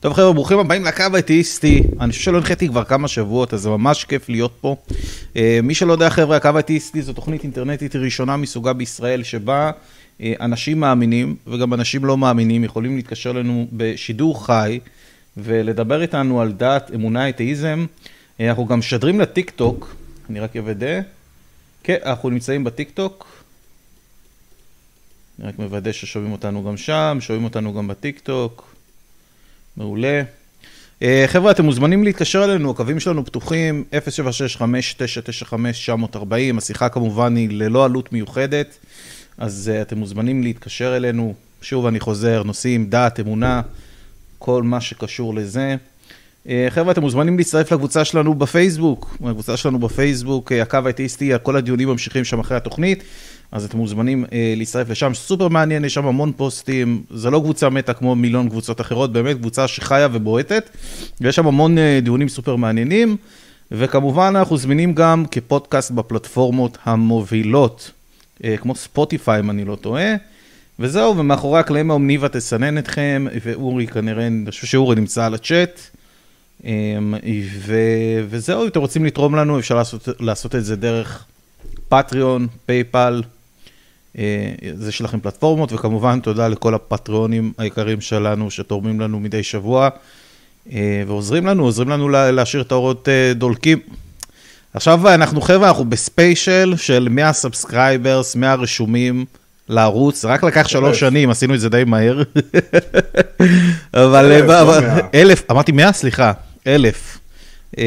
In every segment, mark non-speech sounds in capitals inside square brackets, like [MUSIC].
טוב חבר'ה, ברוכים הבאים לקו האתאיסטי. אני חושב שלא הנחיתי כבר כמה שבועות, אז זה ממש כיף להיות פה. אה, מי שלא יודע חבר'ה, הקו האתאיסטי זו תוכנית אינטרנטית ראשונה מסוגה בישראל, שבה אה, אנשים מאמינים וגם אנשים לא מאמינים יכולים להתקשר אלינו בשידור חי ולדבר איתנו על דת, אמונה, אתאיזם. אה, אנחנו גם משדרים לטיק טוק, אני רק אוודא. כן, אנחנו נמצאים בטיק טוק. אני רק מוודא ששומעים אותנו גם שם, שומעים אותנו גם בטיק טוק. מעולה. Uh, חבר'ה, אתם מוזמנים להתקשר אלינו, הקווים שלנו פתוחים, 076-5995-940, השיחה כמובן היא ללא עלות מיוחדת, אז uh, אתם מוזמנים להתקשר אלינו. שוב, אני חוזר, נושאים, דת, אמונה, כל מה שקשור לזה. Uh, חבר'ה, אתם מוזמנים להצטרף לקבוצה שלנו בפייסבוק, הקבוצה שלנו בפייסבוק, הקו האתאיסטי, כל הדיונים ממשיכים שם אחרי התוכנית. אז אתם מוזמנים אה, להצטרף לשם, סופר מעניין, יש שם המון פוסטים, זה לא קבוצה מתה כמו מיליון קבוצות אחרות, באמת קבוצה שחיה ובועטת, ויש שם המון אה, דיונים סופר מעניינים, וכמובן אנחנו זמינים גם כפודקאסט בפלטפורמות המובילות, אה, כמו ספוטיפיי אם אני לא טועה. וזהו, ומאחורי הקלעים האומניבה תסנן אתכם, ואורי כנראה, אני חושב שאורי נמצא על הצ'אט. אה, ו... וזהו, אם אתם רוצים לתרום לנו, אפשר לעשות, לעשות את זה דרך פטריון, פייפל, זה שלכם פלטפורמות, וכמובן תודה לכל הפטריונים היקרים שלנו שתורמים לנו מדי שבוע, אה, ועוזרים לנו, עוזרים לנו להשאיר את האורות אה, דולקים. עכשיו אנחנו חבר'ה, אנחנו בספיישל של 100 subscribers, 100 רשומים לערוץ, רק לקח שלוש שנים, עשינו את זה די מהר. [LAUGHS] אבל אלף, אמרתי 100, סליחה, אלף. אמ,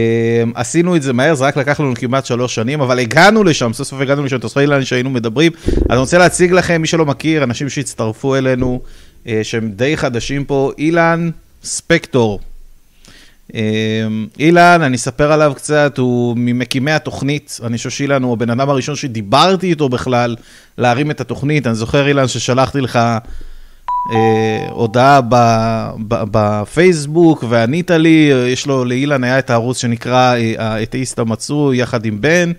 עשינו את זה מהר, זה רק לקח לנו כמעט שלוש שנים, אבל הגענו לשם, סוף סוף הגענו לשם, תספרי לנו שהיינו מדברים. אני רוצה להציג לכם, מי שלא מכיר, אנשים שהצטרפו אלינו, אה, שהם די חדשים פה, אילן ספקטור. אמ, אילן, אני אספר עליו קצת, הוא ממקימי התוכנית, אני חושב שאילן הוא הבן אדם הראשון שדיברתי איתו בכלל להרים את התוכנית, אני זוכר אילן ששלחתי לך אה, הודעה בפייסבוק וענית לי, יש לו, לאילן היה את הערוץ שנקרא אה, האתאיסט המצוי יחד עם בן,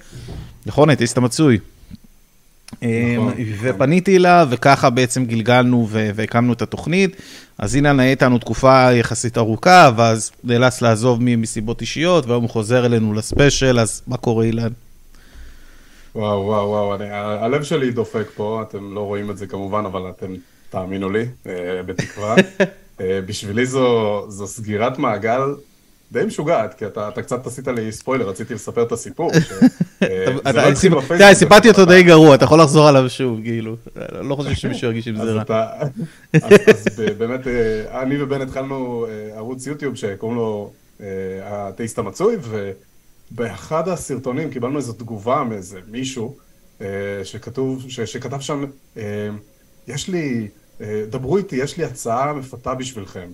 נכון, האתאיסט המצוי. אה, נכון, ופניתי אליו, וככה בעצם גלגלנו והקמנו את התוכנית. אז אילן היה איתנו תקופה יחסית ארוכה, ואז נאלץ לעזוב מסיבות אישיות, והיום הוא חוזר אלינו לספיישל, אז מה קורה אילן? וואו, וואו, וואו, אני, הלב שלי דופק פה, אתם לא רואים את זה כמובן, אבל אתם תאמינו לי, אה, בתקווה. [LAUGHS] אה, בשבילי זו, זו סגירת מעגל די משוגעת, כי אתה, אתה קצת עשית לי ספוילר, רציתי לספר את הסיפור. אה, [LAUGHS] לא תראה, סיפרתי אותו די גרוע, אתה יכול לחזור עליו שוב, כאילו. לא חושב שמישהו ירגיש עם זה רע. אז באמת, אני ובן התחלנו ערוץ יוטיוב שקוראים לו הטייסט המצוי, ובאחד הסרטונים קיבלנו איזו תגובה מאיזה מישהו, שכתוב, שכתב שם, יש לי... אה, דברו איתי, יש לי הצעה מפתה בשבילכם.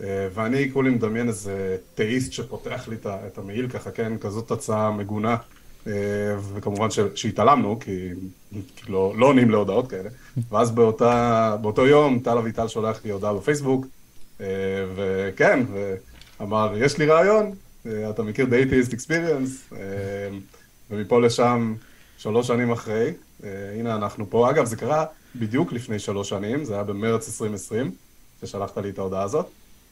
אה, ואני כולי מדמיין איזה תאיסט שפותח לי את המעיל ככה, כן, כזאת הצעה מגונה. אה, וכמובן שהתעלמנו, כי לא, לא עונים להודעות כאלה. ואז באותה, באותו יום טל אביטל שולח לי הודעה בפייסבוק, וכן, ואמר, יש לי רעיון, אתה מכיר The Atheist Experience, ומפה לשם, שלוש שנים אחרי, הנה אנחנו פה. אגב, זה קרה בדיוק לפני שלוש שנים, זה היה במרץ 2020, ששלחת לי את ההודעה הזאת,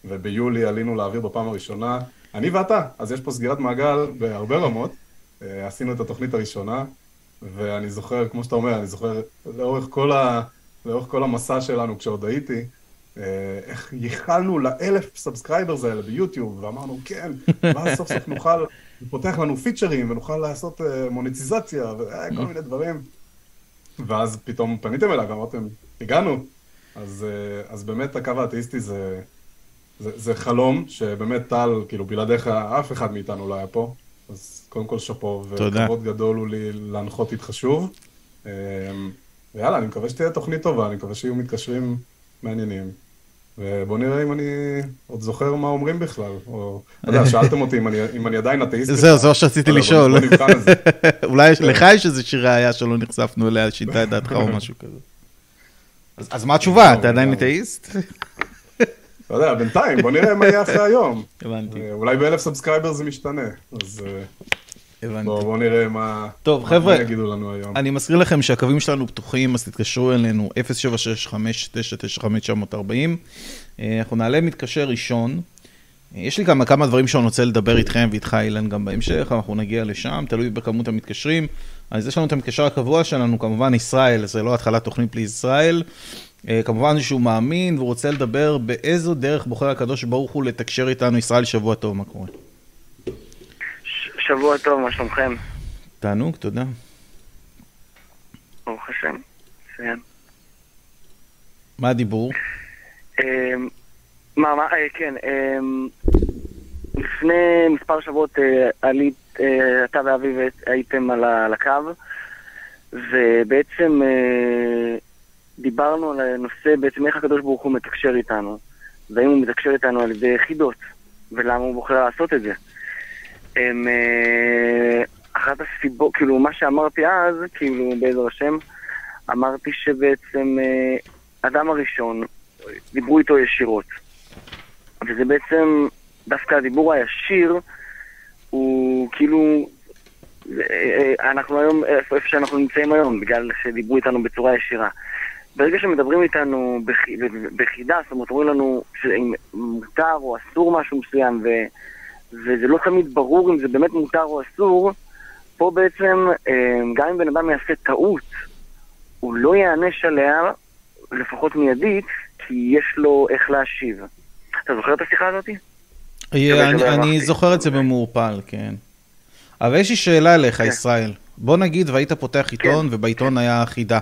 וביולי עלינו לאוויר בפעם הראשונה, אני ואתה, אז יש פה סגירת מעגל בהרבה רמות, אה, עשינו את התוכנית הראשונה, ואני זוכר, כמו שאתה אומר, אני זוכר לאורך כל, ה... לאורך כל המסע שלנו כשעוד הייתי, אה, איך ייחלנו לאלף subscribers האלה ביוטיוב, ואמרנו, כן, ואז סוף סוף נוכל, פותח לנו פיצ'רים, ונוכל לעשות אה, מוניטיזציה, וכל מיני דברים. ואז פתאום פניתם אליי ואמרתם, הגענו. אז, אה, אז באמת הקו האתאיסטי זה, זה, זה חלום, שבאמת טל, כאילו בלעדיך אף אחד מאיתנו לא היה פה. אז קודם כל שאפו, וכבוד גדול הוא לי להנחות איתך שוב. אה, ויאללה, אני מקווה שתהיה תוכנית טובה, אני מקווה שיהיו מתקשרים מעניינים. ובוא נראה אם אני עוד זוכר מה אומרים בכלל, או, אתה יודע, שאלתם אותי אם אני, אם אני עדיין אתאיסט. זהו, זה מה שרציתי לשאול. [LAUGHS] אולי לך יש איזה איזושהי ראייה שלא נחשפנו אליה, שינתה את דעתך או משהו כזה. אז מה התשובה, אתה עדיין אתאיסט? אתה יודע, בינתיים, בוא נראה מה יהיה אחרי היום. [LAUGHS] הבנתי. אה, אולי באלף subscriber זה משתנה, אז... אה, הבנתי. בואו בוא נראה מה, טוב, מה חבר'ה, יגידו לנו היום. אני מזכיר לכם שהקווים שלנו פתוחים, אז תתקשרו אלינו 076-599-940. אה, אנחנו נעלה מתקשר ראשון. יש לי גם כמה דברים שאני רוצה לדבר איתכם ואיתך, אילן, גם בהמשך, אנחנו נגיע לשם, תלוי בכמות המתקשרים. אז יש לנו את המתקשר הקבוע שלנו, כמובן ישראל, זה לא התחלת תוכנית בלי ישראל. אה, כמובן שהוא מאמין והוא רוצה לדבר באיזו דרך בוחר הקדוש ברוך הוא לתקשר איתנו. ישראל, שבוע טוב, מה קורה? שבוע טוב, מה שלומכם? תענוג, תודה. ברוך השם, מצוין. מה הדיבור? אמ, מה, מה, אה, כן, אמ, לפני מספר שבועות אה, עלית, אה, אתה ואביב הייתם על הקו, ובעצם דיברנו על הנושא, בעצם איך הקדוש ברוך הוא מתקשר איתנו, והאם הוא מתקשר איתנו על ידי יחידות, ולמה הוא בוחר לעשות את זה. אמ, אה, אחת הסיבות, כאילו, מה שאמרתי אז, כאילו, בעזר השם, אמרתי שבעצם אה, אדם הראשון, דיברו איתו ישירות. וזה בעצם, דווקא הדיבור הישיר, הוא כאילו, אה, אנחנו היום, איפה שאנחנו נמצאים היום, בגלל שדיברו איתנו בצורה ישירה. ברגע שמדברים איתנו בח- בחידה, זאת אומרת, אומרים לנו שאם מותר או אסור משהו מסוים, ו, וזה לא תמיד ברור אם זה באמת מותר או אסור, פה בעצם, אה, גם אם בן אדם יעשה טעות, הוא לא ייענש עליה, לפחות מיידית, כי יש לו איך להשיב. אתה זוכר את השיחה הזאתי? אה, אני- אני. זוכר את זה במעורפל, כן. אבל יש לי שאלה אליך, כן. ישראל. בוא נגיד והיית פותח עיתון, ובעיתון היה חידה,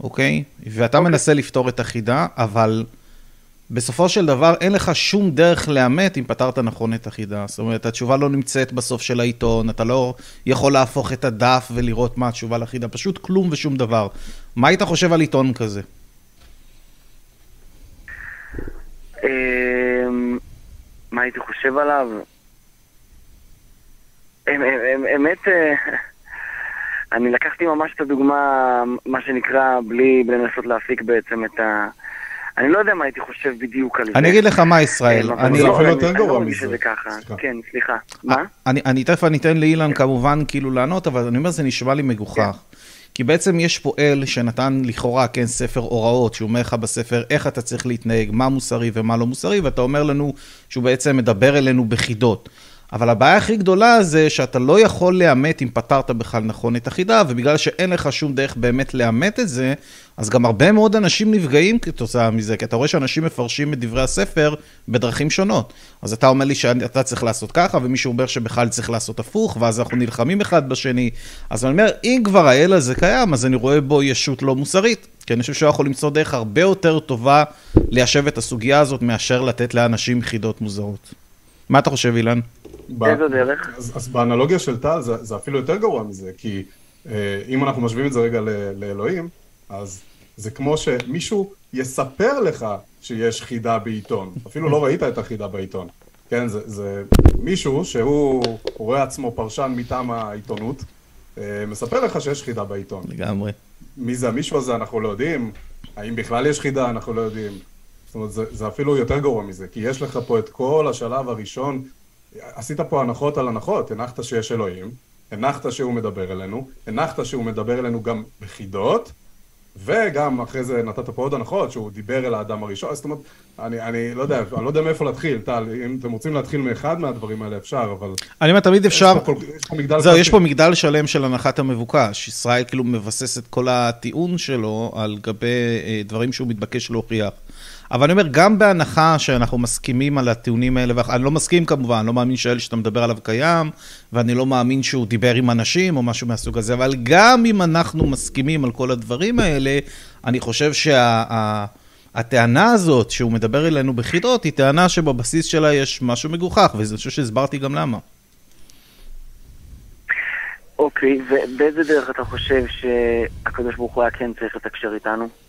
אוקיי? ואתה אוקיי. מנסה לפתור את החידה, אבל בסופו של דבר אין לך שום דרך לאמת אם פתרת נכון את החידה. זאת אומרת, התשובה לא נמצאת בסוף של העיתון, אתה לא יכול להפוך את הדף ולראות מה התשובה לחידה, פשוט כלום ושום דבר. מה היית חושב על עיתון כזה? אמ, מה הייתי חושב עליו? אמ- אמ- אמ- אמת, אה, אני לקחתי ממש את הדוגמה, מה שנקרא, בלי לנסות להפיק בעצם את ה... אני לא יודע מה הייתי חושב בדיוק על זה. אני אגיד לך מה, ישראל. אני- לא, אפילו אני- יותר אני גרוע לא מרגיש מזה. שזה ככה. סליחה. כן, סליחה. מה? אני, אני תכף אני אתן לאילן כמובן כאילו לענות, אבל אני אומר, זה נשמע לי מגוחך. כי בעצם יש פה אל שנתן לכאורה, כן, ספר הוראות, שהוא אומר לך בספר איך אתה צריך להתנהג, מה מוסרי ומה לא מוסרי, ואתה אומר לנו שהוא בעצם מדבר אלינו בחידות. אבל הבעיה הכי גדולה זה שאתה לא יכול לאמת אם פתרת בכלל נכון את החידה, ובגלל שאין לך שום דרך באמת לאמת את זה, אז גם הרבה מאוד אנשים נפגעים כתוצאה מזה, כי אתה רואה שאנשים מפרשים את דברי הספר בדרכים שונות. אז אתה אומר לי שאתה צריך לעשות ככה, ומישהו אומר שבכלל צריך לעשות הפוך, ואז אנחנו נלחמים אחד בשני. אז אני אומר, אם כבר האל הזה קיים, אז אני רואה בו ישות לא מוסרית. כי אני חושב שהוא יכול למצוא דרך הרבה יותר טובה ליישב את הסוגיה הזאת, מאשר לתת לאנשים חידות מוזרות. מה אתה חושב, אילן? ב- איזו דרך? אז, אז באנלוגיה של טל זה, זה אפילו יותר גרוע מזה, כי אה, אם אנחנו משווים את זה רגע ל, לאלוהים, אז זה כמו שמישהו יספר לך שיש חידה בעיתון, אפילו לא ראית את החידה בעיתון, כן, זה, זה מישהו שהוא רואה עצמו פרשן מטעם העיתונות, אה, מספר לך שיש חידה בעיתון. לגמרי. מי זה המישהו הזה אנחנו לא יודעים, האם בכלל יש חידה אנחנו לא יודעים. זאת אומרת, זה, זה אפילו יותר גרוע מזה, כי יש לך פה את כל השלב הראשון, עשית פה הנחות על הנחות, הנחת שיש אלוהים, הנחת שהוא מדבר אלינו, הנחת שהוא מדבר אלינו גם בחידות, וגם אחרי זה נתת פה עוד הנחות, שהוא דיבר אל האדם הראשון, זאת אומרת, אני, אני לא יודע, אני לא יודע מאיפה להתחיל, טל, אם אתם רוצים להתחיל מאחד מהדברים האלה אפשר, אבל... אני אומר, תמיד אפשר... יש פה, יש פה מגדל זהו, יש. פה מגדל שלם של הנחת המבוקש. ישראל כאילו מבסס את כל הטיעון שלו על גבי אה, דברים שהוא מתבקש להוכיח. אבל אני אומר, גם בהנחה שאנחנו מסכימים על הטיעונים האלה, ואני לא מסכים כמובן, אני לא מאמין שהאל שאתה מדבר עליו קיים, ואני לא מאמין שהוא דיבר עם אנשים או משהו מהסוג הזה, אבל גם אם אנחנו מסכימים על כל הדברים האלה, אני חושב שהטענה הזאת שהוא מדבר אלינו בחידות, היא טענה שבבסיס שלה יש משהו מגוחך, ואני חושב שהסברתי גם למה. אוקיי, ובאיזה דרך אתה חושב שהקדוש ברוך הוא היה כן צריך לתקשר איתנו?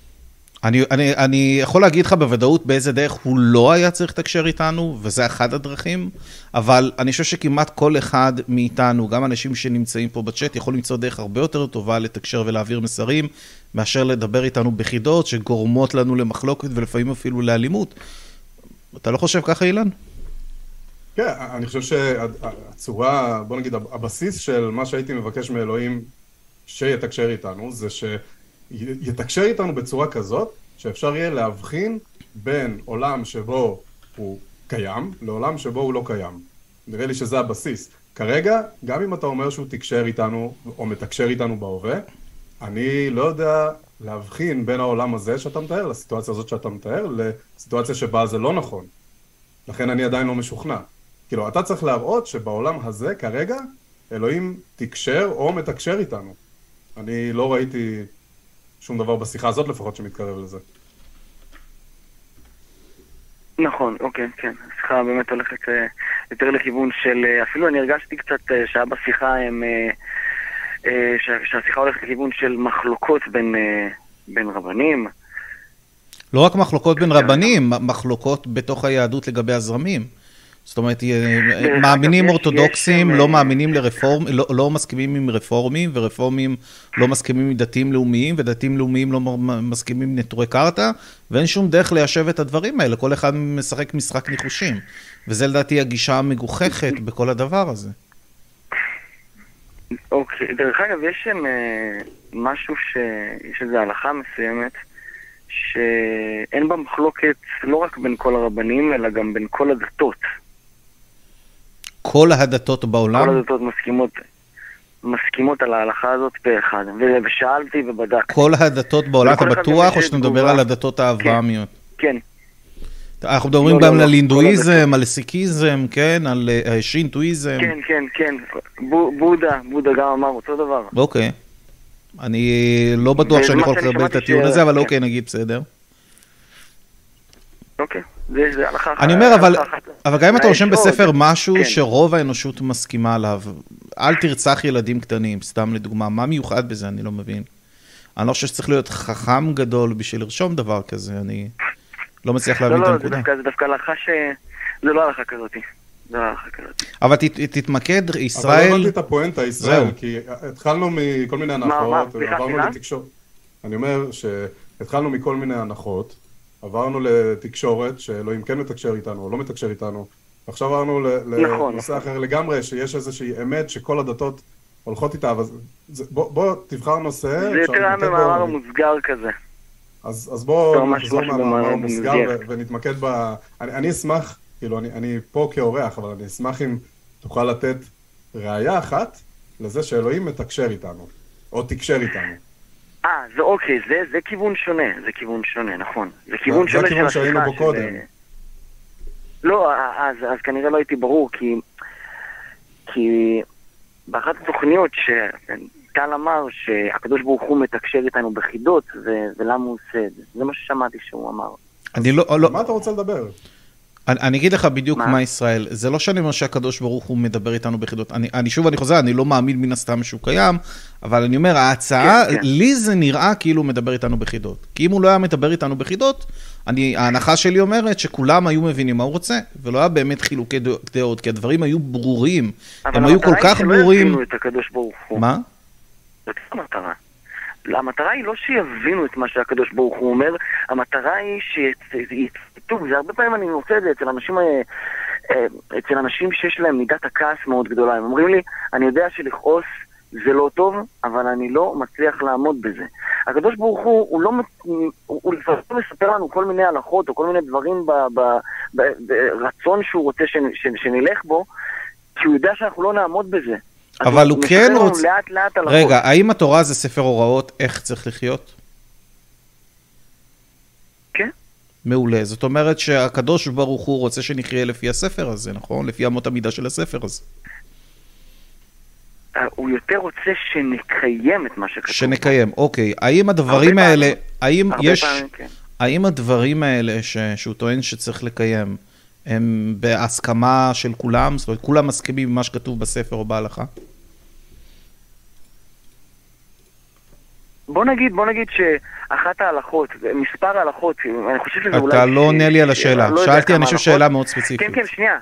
אני, אני, אני יכול להגיד לך בוודאות באיזה דרך הוא לא היה צריך לתקשר איתנו, וזה אחת הדרכים, אבל אני חושב שכמעט כל אחד מאיתנו, גם אנשים שנמצאים פה בצ'אט, יכול למצוא דרך הרבה יותר טובה לתקשר ולהעביר מסרים, מאשר לדבר איתנו בחידות שגורמות לנו למחלוקת ולפעמים אפילו לאלימות. אתה לא חושב ככה, אילן? כן, אני חושב שהצורה, בוא נגיד, הבסיס של מה שהייתי מבקש מאלוהים שיתקשר איתנו, זה שיתקשר איתנו בצורה כזאת, שאפשר יהיה להבחין בין עולם שבו הוא קיים לעולם שבו הוא לא קיים. נראה לי שזה הבסיס. כרגע, גם אם אתה אומר שהוא תקשר איתנו, או מתקשר איתנו בהווה, אני לא יודע להבחין בין העולם הזה שאתה מתאר, לסיטואציה הזאת שאתה מתאר, לסיטואציה שבה זה לא נכון. לכן אני עדיין לא משוכנע. כאילו, אתה צריך להראות שבעולם הזה, כרגע, אלוהים תקשר או מתקשר איתנו. אני לא ראיתי שום דבר בשיחה הזאת לפחות שמתקרב לזה. נכון, אוקיי, כן. השיחה באמת הולכת אה, יותר לכיוון של... אה, אפילו אני הרגשתי קצת אה, שהיה בשיחה הם... שהשיחה הולכת לכיוון של מחלוקות בין, בין רבנים. לא רק מחלוקות בין רבנים, מחלוקות בתוך היהדות לגבי הזרמים. זאת אומרת, מאמינים אורתודוקסים לא מאמינים לרפורמים, לא, לא מסכימים עם רפורמים, ורפורמים לא מסכימים עם דתיים לאומיים, ודתיים לאומיים לא מסכימים עם נטורי קרתא, ואין שום דרך ליישב את הדברים האלה, כל אחד משחק משחק ניחושים. וזה לדעתי הגישה המגוחכת בכל הדבר הזה. אוקיי, דרך אגב, יש שם אה, משהו ש... יש איזו הלכה מסוימת, שאין בה מחלוקת לא רק בין כל הרבנים, אלא גם בין כל הדתות. כל הדתות בעולם? כל הדתות מסכימות, מסכימות על ההלכה הזאת פה אחד. ושאלתי ובדקתי. כל הדתות בעולם, אתה בטוח, או שאתה מדבר על הדתות האברהמיות? כן. אנחנו מדברים לא, גם לא, על לא, הינדואיזם, על סיקיזם, כן? על אה, שינטואיזם. כן, כן, כן. בודה, בודה גם אמר אותו דבר. אוקיי. אני לא בטוח שאני יכול לקבל את הטיעון הזה, אבל כן. אוקיי, נגיד בסדר. אוקיי. זה הלכה אחת. אני אומר, אבל, אבל גם אם אתה רושם בספר משהו כן. שרוב האנושות מסכימה עליו, אל תרצח ילדים קטנים, סתם לדוגמה, מה מיוחד בזה? אני לא מבין. אני לא חושב שצריך להיות חכם גדול בשביל לרשום דבר כזה, אני לא מצליח להבין לא, את לא, הנקודה. לא, זה דווקא הלכה ש... זה לא הלכה כזאתי. אבל ת, תתמקד, ישראל... אבל לא הבנתי את הפואנטה, ישראל, כי התחלנו מכל מיני הנחות, ועברנו לתקשורת. אני אומר שהתחלנו מכל מיני הנחות, עברנו לתקשורת, שאלוהים כן מתקשר איתנו או לא מתקשר איתנו, ועכשיו עברנו נכון, לנושא נכון. אחר לגמרי, שיש איזושהי אמת שכל הדתות הולכות איתה, אבל זה, בוא, בוא תבחר נושא. זה יותר היה במאמר מוסגר כזה. אז, אז בוא נחזור מהמאמר המוסגר ונתמקד ב... אני, אני אשמח, כאילו, אני, אני פה כאורח, אבל אני אשמח אם תוכל לתת ראייה אחת לזה שאלוהים מתקשר איתנו, או תקשר איתנו. אה, זה אוקיי, זה, זה כיוון שונה, זה כיוון שונה, נכון. זה כיוון שונה של השיחה. זה הכיוון שהיינו בו קודם. לא, אז, אז כנראה לא הייתי ברור, כי, כי באחת התוכניות שטל אמר שהקדוש ברוך הוא מתקשר איתנו בחידות, ו, ולמה הוא עושה את זה. זה מה ששמעתי שהוא אמר. אני לא... לא... מה אתה רוצה לדבר? אני, אני אגיד לך בדיוק מה? מה ישראל, זה לא שאני אומר שהקדוש ברוך הוא מדבר איתנו ביחידות, אני, אני שוב, אני חוזר, אני לא מאמין מן הסתם שהוא קיים, אבל אני אומר, ההצעה, כן, כן. לי זה נראה כאילו הוא מדבר איתנו ביחידות. כי אם הוא לא היה מדבר איתנו ביחידות, אני, ההנחה שלי אומרת שכולם היו מבינים מה הוא רוצה, ולא היה באמת חילוקי דעות, כי הדברים היו ברורים, הם היו כל כך ברורים. אבל המטרה היא שלא יבינו את הקדוש ברוך הוא. מה? זאת המטרה. המטרה היא לא שיבינו את מה שהקדוש ברוך הוא אומר, המטרה היא שיצטטו, זה הרבה פעמים אני מוצא את זה אצל אנשים, אה, אה, אצל אנשים שיש להם מידת הכעס מאוד גדולה, הם אומרים לי, אני יודע שלכעוס זה לא טוב, אבל אני לא מצליח לעמוד בזה. הקדוש ברוך הוא, הוא לא, הוא לפעמים מספר לנו כל מיני הלכות או כל מיני דברים ברצון שהוא רוצה שנלך בו, כי הוא יודע שאנחנו לא נעמוד בזה. אבל הוא כן רוצה... לאט לאט על רגע, האם התורה זה ספר הוראות איך צריך לחיות? כן. מעולה. זאת אומרת שהקדוש ברוך הוא רוצה שנחיה לפי הספר הזה, נכון? לפי אמות המידה של הספר הזה. אה, הוא יותר רוצה שנקיים את מה שכתוב. שנקיים, אוקיי. האם הדברים האלה, האם יש... כן. האם הדברים האלה ש... שהוא טוען שצריך לקיים, הם בהסכמה של כולם? זאת אומרת, כולם מסכימים עם מה שכתוב בספר או בהלכה? בוא נגיד, בוא נגיד שאחת ההלכות, מספר ההלכות, אני חושב שזה אולי... אתה לא עונה לי על השאלה. לא שאלתי, אני חושב, שאלה מאוד ספציפית. כן, כן, שנייה.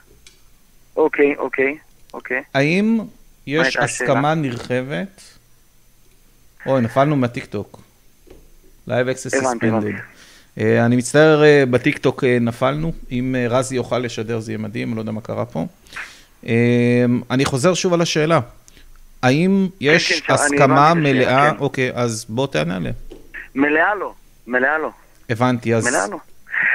אוקיי, אוקיי, אוקיי. האם יש הסכמה נרחבת? אוי, נפלנו מהטיקטוק. Live Access Suspended. אה, אני מצטער, אה, בטיקטוק אה, נפלנו. אם רזי יוכל לשדר זה יהיה מדהים, לא יודע מה קרה פה. אני חוזר שוב על השאלה. האם יש כן, כן, הסכמה מלאה? כן. אוקיי, אז בוא תענה עליה. מלאה לא, מלאה לא. הבנתי, אז... מלאה לא.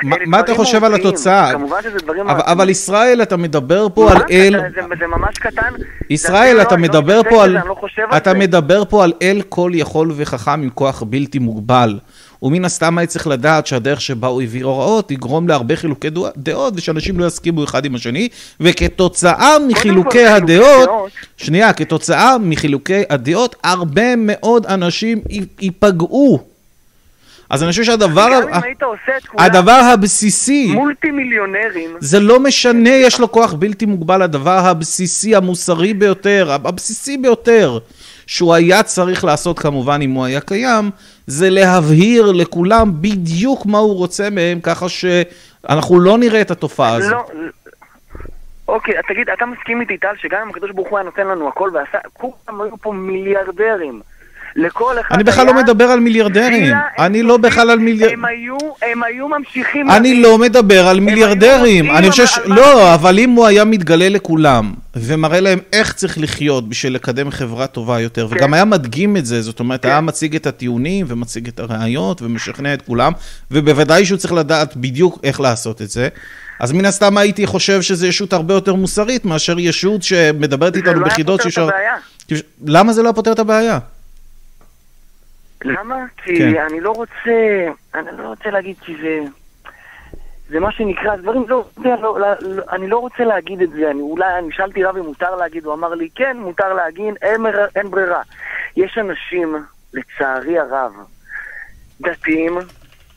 מה- אלה מה אתה חושב על מהותיים. התוצאה? כמובן שזה דברים אבל. אבל ישראל, אתה מדבר פה על אל... זה, זה ממש קטן. זה ישראל, אתה לא- לא מדבר מתעסק פה על... לא חושב על אתה זה. מדבר פה על אל כל יכול וחכם עם כוח בלתי מוגבל. ומן הסתם היה צריך לדעת שהדרך שבה הוא הביא הוראות תגרום להרבה חילוקי דעות ושאנשים לא יסכימו אחד עם השני, וכתוצאה מחילוקי חילוקי הדעות, דעות. שנייה, כתוצאה מחילוקי הדעות, הרבה מאוד אנשים ייפגעו. אז אני חושב שהדבר, גם אם היית עושה את כולם הדבר הבסיסי, מולטי מיליונרים, זה לא משנה, יש לו כוח בלתי מוגבל, הדבר הבסיסי, המוסרי ביותר, הבסיסי ביותר, שהוא היה צריך לעשות כמובן אם הוא היה קיים, זה להבהיר לכולם בדיוק מה הוא רוצה מהם, ככה שאנחנו לא נראה את התופעה הזאת. לא... אוקיי, תגיד, אתה מסכים איתי, טל, שגם אם הקדוש ברוך הוא היה נותן לנו הכל ועשה, כולם היו פה מיליארדרים. לכל אחד אני בכלל לא היה מדבר על מיליארדרים, אני לא בכלל על מיליארדרים. הם היו, ממשיכים... אני לא מדבר על מיליארדרים, אני חושב ש... לא, זה? אבל אם הוא היה מתגלה לכולם, ומראה להם איך צריך לחיות בשביל לקדם חברה טובה יותר, כן. וגם היה מדגים את זה, זאת אומרת, כן. היה מציג את הטיעונים, ומציג את הראיות, ומשכנע את כולם, ובוודאי שהוא צריך לדעת בדיוק איך לעשות את זה. אז מן הסתם הייתי חושב שזו ישות הרבה יותר מוסרית מאשר ישות שמדברת זה איתנו לא היה בחידות פותר את. הבעיה. למה זה לא פותר את הבעיה? למה? כי כן. אני לא רוצה, אני לא רוצה להגיד כי זה... זה מה שנקרא, דברים, לא, לא, לא, לא, לא, אני לא רוצה להגיד את זה, אני אולי, אני שאלתי רב אם מותר להגיד, הוא אמר לי, כן, מותר להגיד, אין, אין ברירה. יש אנשים, לצערי הרב, דתיים,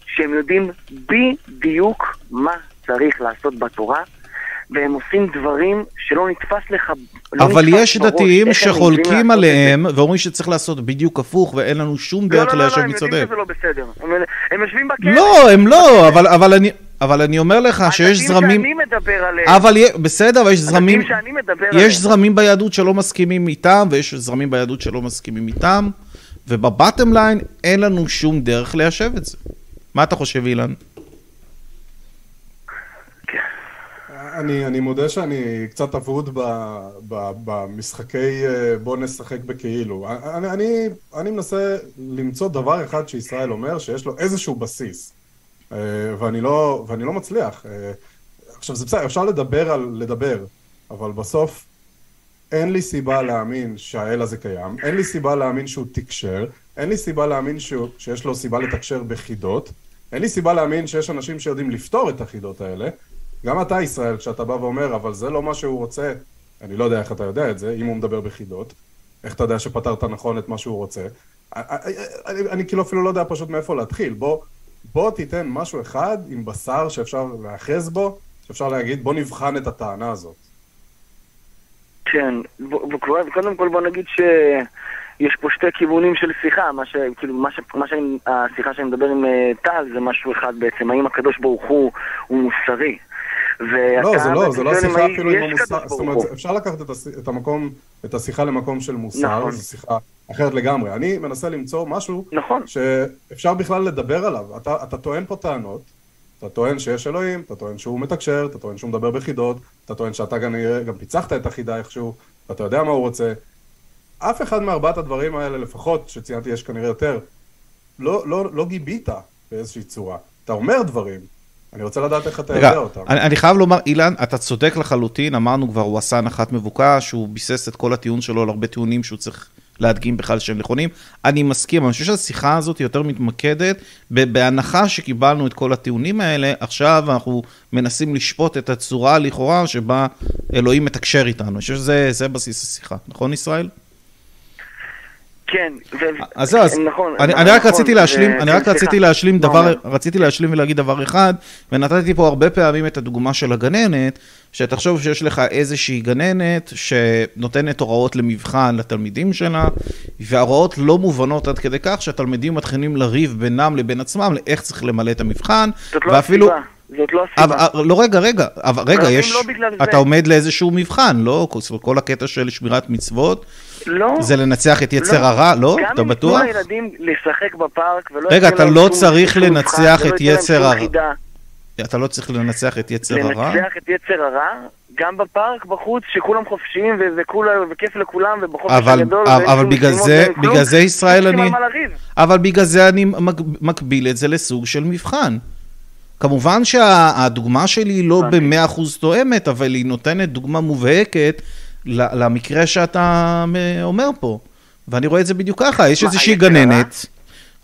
שהם יודעים בדיוק מה צריך לעשות בתורה, והם עושים דברים שלא נתפס לך, לא אבל נתפס יש בראש, דתיים הם שחולקים עליהם, ואומרים שצריך לעשות בדיוק הפוך, ואין לנו שום זה. דרך לא, לא, לא, ליישב לא, הם מי יודעים צודק. שזה לא בסדר. הם, הם יושבים בכלא. לא, הם לא, אבל, אבל, אני, אבל אני אומר לך שיש הדתיים זרמים... שאני מדבר עליהם, אבל בסדר, אבל יש זרמים... הדתיים שאני מדבר עליהם, יש זרמים ביהדות שלא מסכימים איתם, ויש זרמים ביהדות שלא מסכימים איתם, ובבטם ליין אין לנו שום דרך ליישב את זה. מה אתה חושב, אילן? אני, אני מודה שאני קצת אבוד במשחקי אה, בוא נשחק בכאילו. אני, אני, אני מנסה למצוא דבר אחד שישראל אומר שיש לו איזשהו בסיס. אה, ואני לא, ואני לא מצליח. אה, עכשיו זה בסדר, אפשר לדבר על לדבר, אבל בסוף אין לי סיבה להאמין שהאל הזה קיים, אין לי סיבה להאמין שהוא תקשר, אין לי סיבה להאמין שהוא, שיש לו סיבה לתקשר בחידות, אין לי סיבה להאמין שיש אנשים שיודעים לפתור את החידות האלה. גם אתה, ישראל, כשאתה בא ואומר, אבל זה לא מה שהוא רוצה, אני לא יודע איך אתה יודע את זה, אם הוא מדבר בחידות, איך אתה יודע שפתרת נכון את מה שהוא רוצה. אני, אני, אני כאילו אפילו לא יודע פשוט מאיפה להתחיל. בוא, בוא תיתן משהו אחד עם בשר שאפשר להאחז בו, שאפשר להגיד, בוא נבחן את הטענה הזאת. כן, קודם כל בוא נגיד שיש פה שתי כיוונים של שיחה, מה ש... כאילו, מה ש... מה שאני... השיחה שאני מדבר עם אה, טל זה משהו אחד בעצם, האם הקדוש ברוך הוא הוא מוסרי. לא, זה לא, זה לא שיחה אפילו עם המוסר, זאת אומרת. אפשר לקחת את, הש... את המקום, את השיחה למקום של מוסר, נכון. זו שיחה אחרת לגמרי. אני מנסה למצוא משהו נכון. שאפשר בכלל לדבר עליו. אתה, אתה טוען פה טענות, אתה טוען שיש אלוהים, אתה טוען שהוא מתקשר, אתה טוען שהוא מדבר בחידות, אתה טוען שאתה גם, גם פיצחת את החידה איכשהו, ואתה יודע מה הוא רוצה. אף אחד מארבעת הדברים האלה, לפחות, שציינתי, יש כנראה יותר, לא, לא, לא גיבית באיזושהי צורה. אתה אומר דברים, אני רוצה לדעת איך אתה יודע אותם. אני, אני חייב לומר, אילן, אתה צודק לחלוטין, אמרנו כבר, הוא עשה הנחת מבוקש, הוא ביסס את כל הטיעון שלו על הרבה טיעונים שהוא צריך להדגים בכלל שהם נכונים. אני מסכים, אני חושב שהשיחה הזאת יותר מתמקדת בהנחה שקיבלנו את כל הטיעונים האלה, עכשיו אנחנו מנסים לשפוט את הצורה לכאורה שבה אלוהים מתקשר איתנו. אני חושב שזה זה בסיס השיחה, נכון ישראל? כן. אז זהו, נכון, אני, נכון, אני רק נכון, רציתי זה- להשלים, אני כן, רק סליחה. רציתי להשלים דבר? רציתי להשלים ולהגיד דבר אחד, ונתתי פה הרבה פעמים את הדוגמה של הגננת, שתחשוב שיש לך איזושהי גננת שנותנת הוראות למבחן לתלמידים שלה, וההוראות לא מובנות עד כדי כך שהתלמידים מתחילים לריב בינם לבין עצמם לאיך צריך למלא את המבחן, זאת לא ואפילו... הסיבה, זאת לא הסיבה. אבל, לא, רגע, רגע, אבל רגע, יש... לא בגלל זה. אתה עומד לאיזשהו מבחן, לא? כל- הקטע של שמירת מצוות, לא. זה לנצח את יצר הרע, לא? אתה בטוח? גם אם לילדים לשחק בפארק ולא רגע, אתה לא צריך לנצח את יצר הרע. אתה לא צריך לנצח את יצר הרע? לנצח את יצר הרע, גם בפארק בחוץ, שכולם חופשיים וכיף לכולם, ובחופש אבל, הגדול, אבל, אבל בגלל זה, בגלל זה ישראל לא אני. אבל בגלל זה אני מק- מקביל את זה לסוג של מבחן. כמובן שהדוגמה שלי לא. במאה אחוז תואמת, אבל היא נותנת דוגמה מובהקת למקרה שאתה אה, אומר פה. ואני רואה את זה בדיוק ככה, יש איזושהי? גננת,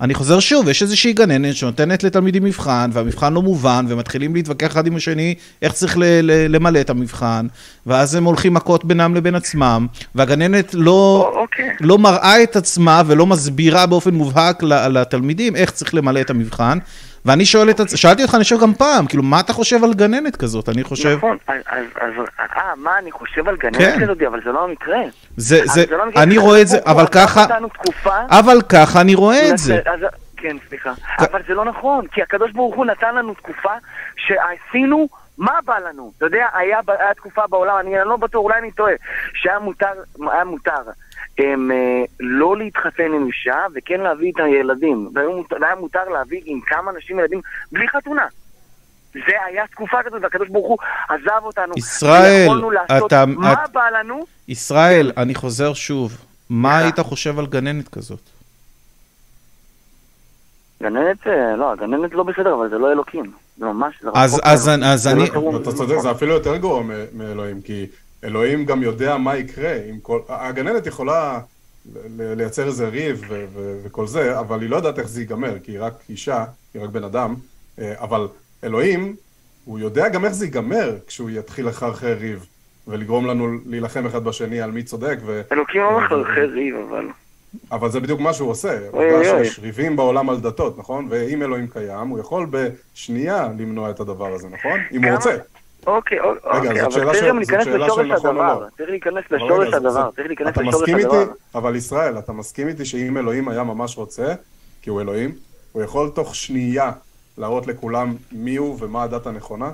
אני חוזר שוב, יש איזושהי גננת שנותנת לתלמידים מבחן, והמבחן לא מובן, ומתחילים להתווכח אחד עם השני איך צריך ל- ל- למלא את המבחן, ואז הם הולכים מכות בינם לבין עצמם, והגננת לא... או- אוקיי. לא מראה את עצמה ולא מסבירה באופן מובהק לתלמידים איך צריך למלא את המבחן. ואני שואל את עצמי, שאלתי אותך, אני חושב גם פעם, כאילו, מה אתה חושב על גננת כזאת? אני חושב, נכון, אז, אז, אה, מה אני חושב על גננת כן. כזאת, אבל זה לא המקרה. זה, אז זה, לא המקרה, אני רואה את זה, אבל ככה, אבל ככה אני רואה את זה. אז, כן, סליחה. אבל זה לא נכון, כי הקדוש ברוך הוא נתן לנו תקופה שעשינו מה בא לנו. אתה יודע, היה, היה תקופה בעולם, אני לא בטוח, אולי אני טועה, שהיה מותר, היה מותר הם, אה, לא להתחתן עם אישה וכן להביא את הילדים. והיה מותר, והיה מותר להביא עם כמה נשים ילדים בלי חתונה. זה היה תקופה כזאת, והקדוש ברוך הוא עזב אותנו. ישראל, אתה- מה את- בא לנו. ישראל, אני חוזר שוב, מה. היית חושב על גננת כזאת? גננת, אה, לא, הגננת לא בסדר, אבל זה לא אלוקים. זה ממש, זה אז- רחוק אז. אני- אז אני- לא תיאור- אתה צודק, זה אפילו יותר גרוע מאלוהים, כי אלוהים גם יודע מה יקרה כל... הגננת יכולה לייצר איזה ריב ו- ו- וכל זה, אבל היא לא יודעת איך זה ייגמר, כי היא רק אישה, היא רק בן אדם, אה, אבל אלוהים, הוא יודע גם איך זה ייגמר כשהוא יתחיל לחרחר ריב, ולגרום לנו להילחם אחד בשני על מי צודק, ו... אלוקים לא מחרחר ריב, אבל... אבל זה בדיוק מה שהוא עושה. אוי. שיש ריבים בעולם על דתות, נכון? ואם אלוהים קיים, הוא יכול בשנייה למנוע את הדבר הזה, נכון? אם הוא רוצה. אוקיי, אוקיי, זאת אבל צריך גם להיכנס לשורש נכון הדבר. לא. צריך להיכנס אבל לשורש הדבר. צריך להיכנס אתה לשורש מסכים איתי? הדבר. אבל ישראל, אתה מסכים איתי שאם אלוהים היה ממש רוצה, כי הוא אלוהים, הוא יכול תוך שנייה להראות לכולם מי הוא ומה הדת הנכונה?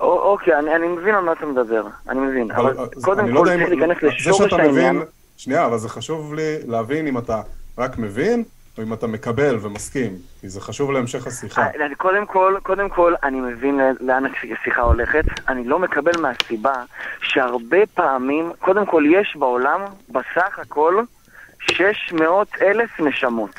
או- אוקיי, אני אני מבין על מה אתה מדבר. אני מבין. אבל אז קודם לא כל צריך להיכנס זה לשורש העניין. שנייה, אבל זה חשוב לי להבין אם אתה רק מבין, או אם אתה מקבל ומסכים, כי זה חשוב להמשך השיחה. אה, קודם כל, קודם כל, אני מבין לאן השיחה הולכת. אני לא מקבל מהסיבה שהרבה פעמים, קודם כל, יש בעולם, בסך הכל, 600 אלף נשמות.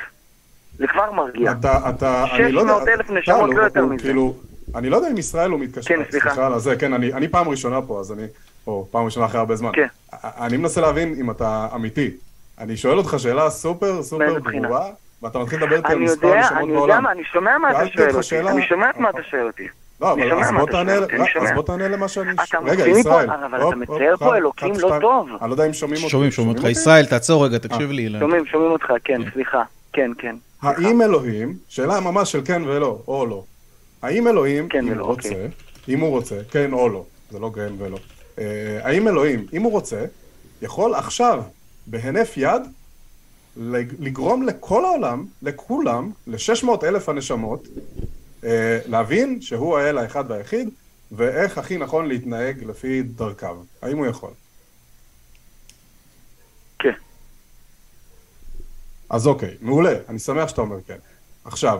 זה כבר מרגיע. אתה, אתה, אני לא יודע, 600,000 אתה- נשמות, הוא- לא יותר מזה. כאילו, אני לא יודע אם ישראל הוא מתקשר, כן, סליחה. סליחה על זה, כן, אני, אני פעם ראשונה פה, אז אני, או פעם ראשונה אחרי הרבה זמן. כן. אני מנסה להבין אם אתה אמיתי. אני שואל אותך שאלה סופר סופר? ברורה, ואתה מתחיל לדבר איתי על אני מספר יודע, נשמות אני יודע בעולם. מה, אני שומע מה אתה שואל אותי. אני שומע מה אתה שואל אותי. לא, אני אבל שומע אז מה בוא אתה תענה, שואל אותי, אני אז שומע. בוא תענה למה שאני... רגע, ישראל. אבל אתה מצייר פה אלוקים לא. טוב. אני לא יודע אם שומעים אותי. שומעים, שומעים אותך. ישראל, תעצור רגע, תקשיב לי. שומעים, שומעים אותך, כן, סליחה. כן, כן. האם אלוהים, שאלה ממש של כן ולא, או לא. האם אלוהים, כן אם הוא רוצה, אוקיי. אם הוא רוצה, כן או לא, זה לא כן ולא. אה, האם אלוהים, אם הוא רוצה, יכול עכשיו, בהינף יד, לגרום לכל העולם, לכולם, ל-600 אלף הנשמות, אה, להבין שהוא האל האחד והיחיד, ואיך הכי נכון להתנהג לפי דרכיו. האם הוא יכול? כן. אז אוקיי, מעולה, אני שמח שאתה אומר כן. עכשיו,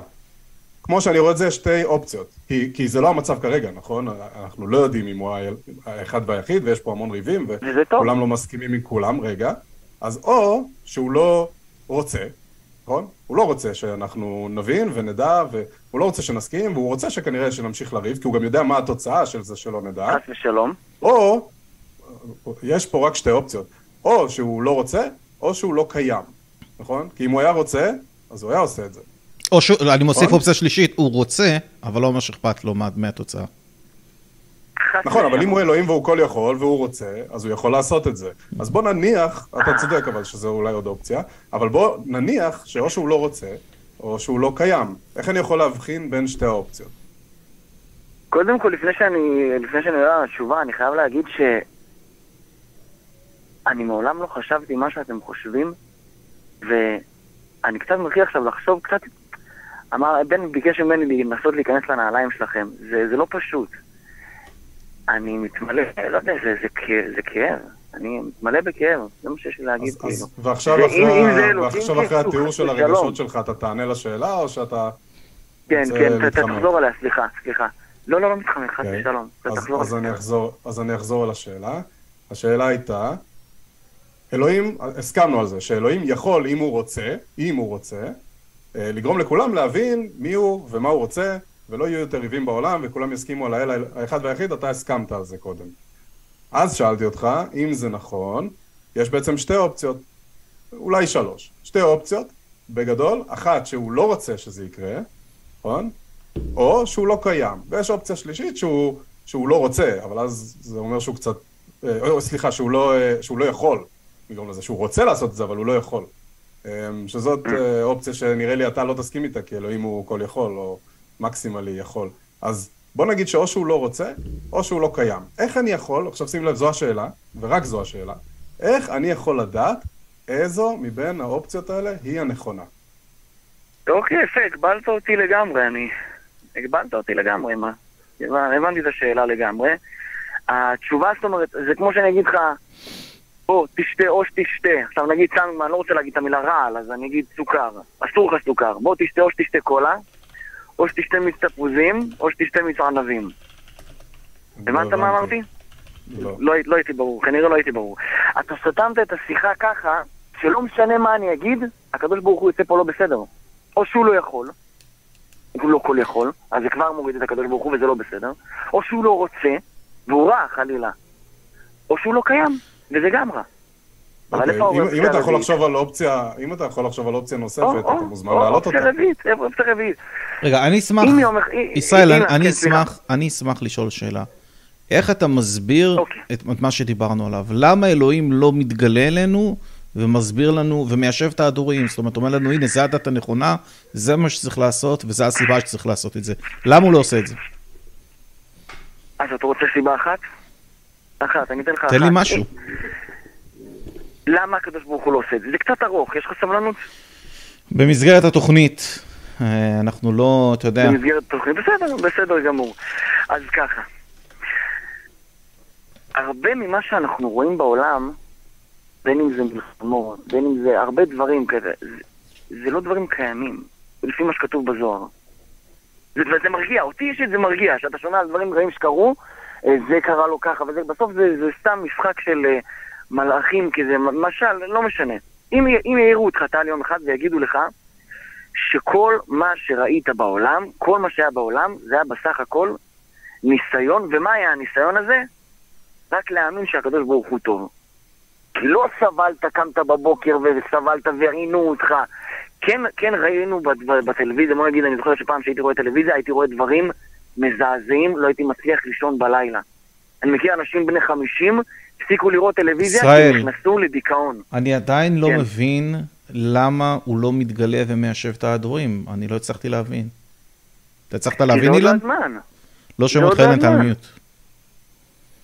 כמו שאני רואה את זה, שתי אופציות. כי, כי זה לא המצב כרגע, נכון? אנחנו לא יודעים אם הוא האחד והיחיד, ויש פה המון ריבים. וכולם לא מסכימים עם כולם, רגע. אז או שהוא לא רוצה, נכון? הוא לא רוצה שאנחנו נבין ונדע, והוא לא רוצה שנסכים, והוא רוצה שכנראה שנמשיך לריב, כי הוא גם יודע מה התוצאה של זה שלא נדע. חס ושלום. או, יש פה רק שתי אופציות, או שהוא לא רוצה, או שהוא לא קיים, נכון? כי אם הוא היה רוצה, אז הוא היה עושה את זה. או שאני מוסיף נכון. אופציה שלישית, הוא רוצה, אבל לא ממש אכפת לו מה- מהתוצאה. חס נכון, אבל. אם הוא אלוהים והוא כל יכול והוא רוצה, אז הוא יכול לעשות את זה. אז בוא נניח, אתה צודק אבל שזו אולי עוד אופציה, אבל בוא נניח שאו שהוא לא רוצה, או שהוא לא קיים. איך אני יכול להבחין בין שתי האופציות? קודם כל, לפני שאני, לפני שאני עולה על התשובה, אני חייב להגיד ש... אני מעולם לא חשבתי מה שאתם חושבים, ואני קצת מתחיל עכשיו לחשוב קצת... אמר, בן ביקש ממני לנסות להיכנס לנעליים שלכם. זה, זה לא פשוט. אני מתמלא, לא יודע, זה, זה, זה כאב. אני מתמלא בכאב, זה מה שיש לי להגיד, אז, כאילו. אז, ועכשיו ואם- אחרי, ועכשיו כן, אחרי כאילו, התיאור של. הרגשות שלך, אתה תענה לשאלה, או שאתה... כן, כן, להתחמק? תחזור עליה, סליחה, סליחה. לא, לא, לא מתחמק, חס אוקיי. ושלום. אני אחזור, אז אני אחזור על השאלה. השאלה הייתה, אלוהים, הסכמנו על זה, שאלוהים יכול, אם הוא רוצה, אם הוא רוצה, אה, לגרום לכולם להבין מי הוא ומה הוא רוצה, ולא יהיו יותר ריבים בעולם, וכולם יסכימו על האל האחד והיחיד, אתה הסכמת על זה קודם. אז שאלתי אותך, אם זה נכון, יש בעצם שתי אופציות, אולי שלוש. שתי אופציות, בגדול, אחת שהוא לא רוצה שזה יקרה, נכון? או שהוא לא קיים. ויש אופציה שלישית שהוא, שהוא לא רוצה, אבל אז זה אומר שהוא קצת... אה, או סליחה, שהוא לא, אה, שהוא לא יכול לגרום לזה, שהוא רוצה לעשות את זה, אבל הוא לא יכול. אמ, שזאת אה, אופציה שנראה לי אתה לא תסכים איתה, כי אלוהים הוא כל יכול, או מקסימלי יכול. אז בוא נגיד שאו שהוא לא רוצה, או שהוא לא קיים. איך אני יכול, עכשיו שים לב, זו השאלה, ורק זו השאלה, איך אני יכול לדעת איזו מבין האופציות האלה היא הנכונה? אוקיי, יפה, הגבלת אותי לגמרי, אני... הגבלת אותי לגמרי, מה? הבנתי את השאלה לגמרי. התשובה, זאת אומרת, זה כמו שאני אגיד לך, או תשתה או שתשתה. עכשיו נגיד סתם, אני לא רוצה להגיד את המילה רעל, אז אני אגיד סוכר. אסור לך סוכר. בוא תשתה או שתשתה קולה, או שתשתה מיץ תפוזים, או שתשתה מיץ ענבים. הבנת מה אמרתי? לא. לא, לא הייתי ברור, כנראה לא הייתי ברור. אתה סתמת את השיחה ככה, שלא משנה מה אני אגיד, הקדוש ברוך הוא יוצא פה לא בסדר. או שהוא לא יכול, הוא לא כל יכול, אז זה כבר מוריד את הקדוש ברוך הוא וזה לא בסדר, או שהוא לא רוצה, והוא רע חלילה, או שהוא לא קיים, וזה גם רע. אבל אוקיי, איפה אם- האופציה אם אתה יכול הרביעית? לחשוב על אופציה, אם אתה יכול לחשוב על אופציה נוספת, אתה מוזמן להעלות אותה. אופציה רביעית, איפה אופציה רביעית? רגע, אני אשמח. ישראל, אני- סליחה. אשמח, אני אשמח לשאול שאלה. איך אתה מסביר אוקיי. את מה שדיברנו עליו? למה אלוהים לא מתגלה אלינו ומסביר לנו ומיישב את ההדורים? זאת אומרת, אומר לנו, הנה, זו הדת הנכונה, זה מה שצריך לעשות, וזו הסיבה שצריך לעשות את זה. למה הוא לא עושה את זה? אז אתה רוצה סיבה אחת? אחת, אני אתן לך אחת. תן לי משהו. למה הקדוש ברוך הוא לא עושה את זה? זה קצת ארוך, יש לך סבלנות? במסגרת התוכנית, אה, אנחנו לא, אתה יודע, במסגרת תוכנית, בסדר, בסדר גמור. אז ככה, הרבה ממה שאנחנו רואים בעולם, בין אם זה מלחמות, בין אם זה הרבה דברים כזה, זה, זה לא דברים קיימים, לפי מה שכתוב בזוהר. זה, וזה מרגיע, אותי אישית זה מרגיע, שאתה שומע על דברים רעים שקרו, אה, זה קרה לו ככה, וזה, בסוף זה, זה סתם משחק של אה, מלאכים, כי זה משל, לא משנה. אם, אם יעירו אותך טל יום אחד ויגידו לך שכל מה שראית בעולם, כל מה שהיה בעולם, זה היה בסך הכל ניסיון, ומה היה הניסיון הזה? רק להאמין שהקדוש ברוך הוא טוב. כי לא סבלת, קמת בבוקר וסבלת וראינו אותך. כן, כן ראינו בטלוויזיה, בוא נגיד, אני זוכר שפעם שהייתי רואה טלוויזיה, הייתי רואה דברים מזעזעים, לא הייתי מצליח לישון בלילה. אני מכיר אנשים בני 50, הפסיקו לראות טלוויזיה, ישראל. כי נכנסו לדיכאון. אני עדיין לא כן. מבין למה הוא לא מתגלה ומיישב את ההדורים. אני לא הצלחתי להבין. אתה הצלחת כי זה להבין, עוד לא אילן? הזמן. לא שומע עוד אותך, לא אין אתה על הזמן. מיוט.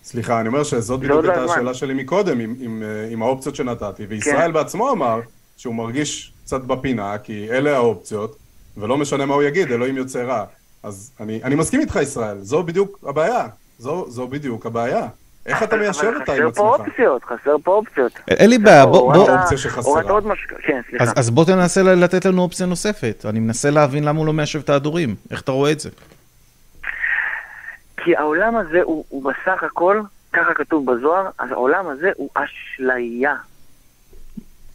סליחה, אני אומר שזאת זה בדיוק לא הייתה. השאלה שלי מקודם, עם, עם, אה, עם האופציות שנתתי, וישראל בעצמו אמר שהוא מרגיש קצת בפינה, כי אלה האופציות, ולא משנה מה הוא יגיד, אלוהים יוצא רע. אז אני, אני מסכים איתך, ישראל, זו בדיוק הבעיה. זו, זו בדיוק הבעיה. איך אתה אבל אותה עם חסר פה עצמך? אופציות, חסר פה אופציות. אין לי בעיה, בוא, או בוא, אתה- האופציה שחסרה. כן, סליחה. אז, בוא תנסה לתת לנו אופציה נוספת. אני מנסה להבין למה הוא לא מיישב את ההדורים. איך אתה רואה את זה? כי העולם הזה הוא, בסך הכל, ככה כתוב בזוהר, אז העולם הזה הוא אשליה.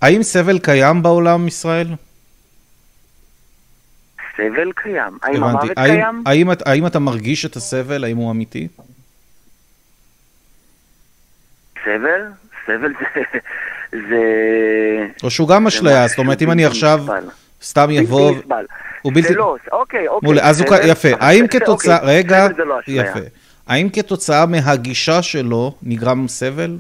האם סבל קיים בעולם, ישראל? סבל קיים. האם. המוות קיים? האם אתה מרגיש את הסבל? האם הוא אמיתי? סבל? סבל זה... זה... או שהוא גם אשליה? זאת אומרת, אם אני עכשיו. סתם יבוא... בלתי נסבל. הוא בלתי... זה לא, אוקיי, אוקיי. אז הוא... יפה. האם כתוצאה... אוקיי, רגע, לא. יפה. האם כתוצאה מהגישה שלו נגרם סבל?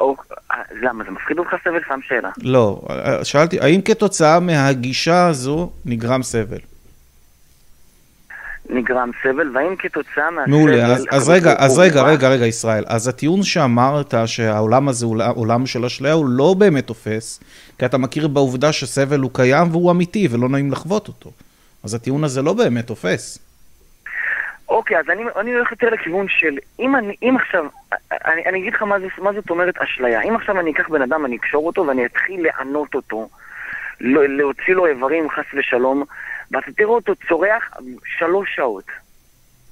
או- אה, למה, זה מפחיד אותך סבל? שם שאלה. לא. שאלתי, האם כתוצאה מהגישה הזו נגרם סבל? נגרם סבל, והאם כתוצאה מהסבל... מעולה, אז, אז רגע, אז רגע, רגע, רגע, ישראל. אז הטיעון שאמרת שהעולם הזה הוא עולם של אשליה, הוא לא באמת תופס, כי אתה מכיר בעובדה שסבל הוא קיים והוא אמיתי ולא נעים לחוות אותו. אז הטיעון הזה לא באמת תופס. אוקיי, אז אני, אני הולך יותר לכיוון של, אם, אני, אם עכשיו, אני, אני אגיד לך מה, זה, מה זאת אומרת אשליה. אם עכשיו אני אקח בן אדם, אני אקשור אותו ואני אתחיל לענות אותו, לא, להוציא לו איברים חס ושלום, ואתה תראה אותו צורח שלוש שעות,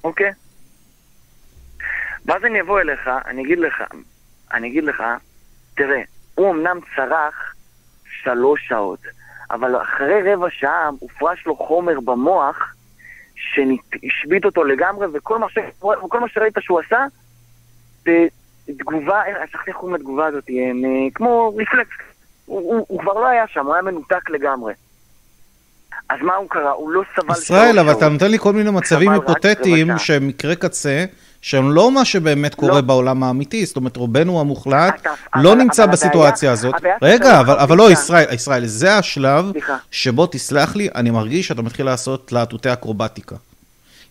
אוקיי? ואז אני אבוא אליך, אני אגיד לך, אני אגיד לך, תראה, הוא אמנם צרח שלוש שעות, אבל אחרי רבע שעה הופרש לו חומר במוח שהשבית אותו לגמרי, וכל מה, ש... וכל מה שראית שהוא עשה, תגובה, שכחתי איך קוראים לתגובה הזאת, אה, כמו רפלקס. הוא, הוא, הוא כבר לא היה שם, הוא היה מנותק לגמרי. אז מה הוא קרא? הוא לא סבל... ישראל, אבל אתה נותן לי כל מיני מצבים היפותטיים שהם מקרה קצה, שהם לא מה שבאמת קורה לא. בעולם האמיתי, זאת אומרת, רובנו המוחלט לא נמצא בסיטואציה הזאת. רגע, אבל, לא, ישראל, ישראל, זה השלב. שבו, תסלח לי, אני מרגיש שאתה מתחיל לעשות להטוטי אקרובטיקה.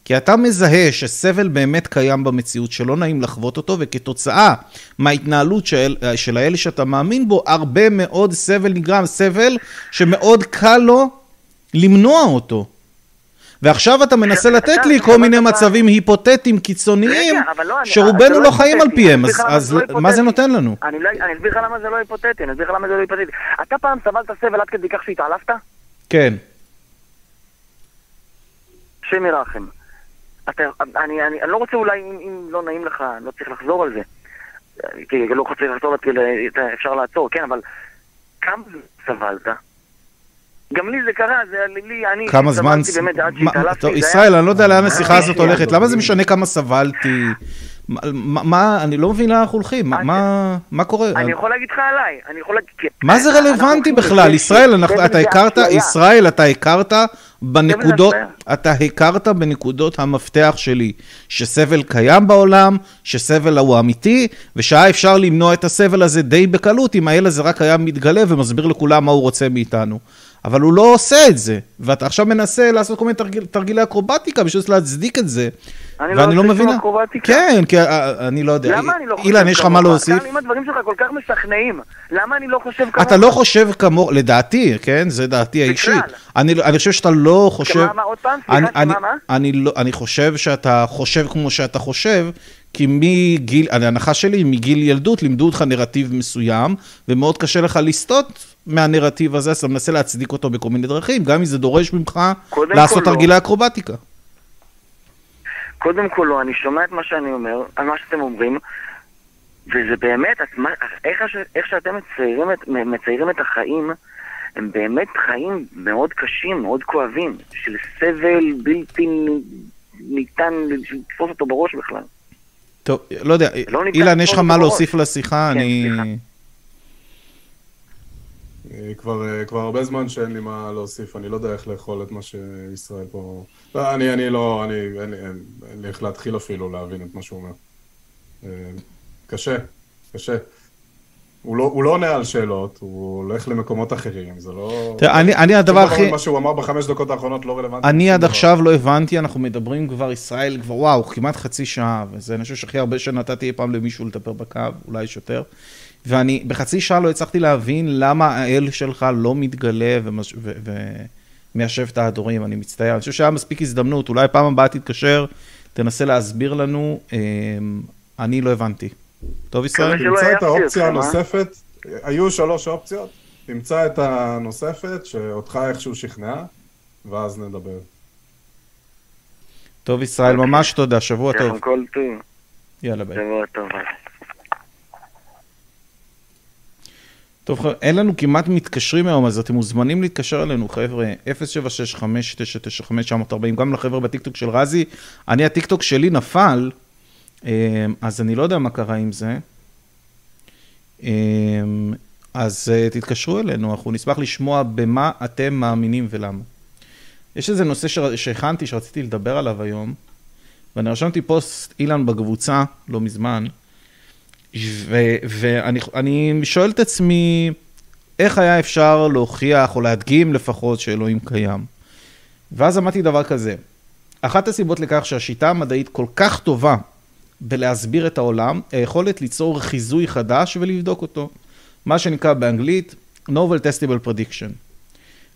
כי אתה מזהה שסבל באמת קיים במציאות, שלא נעים לחוות אותו, וכתוצאה מההתנהלות של, של האלה שאתה מאמין בו, הרבה מאוד סבל נגרם, סבל שמאוד קל לו למנוע אותו. ועכשיו אתה מנסה לתת לי כל מיני מצבים היפותטיים קיצוניים, לא, שרובנו לא, לא חיים על פיהם, אז לא מה זה נותן לנו? אני אסביר לך למה זה לא היפותטי, אני אסביר לך למה זה לא היפותטי. אתה פעם סבלת סבל עד כדי כך שהתעלפת? כן. השם ירחם. אתה, אני, אני, אני לא רוצה אולי, אם, אם לא נעים לך, לא צריך לחזור על זה. כי לא רוצה לחזור, אפשר לעצור, כן, אבל כמה סבלת? גם לי זה קרה, זה לי, אני... כמה זמן... באמת, עד שהתעלפתי, טוב, ישראל, אני לא יודע לאן השיחה הזאת הולכת. למה זה משנה כמה סבלתי? מה, אני לא מבין לאן אנחנו הולכים, מה קורה? אני יכול להגיד לך עליי, אני יכול להגיד... מה זה רלוונטי בכלל? ישראל, אתה הכרת, ישראל, אתה הכרת בנקודות, אתה הכרת בנקודות המפתח שלי, שסבל קיים בעולם, שסבל הוא אמיתי, ושהיה אפשר למנוע את הסבל הזה די בקלות, אם הילד הזה רק היה מתגלה ומסביר לכולם מה הוא רוצה מאיתנו. אבל הוא לא עושה את זה, ואתה עכשיו מנסה לעשות כל מיני תרגיל, תרגילי אקרובטיקה בשביל להצדיק את זה. אני לא עושה שום אקרובטיקה. כן, כי אה, אני לא יודע. למה אני לא חושב אילן, יש לך מה להוסיף? אם הדברים שלך כל כך משכנעים, למה אני לא חושב כמוך? אתה לא חושב כמוך, לדעתי, כן? זה דעתי האישית. אני, אני חושב שאתה לא חושב... מה, מה, עוד פעם? סליחה, מה, מה? אני, לא, אני חושב שאתה חושב כמו שאתה חושב, כי מגיל, ההנחה שלי, מגיל ילדות לימדו אותך נרטיב מסוים, ומאוד קשה לך לסטות מהנרטיב הזה, אז אתה מנסה להצדיק אותו בכל מיני דרכים, גם אם זה דורש ממך לעשות לא. תרגילי אקרובטיקה. קודם כל לא, אני שומע את מה שאני אומר, על מה שאתם אומרים, וזה באמת, איך, איך שאתם מציירים את, מציירים את החיים, הם באמת חיים מאוד קשים, מאוד כואבים, של סבל בלתי ניתן לתפוס אותו בראש בכלל. טוב, לא יודע, לא אילן, יש לך מה להוסיף לשיחה? כן, אני... סליחה. אה, כבר, אה, כבר הרבה זמן שאין לי מה להוסיף, אני לא יודע איך לאכול את מה שישראל פה... לא, אני, אני לא, אני, אין, אין, אין לי איך להתחיל אפילו להבין את מה שהוא אומר. אה, קשה, קשה. הוא לא, הוא לא עונה על שאלות, הוא הולך למקומות אחרים, זה לא... תראה, אני, אני הדבר הכי... מה שהוא אמר בחמש דקות האחרונות לא רלוונטי. אני עד עכשיו לא הבנתי, אנחנו מדברים כבר ישראל, כבר וואו, כמעט חצי שעה, וזה אני חושב שהכי הרבה שנתתי אי פעם למישהו לדבר בקו, אולי יש יותר. ואני בחצי שעה לא הצלחתי להבין למה האל שלך לא מתגלה ומש... ו... ומיישב את ההדורים, אני מצטער. אני חושב שהיה מספיק הזדמנות, אולי פעם הבאה תתקשר, תנסה להסביר לנו, אמ, אני לא הבנתי. טוב, ישראל? תמצא את האופציה הנוספת, היו שלוש אופציות, תמצא את הנוספת, שאותך איכשהו שכנעה, ואז נדבר. טוב, ישראל, ממש תודה, שבוע טוב. יאללה, ביי. שבוע טוב. טוב, אין לנו כמעט מתקשרים היום, אז אתם מוזמנים להתקשר אלינו, חבר'ה, 076-5995-940, גם לחבר'ה בטיקטוק של רזי. אני, הטיקטוק שלי נפל, אה, אז אני לא יודע מה קרה עם זה. אה, אז אה, תתקשרו אלינו, אנחנו נשמח לשמוע במה אתם מאמינים ולמה. יש איזה נושא שהכנתי, שרציתי לדבר עליו היום, ואני רשמתי פוסט, אילן, בקבוצה, לא מזמן, ואני שואל את עצמי, איך היה אפשר להוכיח או להדגים לפחות שאלוהים קיים? ואז אמרתי דבר כזה, אחת הסיבות לכך שהשיטה המדעית כל כך טובה בלהסביר את העולם, היכולת ליצור חיזוי חדש ולבדוק אותו. מה שנקרא באנגלית Novel Testable Prediction.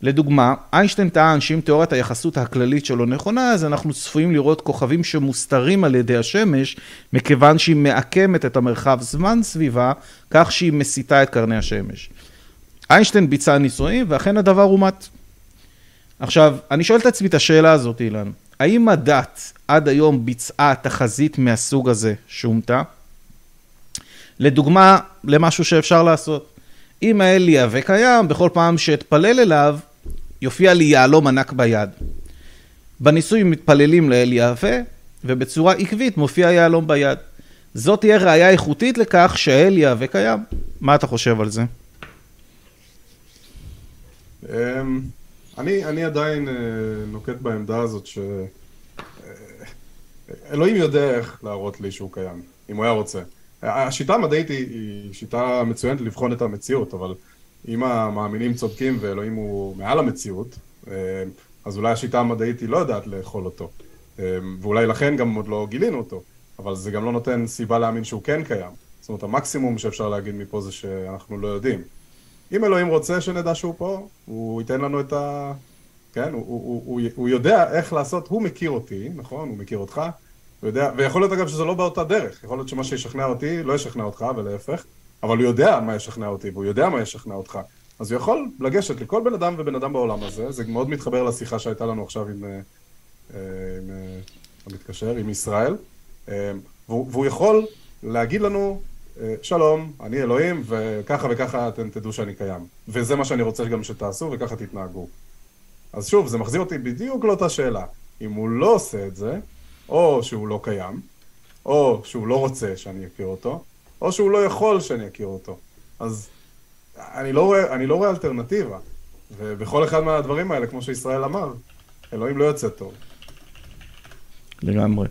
לדוגמה, איינשטיין טען שאם תיאוריית היחסות הכללית שלו נכונה, אז אנחנו צפויים לראות כוכבים שמוסתרים על ידי השמש, מכיוון שהיא מעקמת את המרחב זמן סביבה, כך שהיא מסיטה את קרני השמש. איינשטיין ביצע ניסויים, ואכן הדבר אומת. עכשיו, אני שואל את עצמי את השאלה הזאת, אילן. האם הדת עד היום ביצעה תחזית מהסוג הזה שאומתה? לדוגמה, למשהו שאפשר לעשות. אם האל יהווה קיים, בכל פעם שאתפלל אליו, יופיע לי יהלום ענק ביד. בניסוי מתפללים לאל יהווה, ובצורה עקבית מופיע יהלום ביד. זאת תהיה ראייה איכותית לכך שהאל יהווה קיים. מה אתה חושב על זה? אמ, אני, אני עדיין אה, נוקט בעמדה הזאת ש... אלוהים יודע איך להראות לי שהוא קיים, אם הוא היה רוצה. השיטה המדעית היא, היא שיטה מצוינת לבחון את המציאות, אבל אם המאמינים צודקים ואלוהים הוא מעל המציאות, אה, אז אולי השיטה המדעית היא לא יודעת לאכול אותו. אה, ואולי לכן גם עוד לא גילינו אותו, אבל זה גם לא נותן סיבה להאמין שהוא כן קיים. זאת אומרת, המקסימום שאפשר להגיד מפה זה שאנחנו לא יודעים. אם אלוהים רוצה שנדע שהוא פה, הוא ייתן לנו את ה... כן, הוא, הוא, הוא, הוא יודע איך לעשות, הוא מכיר אותי, נכון? הוא מכיר אותך, הוא יודע, ויכול להיות אגב שזה לא באותה דרך, יכול להיות שמה שישכנע אותי לא ישכנע אותך, ולהפך, אבל הוא יודע מה ישכנע אותי, והוא יודע מה ישכנע אותך. אז הוא יכול לגשת לכל בן אדם ובן אדם בעולם הזה, זה מאוד מתחבר לשיחה שהייתה לנו עכשיו עם, אה, אה, עם, עם אה, המתקשר, עם ישראל, והוא, והוא יכול להגיד לנו, שלום, אני אלוהים, וככה וככה אתם תדעו שאני קיים. וזה מה שאני רוצה גם שתעשו, וככה תתנהגו. אז שוב, זה מחזיר אותי בדיוק לאותה שאלה. אם הוא לא עושה את זה, או שהוא לא קיים, או שהוא לא רוצה שאני אכיר אותו, או שהוא לא יכול שאני אכיר אותו. אז אני לא רואה, אני לא רואה אלטרנטיבה. ובכל אחד מהדברים האלה, כמו שישראל אמר, אלוהים לא יוצא טוב. לגמרי.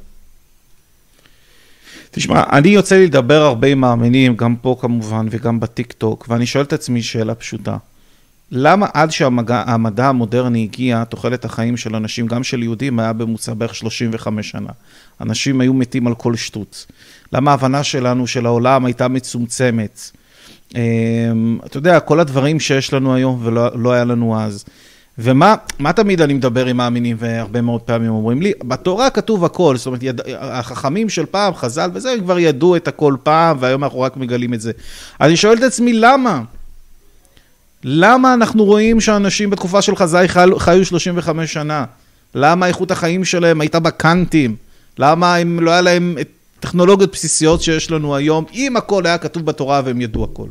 תשמע, אני יוצא לי לדבר הרבה עם מאמינים, גם פה כמובן וגם בטיק טוק, ואני שואל את עצמי שאלה פשוטה. למה עד שהמדע המודרני הגיע, תוחלת החיים של אנשים, גם של יהודים, היה בממוצע בערך 35 שנה. אנשים היו מתים על כל שטות. למה ההבנה שלנו של העולם הייתה מצומצמת? אמ, אתה יודע, כל הדברים שיש לנו היום ולא לא היה לנו אז. ומה תמיד אני מדבר עם מאמינים, והרבה מאוד פעמים אומרים לי, בתורה כתוב הכל, זאת אומרת, יד, החכמים של פעם, חז"ל וזה, הם כבר ידעו את הכל פעם, והיום אנחנו רק מגלים את זה. אני שואל את עצמי, למה? למה אנחנו רואים שאנשים בתקופה של חזאי חיו 35 שנה? למה איכות החיים שלהם הייתה בקאנטים? למה הם לא היה להם טכנולוגיות בסיסיות שיש לנו היום, אם הכל היה כתוב בתורה והם ידעו הכל?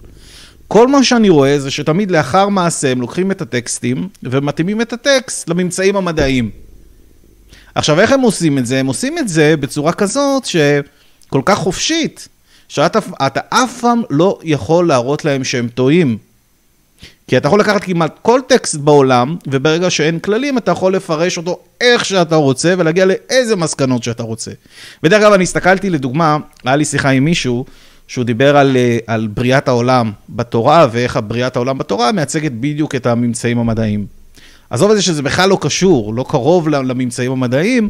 כל מה שאני רואה זה שתמיד לאחר מעשה הם לוקחים את הטקסטים ומתאימים את הטקסט לממצאים המדעיים. עכשיו, איך הם עושים את זה? הם עושים את זה בצורה כזאת שכל כך חופשית, שאתה אף פעם לא יכול להראות להם שהם טועים. כי אתה יכול לקחת כמעט כל טקסט בעולם, וברגע שאין כללים, אתה יכול לפרש אותו איך שאתה רוצה, ולהגיע לאיזה מסקנות שאתה רוצה. ודרך אגב, אני הסתכלתי לדוגמה, היה לי שיחה עם מישהו, שהוא דיבר על, אה, על בריאת העולם בתורה, ואיך בריאת העולם בתורה מייצגת בדיוק את הממצאים המדעיים. עזוב את זה שזה בכלל לא קשור, לא קרוב לממצאים המדעיים,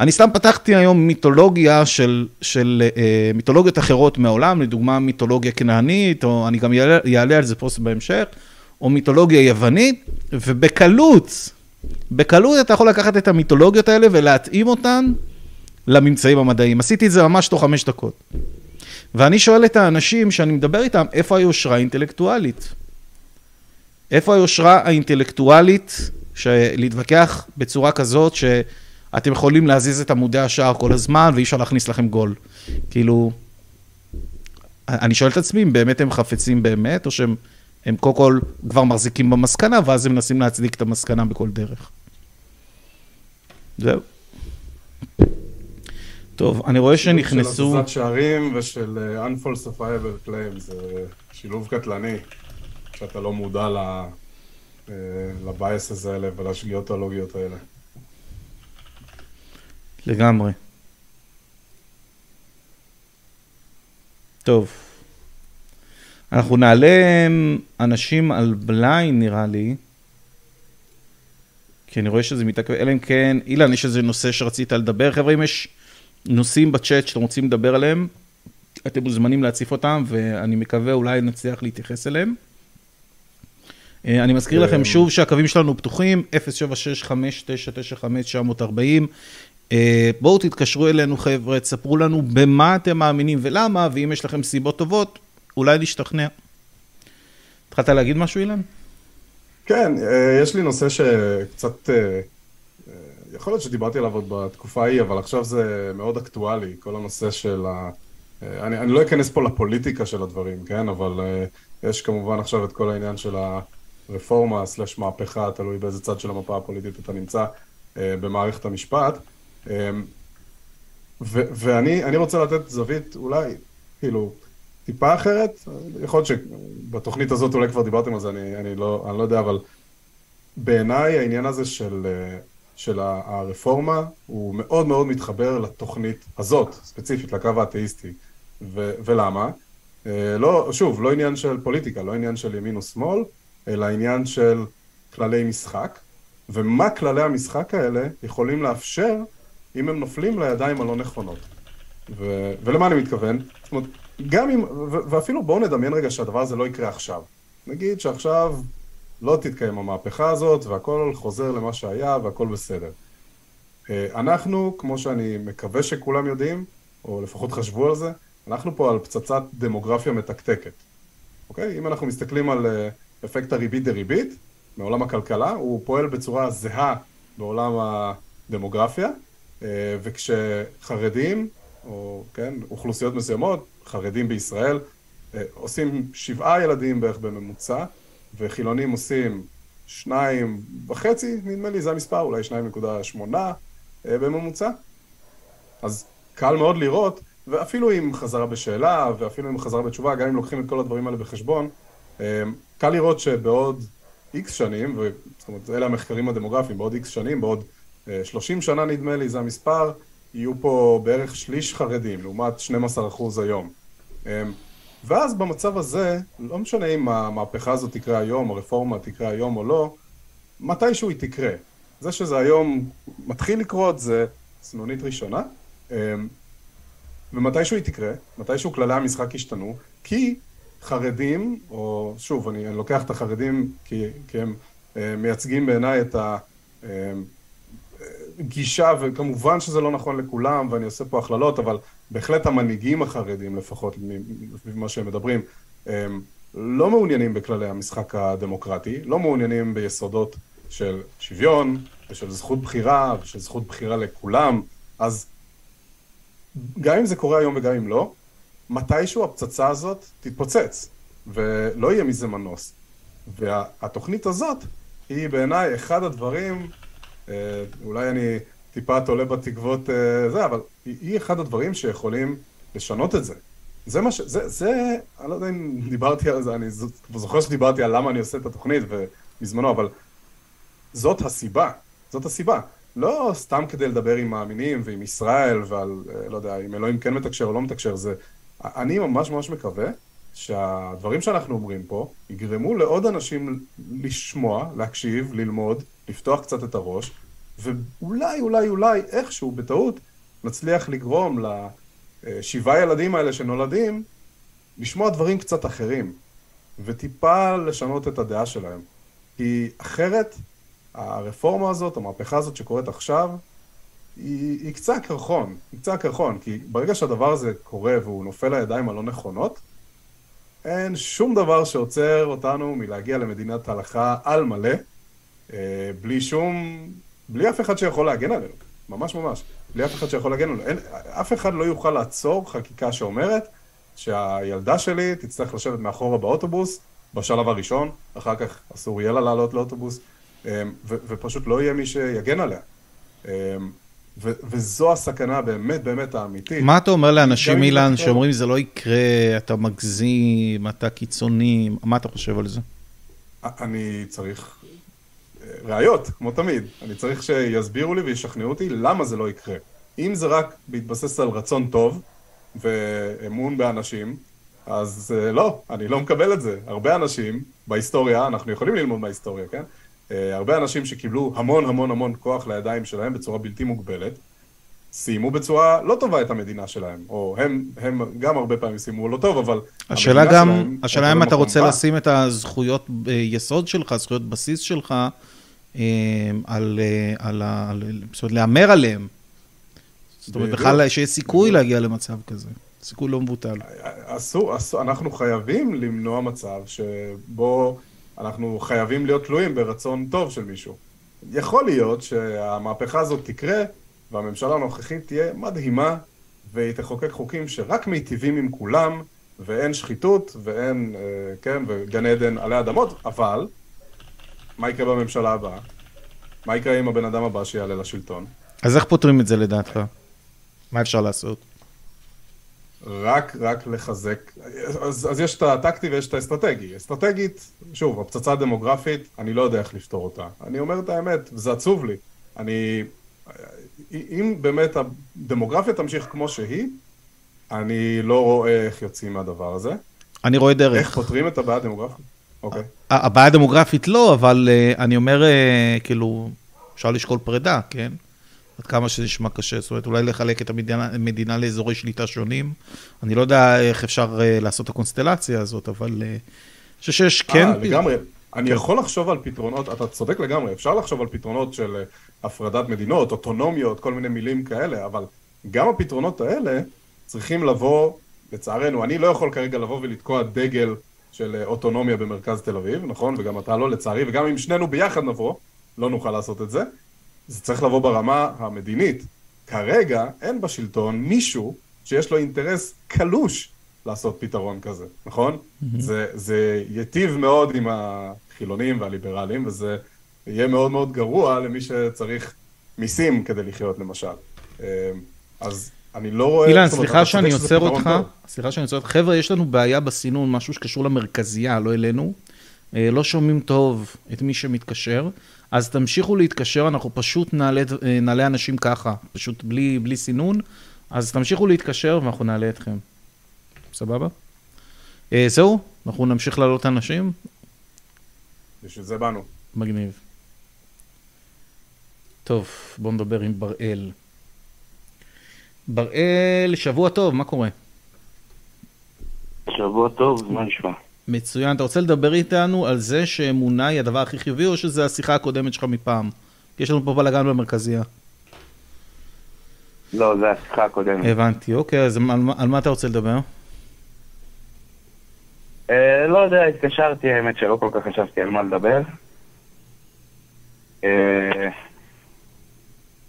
אני סתם פתחתי היום מיתולוגיה של, של אה, מיתולוגיות אחרות מהעולם, לדוגמה מיתולוגיה כנענית, או אני גם אעלה על זה פוסט בהמשך, או מיתולוגיה יוונית, ובקלות, בקלות אתה יכול לקחת את המיתולוגיות האלה ולהתאים אותן לממצאים המדעיים. עשיתי את זה ממש תוך חמש דקות. ואני שואל את האנשים שאני מדבר איתם, איפה היושרה האינטלקטואלית? איפה היושרה האינטלקטואלית להתווכח בצורה כזאת שאתם יכולים להזיז את עמודי השער כל הזמן ואי אפשר להכניס לכם גול? כאילו, אני שואל את עצמי אם באמת הם חפצים באמת, או שהם הם קודם כל כבר מחזיקים במסקנה, ואז הם מנסים להצדיק את המסקנה בכל דרך. זהו. טוב, אני רואה שנכנסו... של הזזת שערים ושל uh, unfalsifiable claim, זה שילוב קטלני, שאתה לא מודע ל... uh, לבייסס האלה ולשגיאות הלוגיות האלה. לגמרי. טוב. אנחנו נעלה אנשים על בליין נראה לי. כי אני רואה שזה מתעכב, אלא אם כן, אילן, יש איזה נושא שרצית לדבר? חבר'ה, אם יש נושאים בצ'אט שאתם רוצים לדבר עליהם, אתם מוזמנים להציף אותם, ואני מקווה אולי נצליח להתייחס אליהם. אה, אני מזכיר לכם שוב שהקווים שלנו פתוחים, 076-5995-940. אה, בואו תתקשרו אלינו חבר'ה, תספרו לנו במה אתם מאמינים ולמה, ואם יש לכם סיבות טובות, אולי נשתכנע. התחלת להגיד משהו, אילן? כן, אה, יש לי נושא שקצת, אה, אה, יכול להיות שדיברתי עליו עוד בתקופה ההיא, אבל עכשיו זה מאוד אקטואלי, כל הנושא של ה... אני, אני לא אכנס פה לפוליטיקה של הדברים, כן? אבל יש כמובן עכשיו את כל העניין של רפורמה סלש מהפכה, תלוי באיזה צד של המפה הפוליטית אתה נמצא במערכת המשפט. ו- ואני רוצה לתת זווית אולי, כאילו, טיפה אחרת, יכול להיות שבתוכנית הזאת אולי כבר דיברתם על זה, אני, אני, לא, אני לא יודע, אבל בעיניי העניין הזה של, של הרפורמה הוא מאוד מאוד מתחבר לתוכנית הזאת, ספציפית, לקו האתאיסטי. ו- ולמה? אה, לא, שוב, לא עניין של פוליטיקה, לא עניין של ימין או שמאל, אלא עניין של כללי משחק, ומה כללי המשחק האלה יכולים לאפשר אם הם נופלים לידיים הלא נכונות. ו- ולמה אני מתכוון? זאת אומרת, גם אם, ואפילו בואו נדמיין רגע שהדבר הזה לא יקרה עכשיו. נגיד שעכשיו לא תתקיים המהפכה הזאת, והכל חוזר למה שהיה, והכל בסדר. אה, אנחנו, כמו שאני מקווה שכולם יודעים, או לפחות חשבו על זה, אנחנו פה על פצצת דמוגרפיה מתקתקת, אוקיי? אם אנחנו מסתכלים על אה, אפקט הריבית דריבית, מעולם הכלכלה, הוא פועל בצורה זהה בעולם הדמוגרפיה, אה, וכשחרדים, או כן, אוכלוסיות מסוימות, חרדים בישראל, אה, עושים שבעה ילדים בערך בממוצע, וחילונים עושים שניים וחצי, נדמה לי, זה המספר, אולי שניים נקודה שמונה בממוצע. אז קל מאוד לראות ואפילו עם חזרה בשאלה, ואפילו עם חזרה בתשובה, גם אם לוקחים את כל הדברים האלה בחשבון, אמ, קל לראות שבעוד איקס שנים, זאת אומרת, אלה המחקרים הדמוגרפיים, בעוד איקס שנים, בעוד 30 אה, שנה נדמה לי, זה המספר, יהיו פה בערך שליש חרדים, לעומת 12% היום. אמ, ואז במצב הזה, לא משנה אם המהפכה הזאת תקרה היום, הרפורמה תקרה היום או לא, מתישהו היא תקרה. זה שזה היום מתחיל לקרות זה סנונית ראשונה, אמ, ומתישהו היא תקרה, מתישהו כללי המשחק ישתנו, כי חרדים, או שוב, אני, אני לוקח את החרדים כי, כי הם אה, מייצגים בעיניי את הגישה, אה, וכמובן שזה לא נכון לכולם, ואני עושה פה הכללות, אבל בהחלט המנהיגים החרדים, לפחות ממה שהם מדברים, הם לא מעוניינים בכללי המשחק הדמוקרטי, לא מעוניינים ביסודות של שוויון, ושל זכות בחירה, ושל זכות בחירה לכולם, אז גם אם זה קורה היום וגם אם לא, מתישהו הפצצה הזאת תתפוצץ, ולא יהיה מזה מנוס. והתוכנית הזאת היא בעיניי אחד הדברים, אה, אולי אני טיפה תולה בתקוות אה, זה, אבל היא אחד הדברים שיכולים לשנות את זה. זה מה ש... זה, זה, אני לא יודע אם דיברתי על זה, אני זוכר שדיברתי על למה אני עושה את התוכנית בזמנו, אבל זאת הסיבה, זאת הסיבה. לא סתם כדי לדבר עם מאמינים ועם ישראל ועל, אה, לא יודע, אם אלוהים כן מתקשר או לא מתקשר, זה... אני ממש ממש מקווה שהדברים שאנחנו אומרים פה יגרמו לעוד אנשים לשמוע, להקשיב, ללמוד, לפתוח קצת את הראש, ואולי, אולי, אולי, איכשהו, בטעות, נצליח לגרום לשבעה ילדים האלה שנולדים, לשמוע דברים קצת אחרים, וטיפה לשנות את הדעה שלהם. כי אחרת, הרפורמה הזאת, המהפכה הזאת שקורית עכשיו, היא, היא קצה הקרחון, היא קצה הקרחון, כי ברגע שהדבר הזה קורה והוא נופל לידיים הלא נכונות, אין שום דבר שעוצר אותנו מלהגיע למדינת הלכה על מלא, אה, בלי שום, בלי אף אחד שיכול להגן עלינו, ממש ממש, בלי אף אחד שיכול להגן עלינו. אין, אף אחד לא יוכל לעצור חקיקה שאומרת שהילדה שלי תצטרך לשבת מאחורה באוטובוס בשלב הראשון, אחר כך אסור יהיה לה לעלות לאוטובוס, אמ, ופשוט לא יהיה מי שיגן עליה. אמ, וזו הסכנה באמת באמת האמיתית. מה אתה אומר לאנשים, אילן, שאומרים זה לא יקרה, אתה מגזים, אתה קיצוני, מה אתה חושב על זה? אני צריך ראיות, כמו תמיד. אני צריך שיסבירו לי וישכנעו אותי למה זה לא יקרה. אם זה רק בהתבסס על רצון טוב ואמון באנשים, אז אה, לא, אני לא מקבל את זה. הרבה אנשים בהיסטוריה, אנחנו יכולים ללמוד מההיסטוריה, כן? אה, הרבה אנשים שקיבלו המון המון המון כוח לידיים שלהם בצורה בלתי מוגבלת, סיימו בצורה לא טובה את המדינה שלהם, או הם, הם גם הרבה פעמים סיימו לא טוב, אבל השאלה גם, שלהם, השאלה אם אתה רוצה בה. לשים את הזכויות אה, יסוד שלך, זכויות בסיס שלך, על, על, על, זאת אומרת, להמר עליהם. זאת אומרת, בכלל שיש סיכוי להגיע למצב כזה. סיכוי לא מבוטל. אסור, אסור, אנחנו חייבים למנוע מצב שבו אנחנו חייבים להיות תלויים ברצון טוב של מישהו. יכול להיות שהמהפכה הזאת תקרה, והממשלה הנוכחית תהיה מדהימה, והיא תחוקק חוקים שרק מיטיבים עם כולם, ואין שחיתות, ואין, אה, כן, וגן עדן עלי אדמות, אבל מה יקרה בממשלה הבאה? מה יקרה עם הבן אדם הבא שיעלה לשלטון? אז איך פותרים את זה לדעתך? מה אפשר לעשות? רק, רק לחזק, אז, אז יש את הטקטי ויש את האסטרטגי. אסטרטגית, שוב, הפצצה הדמוגרפית, אני לא יודע איך לפתור אותה. אני אומר את האמת, וזה עצוב לי. אני, אם באמת הדמוגרפיה תמשיך כמו שהיא, אני לא רואה איך יוצאים מהדבר הזה. אני רואה דרך. איך פותרים את הבעיה הדמוגרפית? אוקיי. הבעיה הדמוגרפית לא, אבל uh, אני אומר, uh, כאילו, אפשר לשקול פרידה, כן? עד כמה שזה נשמע קשה, זאת אומרת, אולי לחלק את המדינה, המדינה לאזורי שליטה שונים. אני לא יודע איך אפשר uh, לעשות את הקונסטלציה הזאת, אבל אני חושב שיש כן... אה, לגמרי. אני יכול לחשוב על פתרונות, אתה צודק לגמרי, אפשר לחשוב על פתרונות של הפרדת מדינות, אוטונומיות, כל מיני מילים כאלה, אבל גם הפתרונות האלה צריכים לבוא, לצערנו, אני לא יכול כרגע לבוא ולתקוע דגל של אוטונומיה במרכז תל אביב, נכון? וגם אתה לא, לצערי, וגם אם שנינו ביחד נבוא, לא נוכל לעשות את זה. זה צריך לבוא ברמה המדינית. כרגע אין בשלטון מישהו שיש לו אינטרס קלוש לעשות פתרון כזה, נכון? Mm-hmm. זה, זה ייטיב מאוד עם החילונים והליברלים, וזה יהיה מאוד מאוד גרוע למי שצריך מיסים כדי לחיות, למשל. אמ, אז אני לא רואה... אילן, סליחה שאני עוצר אותך, סליחה שאני עוצר אותך. חבר'ה, יש לנו בעיה בסינון, משהו שקשור למרכזייה, לא אלינו. אה, לא שומעים טוב את מי שמתקשר, אז תמשיכו להתקשר, אנחנו פשוט נעלה, אה, נעלה אנשים ככה, פשוט בלי, בלי סינון, אז תמשיכו להתקשר ואנחנו נעלה אתכם. סבבה? אה, זהו, אנחנו נמשיך לעלות אנשים. בשביל זה באנו. מגניב. טוב, בואו נדבר עם בראל. בראל, שבוע טוב, מה קורה? שבוע טוב, מה נשמע? מצוין. אתה רוצה לדבר איתנו על זה שאמונה היא הדבר הכי חיובי, או שזה השיחה הקודמת שלך מפעם? כי יש לנו פה בלאגן במרכזייה. לא, זה השיחה הקודמת. הבנתי, אוקיי, אז על, על מה אתה רוצה לדבר? אה, לא יודע, התקשרתי, האמת שלא כל כך חשבתי על מה לדבר. אה,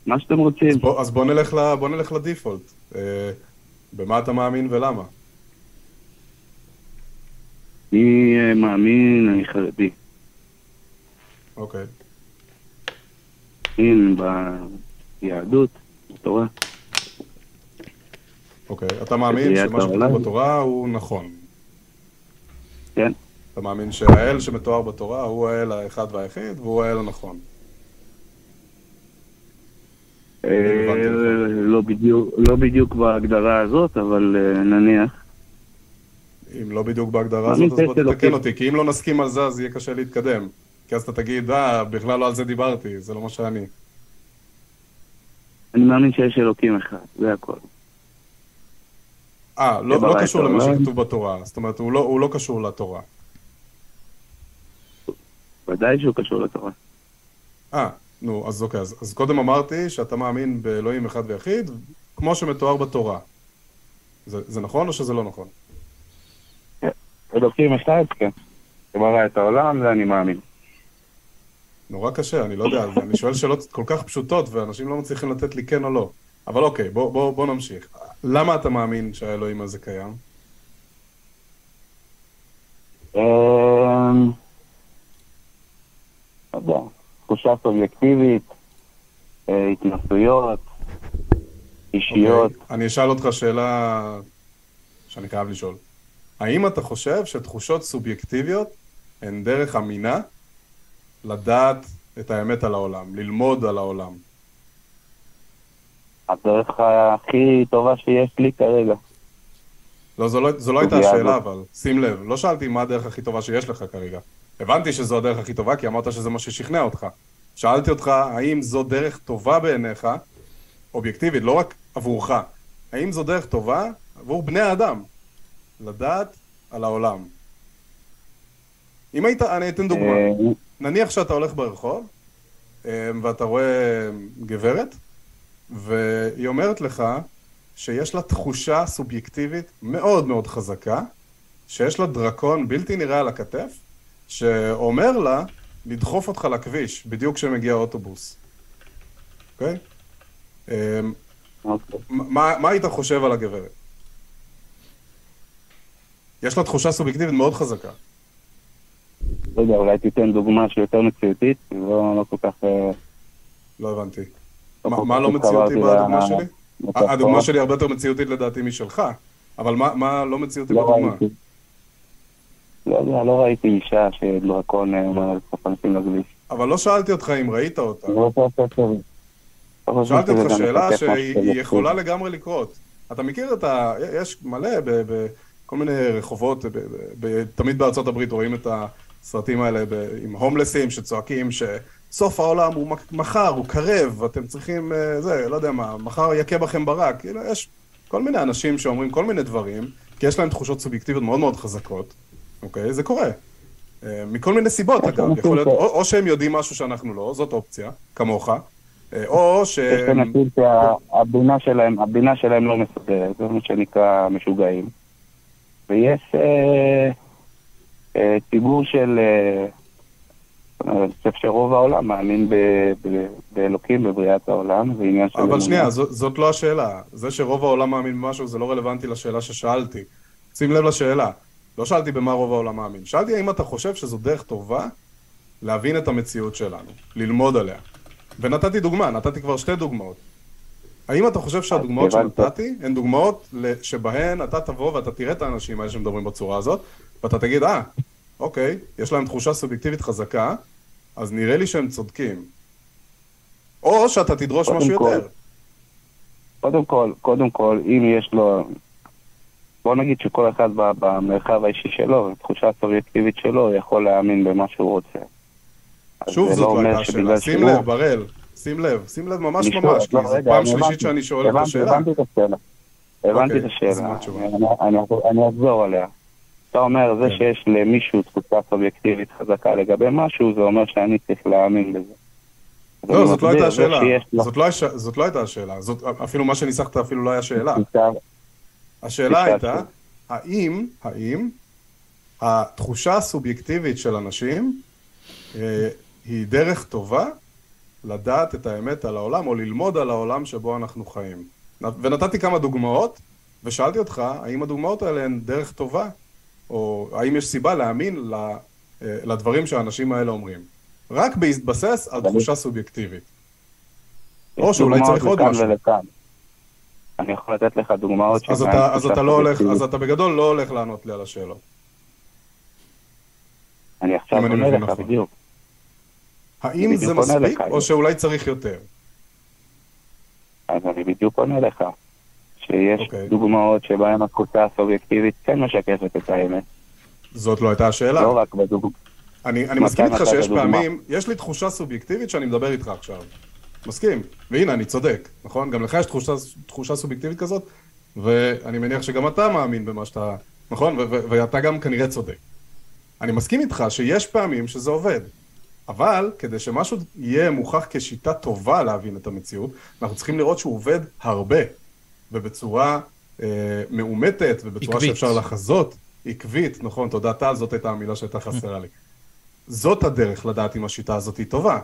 מה שאתם רוצים. אז בוא, אז בוא, נלך, ל, בוא נלך לדיפולט. אה, במה אתה מאמין ולמה? אני אה, מאמין, אני חרדי. אוקיי. מאמין ביהדות, בתורה. אוקיי, אתה מאמין שמה שכתוב בתורה הוא נכון. כן. אתה מאמין שהאל שמתואר בתורה הוא האל האחד והיחיד והוא האל הנכון. אה, לא, לא בדיוק בהגדרה הזאת, אבל אה, נניח. אם לא בדיוק בהגדרה הזאת, אז בוא תתקן אותי, כי אם לא נסכים על זה, אז יהיה קשה להתקדם. כי אז אתה תגיד, אה, בכלל לא על זה דיברתי, זה לא מה שאני. אני מאמין שיש אלוקים אחד, זה הכל. אה, לא, לא קשור למה שכתוב בתורה, זאת אומרת, הוא לא, הוא לא קשור לתורה. ודאי שהוא קשור לתורה. אה, נו, אז אוקיי, אז, אז קודם אמרתי שאתה מאמין באלוהים אחד ויחיד, כמו שמתואר בתורה. זה, זה נכון או שזה לא נכון? אלוקים אחד, כן. שברא את העולם, זה אני מאמין. נורא קשה, אני לא יודע, אני שואל שאלות כל כך פשוטות, ואנשים לא מצליחים לתת לי כן או לא. אבל אוקיי, בוא, בוא, בוא נמשיך. למה אתה מאמין שהאלוהים הזה קיים? אמ, לא יודע, תחושה סובייקטיבית, אה, התנסויות, אישיות. אוקיי, אני אשאל אותך שאלה שאני חייב לשאול. האם אתה חושב שתחושות סובייקטיביות הן דרך אמינה לדעת את האמת על העולם, ללמוד על העולם? הדרך הכי טובה שיש לי כרגע. לא, זו לא, זו לא הייתה השאלה, אבל שים לב, לא שאלתי מה הדרך הכי טובה שיש לך כרגע. הבנתי שזו הדרך הכי טובה, כי אמרת שזה מה ששכנע אותך. שאלתי אותך, האם זו דרך טובה בעיניך, אובייקטיבית, לא רק עבורך, האם זו דרך טובה עבור בני האדם, לדעת על העולם. אם היית, אני אתן דוגמה. אה, נניח שאתה הולך ברחוב, אה, ואתה רואה גברת, והיא אומרת לך שיש לה תחושה סובייקטיבית מאוד מאוד חזקה, שיש לה דרקון בלתי נראה על הכתף, שאומר לה לדחוף אותך לכביש, בדיוק כשמגיע האוטובוס. אוקיי? אה, אוקיי. מה, מה היית חושב על הגברת? יש לה תחושה סובייקטיבית מאוד חזקה. לא יודע, אולי תיתן דוגמה שהיא יותר מציאותית, לא, לא כל כך... אה, לא הבנתי. לא מה- לא מציאותי בדוגמה שלי? הדוגמה שלי הרבה יותר מציאותית לדעתי משלך, אבל מה- מה לא מציאותי לא בדוגמה? ראיתי. לא יודע, לא ראיתי אישה שדרקון אה, אומר לדחוף אנשים לכביש. אבל לא שאלתי אותך אם ראית אותה. טוב. לא חושב שאלתי אותך שאלה שהיא יכולה לגמרי לקרות. אתה מכיר את ה... יש מלא בכל מיני רחובות, תמיד בארצות הברית רואים את הסרטים האלה עם הומלסים שצועקים שסוף העולם הוא מחר, הוא קרב, אתם צריכים, אה, זה, לא יודע מה, מחר יכה בכם ברק. כאילו, יש כל מיני אנשים שאומרים כל מיני דברים, כי יש להם תחושות סובייקטיביות מאוד מאוד חזקות, אוקיי? זה קורה. אה, מכל מיני סיבות, אגב. יכול להיות, או, או שהם יודעים משהו שאנחנו לא, זאת אופציה, כמוך, אה, או יש שהם... אנשים שהבינה שלהם, הבינה שלהם לא מסודרת, זה מה שנקרא משוגעים. ויש אה, אה, ציבור של... אה, אני חושב שרוב העולם מאמין ב- ב- באלוקים, בבריאת העולם, זה עניין של... אבל. שנייה, זאת, זאת לא השאלה. זה שרוב העולם מאמין במשהו זה לא רלוונטי לשאלה ששאלתי. שים לב לשאלה. לא שאלתי במה רוב העולם מאמין. שאלתי האם אתה חושב שזו דרך טובה להבין את המציאות שלנו, ללמוד עליה. ונתתי דוגמה, נתתי כבר שתי דוגמאות. האם אתה חושב שהדוגמאות. שנתתי הן דוגמאות שבהן אתה תבוא ואתה תראה את האנשים האלה שמדברים בצורה הזאת, ואתה תגיד, אה, אוקיי, יש להם תחושה סובייקטיבית חזקה, אז נראה לי שהם צודקים. או שאתה תדרוש משהו כל, יותר. קודם כל, קודם כל, אם יש לו... בוא נגיד שכל אחד במרחב האישי שלו, בתחושה הסובייקטיבית שלו, יכול להאמין במה שהוא רוצה. שוב, זאת לא הייתה השאלה. שים שהוא- לב, בראל, שים לב, שים לב ממש ממש, כי לא, זו רגע, פעם שלישית שאני שואל את השאלה. הבנתי את השאלה. הבנתי את אוקיי, אז השאלה. אני- אחזור עליה. אתה אומר, זה כן. שיש למישהו תחושה סובייקטיבית חזקה לגבי משהו, זה אומר שאני צריך להאמין בזה. אז לא, אני זאת לא הייתה השאלה. זאת לא לא הייתה השאלה. אפילו מה שניסחת אפילו לא היה שאלה. השאלה הייתה, האם, האם התחושה הסובייקטיבית של אנשים אה, היא דרך טובה לדעת את האמת על העולם, או ללמוד על העולם שבו אנחנו חיים. ונתתי כמה דוגמאות, ושאלתי אותך, האם הדוגמאות האלה הן דרך טובה, או האם יש סיבה להאמין ל- אה, לדברים שהאנשים האלה אומרים. רק בהתבסס על תחושה סובייקטיבית. או שאולי צריך עוד משהו. ולכאן. אני יכול לתת לך דוגמאות אז אתה, אז אתה לא הולך, אז אתה בגדול לא הולך לענות לי על השאלות. אני עכשיו אני עונה לך נכון. בדיוק. האם זה מספיק, לך. או שאולי צריך יותר? אז אני בדיוק עונה לך. שיש אוקיי. דוגמאות שבהן התחושה הסובייקטיבית כן משקפת את האמת. זאת לא הייתה השאלה. לא רק בדוגמאות. אני, אני מסכים איתך שיש? פעמים, יש לי תחושה סובייקטיבית שאני מדבר איתך עכשיו. מסכים. והנה, אני צודק, נכון? גם לך יש תחושה, תחושה סובייקטיבית כזאת, ואני מניח שגם אתה מאמין במה שאתה... נכון? ו- ו- ואתה גם כנראה צודק. אני מסכים איתך שיש פעמים שזה עובד. אבל כדי שמשהו יהיה מוכח כשיטה טובה להבין את המציאות, אנחנו צריכים לראות שהוא עובד הרבה, ובצורה אה, מאומתת, ובצורה עקבית. שאפשר לחזות, עקבית, נכון, תודה טל, זאת הייתה המילה שהייתה חסרה לי. זאת הדרך לדעת אם השיטה הזאת היא טובה.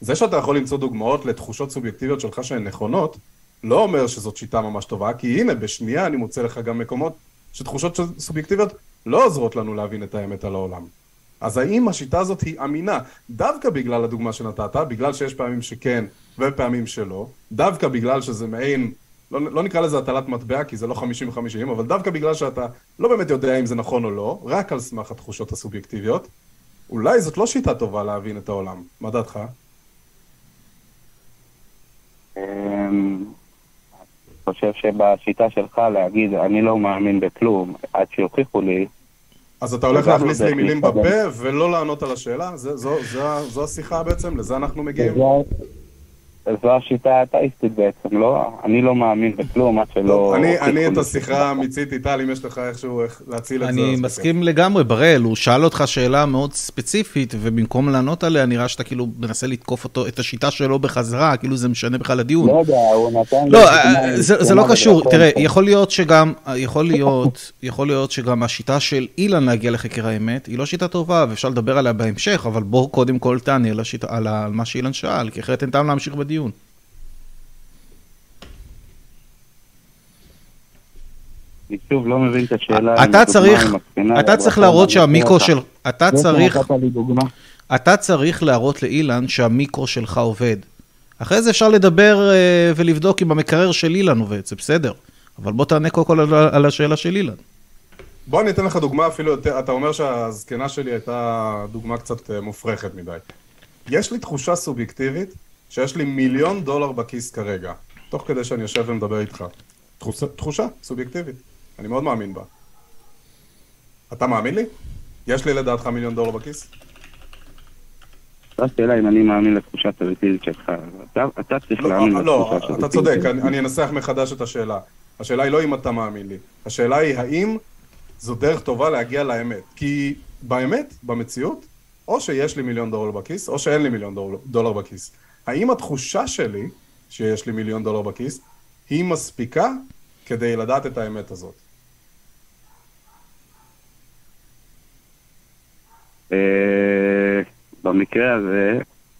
זה שאתה יכול למצוא דוגמאות לתחושות סובייקטיביות שלך שהן נכונות, לא אומר שזאת שיטה ממש טובה, כי הנה, בשנייה אני מוצא לך גם מקומות שתחושות סובייקטיביות לא עוזרות לנו להבין את האמת על העולם. אז האם השיטה הזאת היא אמינה? דווקא בגלל הדוגמה שנתת, בגלל שיש פעמים שכן ופעמים שלא, דווקא בגלל שזה מעין, לא, לא נקרא לזה הטלת מטבע, כי זה לא 50-50, אבל דווקא בגלל שאתה לא באמת יודע אם זה נכון או לא, רק על סמך התחושות הסובייקטיביות, אולי זאת לא שיטה טובה להבין את העולם. מה דעתך? אמ, אני חושב שבשיטה שלך להגיד אני לא מאמין בכלום עד שיוכיחו לי, אז אתה הולך להכניס לא לי דרך מילים. בפה ולא לענות על השאלה? זה, זו, זו, זו השיחה בעצם? לזה אנחנו מגיעים? זו- השיטה האתאיסטית בעצם, לא? אני לא מאמין בכלום עד שלא... אני, את השיחה מיציתי, טל, אם יש לך איכשהו איך להציל את זה. אני מסכים לגמרי, בראל, הוא שאל אותך שאלה מאוד ספציפית, ובמקום לענות עליה, נראה שאתה כאילו מנסה לתקוף אותו, את השיטה שלו בחזרה, כאילו זה משנה בכלל לדיון. לא יודע, הוא נתן. לא, אה, זה, לא קשור. תראה, יכול להיות שגם, יכול להיות, יכול להיות שגם השיטה של אילן להגיע לחקר האמת, היא לא שיטה טובה, ואפשר לדבר עליה בהמשך, אבל בוא קודם כל תענה על מה שאילן שאל, כי אחרת אין טעם להמשיך בדיון. אני שוב לא מבין את השאלה. אם אתה צריך, אתה צריך להראות שהמיקרו. של, אתה צריך. אתה צריך להראות לאילן שהמיקרו שלך עובד. אחרי זה אפשר לדבר אה, ולבדוק אם המקרר של אילן עובד, זה בסדר. אבל בוא תענה קודם כל על, על השאלה של אילן. בוא אני אתן לך דוגמה אפילו יותר, אתה אומר שהזקנה שלי הייתה דוגמה קצת אה, מופרכת מדי. יש לי תחושה סובייקטיבית שיש לי מיליון דולר בכיס כרגע, תוך כדי שאני יושב ומדבר איתך. תחושה, תחושה סובייקטיבית, אני מאוד מאמין בה. אתה מאמין לי? יש לי לדעתך מיליון דולר בכיס? זו השאלה אם אני מאמין לתחושה הסובייקטיבית שלך. אתה- אתה צריך להאמין לא, לתחושה לא, אתה הסובייקטיבית צודק. אני אני אנסח מחדש את השאלה. השאלה היא לא אם אתה מאמין לי, השאלה היא האם זו דרך טובה להגיע לאמת. כי באמת, במציאות, או שיש לי מיליון דולר בכיס, או שאין לי מיליון דולר, דולר בכיס. האם התחושה שלי שיש לי מיליון דולר בכיס, היא מספיקה כדי לדעת את האמת הזאת? אה, במקרה הזה,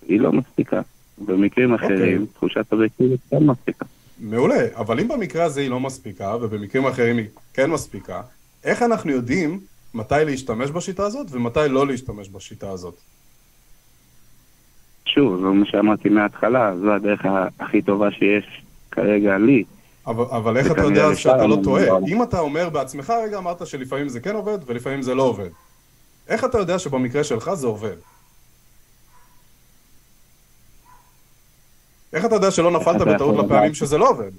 היא לא מספיקה. במקרים אחרים, תחושה סובייקטיבית כן מספיקה. מעולה, אבל אם במקרה הזה היא לא מספיקה, ובמקרים אחרים היא כן מספיקה, איך אנחנו יודעים מתי להשתמש בשיטה הזאת ומתי לא להשתמש בשיטה הזאת? שוב, זה מה שאמרתי מההתחלה, זו הדרך הכי טובה שיש כרגע לי. אבל, אבל איך אתה יודע שאתה לא טועה? לא. אם אתה אומר בעצמך, רגע אמרת שלפעמים זה כן עובד ולפעמים זה לא עובד. איך אתה יודע שבמקרה שלך זה עובד? איך אתה יודע שלא נפלת בטעות לפעמים? שזה לא עובד?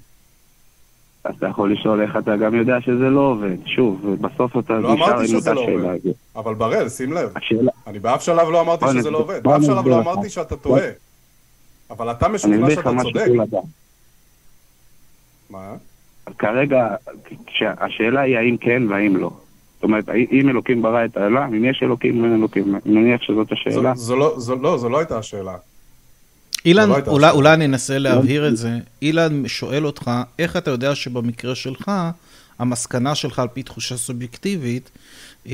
אז אתה יכול לשאול איך אתה גם יודע שזה לא עובד. שוב, בסוף אתה לא נשאר אמרתי עם שזה אותה לא שאלה. עובד. הזאת. אבל בראל, שים לב, השאלה, אני באף שלב לא אמרתי שזה לא עובד, באף שלב לא. אמרתי שאתה טועה. אבל אתה משוכנע שאתה צודק. מה? כרגע, כשהשאלה היא האם כן והאם לא. זאת אומרת, אם אלוקים ברא את העולם, אם יש אלוקים, אין אלוקים. אני מניח שזאת זו- השאלה. זו לא- זו לא, זו לא הייתה השאלה. אילן, לא אולי. אולי אני אנסה להבהיר את זה. אילן שואל אותך, איך אתה יודע שבמקרה שלך, המסקנה שלך על פי תחושה סובייקטיבית, אה,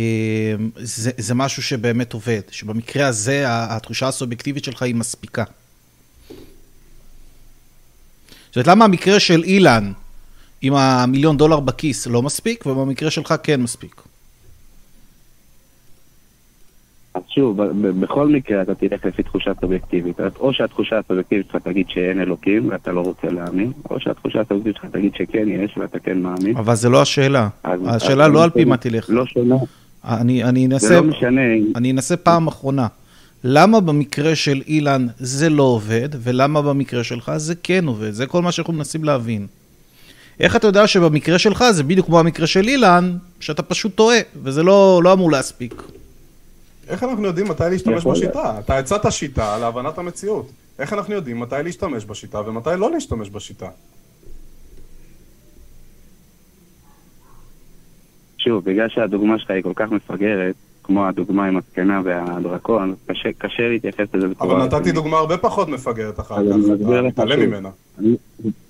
זה, זה משהו שבאמת עובד, שבמקרה הזה התחושה הסובייקטיבית שלך היא מספיקה. זאת אומרת, למה המקרה של אילן עם המיליון דולר בכיס לא מספיק, ובמקרה שלך כן מספיק? אז שוב, בכל מקרה אתה תלך לפי תחושה סובייקטיבית. או שהתחושה הסובייקטיבית שלך תגיד שאין אלוקים ואתה לא רוצה להאמין, או שהתחושה הסובייקטיבית שלך תגיד שכן יש ואתה כן מאמין. אבל זה לא השאלה. השאלה לא על פי מה תלך. לא שונה. אני, אני זה אנסה... לא משנה. אני אנסה פעם אחרונה. למה במקרה של אילן זה לא עובד, ולמה במקרה שלך זה כן עובד? זה כל מה שאנחנו מנסים להבין. איך אתה יודע שבמקרה שלך זה בדיוק כמו המקרה של אילן, שאתה פשוט טועה, וזה לא, לא אמור להספיק. איך אנחנו יודעים מתי להשתמש. בשיטה? אתה הצעת שיטה להבנת המציאות. איך אנחנו יודעים מתי להשתמש בשיטה ומתי לא להשתמש בשיטה? שוב, בגלל שהדוגמה שלך היא כל כך מפגרת, כמו הדוגמה עם הזקנה והדרקון, קשה, קשה להתייחס לזה בצורה... אבל נתתי. דוגמה הרבה פחות מפגרת אחר כך, אתה מתעלם. ממנה. אני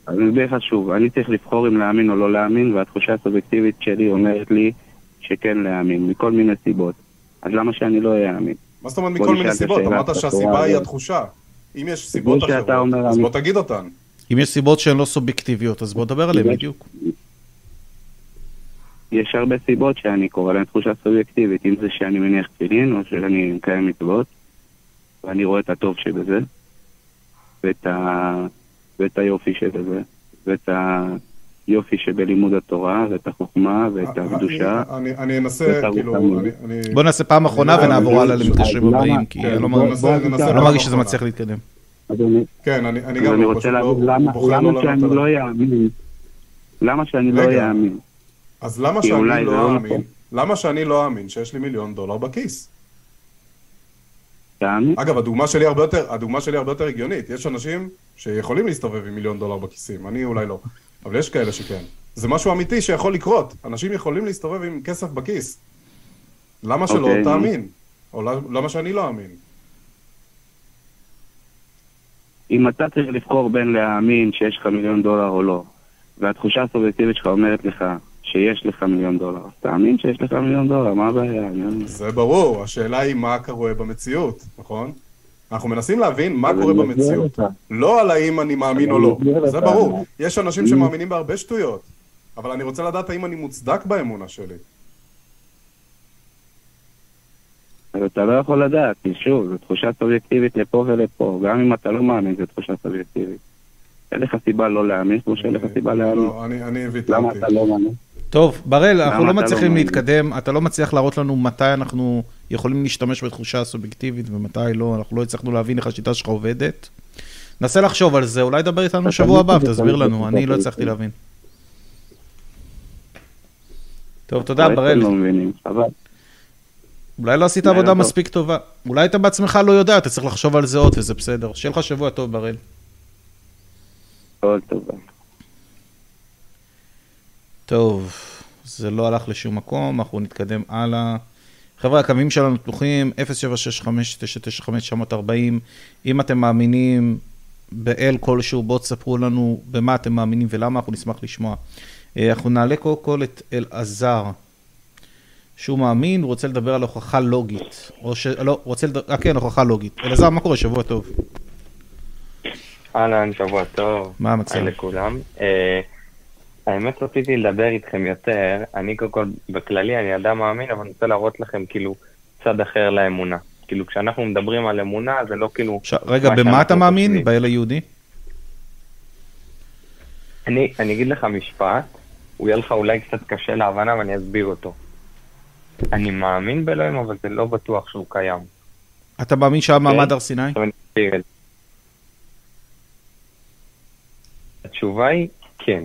אני אסביר לך שוב, אני צריך לבחור אם להאמין או לא להאמין, והתחושה הסובייקטיבית שלי אומרת לי שכן להאמין, מכל מיני סיבות. אז למה שאני לא אאמין? מה זאת אומרת מכל מיני סיבות? אמרת שהסיבה היא. התחושה. אם יש סיבות אחרות, אז בוא תגיד אותן. אם יש סיבות שהן לא סובייקטיביות, אז בוא נדבר עליהן יש- בדיוק. יש הרבה סיבות שאני קורא להן תחושה סובייקטיבית, אם זה שאני מניח תפילין, או שאני מקיים מצוות, ואני רואה את הטוב שבזה, ואת, ה... ואת היופי שבזה, ואת היופי שבלימוד התורה, ואת החוכמה, ואת הקדושה. אני- אני- אני אנסה, כאילו. אני- אני... בוא נעשה פעם אחרונה ונעבור הלאה למקשרים למה- הבאים, כי כן, אני לא מרגיש- אני לא מרגיש שזה. מצליח להתקדם. אדוני, כן, אני גם אני לא, רוצה לא, הוא למה, לא שאני לא. אאמין? למה שאני לא. אאמין? אז למה שאני לא לא אאמין? נכון. למה שאני לא אאמין שיש לי מיליון דולר בכיס? אגב, הדוגמה שלי הרבה יותר, הדוגמה שלי הרבה יותר הגיונית. יש אנשים שיכולים להסתובב עם מיליון דולר בכיסים, אני אולי לא, אבל יש כאלה שכן. זה משהו אמיתי שיכול לקרות. אנשים יכולים להסתובב עם כסף בכיס. למה שלא אוקיי. תאמין? או למה שאני לא אאמין? אם אתה צריך לבחור בין להאמין שיש לך מיליון דולר או לא, והתחושה הסובייקטיבית שלך אומרת לך שיש לך מיליון דולר, אז תאמין שיש לך מיליון דולר, מה הבעיה? אני- זה ברור, השאלה היא מה קורה במציאות, נכון? אנחנו מנסים להבין מה קורה במציאות. לא על האם אני מאמין או לא. זה. ברור. יש אנשים שמאמינים בהרבה שטויות, אבל אני רוצה לדעת האם אני מוצדק באמונה שלי. אז אתה לא יכול לדעת, כי שוב, זו תחושה סובייקטיבית לפה ולפה, גם אם אתה לא מאמין, זו תחושה סובייקטיבית. אין לך סיבה לא להאמין, כמו שאין לך סיבה להאמין. לא, אני ויתרתי. למה אתה לא מאמין? טוב, בראל, אנחנו לא לא מצליחים מאמין? להתקדם, אתה לא מצליח להראות לנו מתי אנחנו יכולים להשתמש בתחושה הסובייקטיבית ומתי לא, אנחנו לא הצלחנו להבין איך השיטה שלך עובדת. נסה לחשוב על זה, אולי דבר איתנו שבוע הבא ותסביר לנו, אני לא הצלחתי. להבין. טוב, תודה, בראל. לא אולי לא עשית עבודה. מספיק טובה. אולי אתה בעצמך לא יודע, אתה צריך לחשוב על זה עוד, וזה בסדר. שיהיה לך שבוע טוב, בראל. כל טוב. טוב, זה לא הלך לשום מקום, אנחנו נתקדם הלאה. חבר'ה, הקווים שלנו פתוחים, 0765-995-940. אם אתם מאמינים באל כלשהו, בואו תספרו לנו במה אתם מאמינים ולמה, אנחנו נשמח לשמוע. אה, אנחנו נעלה קודם כל את אלעזר, שהוא מאמין, הוא רוצה לדבר על הוכחה לוגית. או ש... לא, הוא רוצה לדבר... אה, כן, הוכחה לוגית. אלעזר, מה קורה? שבוע טוב. אהלן, שבוע טוב. מה המצב? היי לכולם. אה, האמת רציתי לדבר איתכם יותר, אני קודם כל, בכללי אני אדם מאמין, אבל אני רוצה להראות לכם כאילו צד אחר לאמונה. כאילו כשאנחנו מדברים על אמונה זה לא כאילו... ש... רגע, מה במה אתה מאמין? באל היהודי? אני, אני אגיד לך משפט, הוא יהיה לך אולי קצת קשה להבנה ואני אסביר אותו. אני מאמין באלוהים, אבל זה לא בטוח שהוא קיים. אתה מאמין שהיה מעמד אוקיי. הר סיני? התשובה היא כן.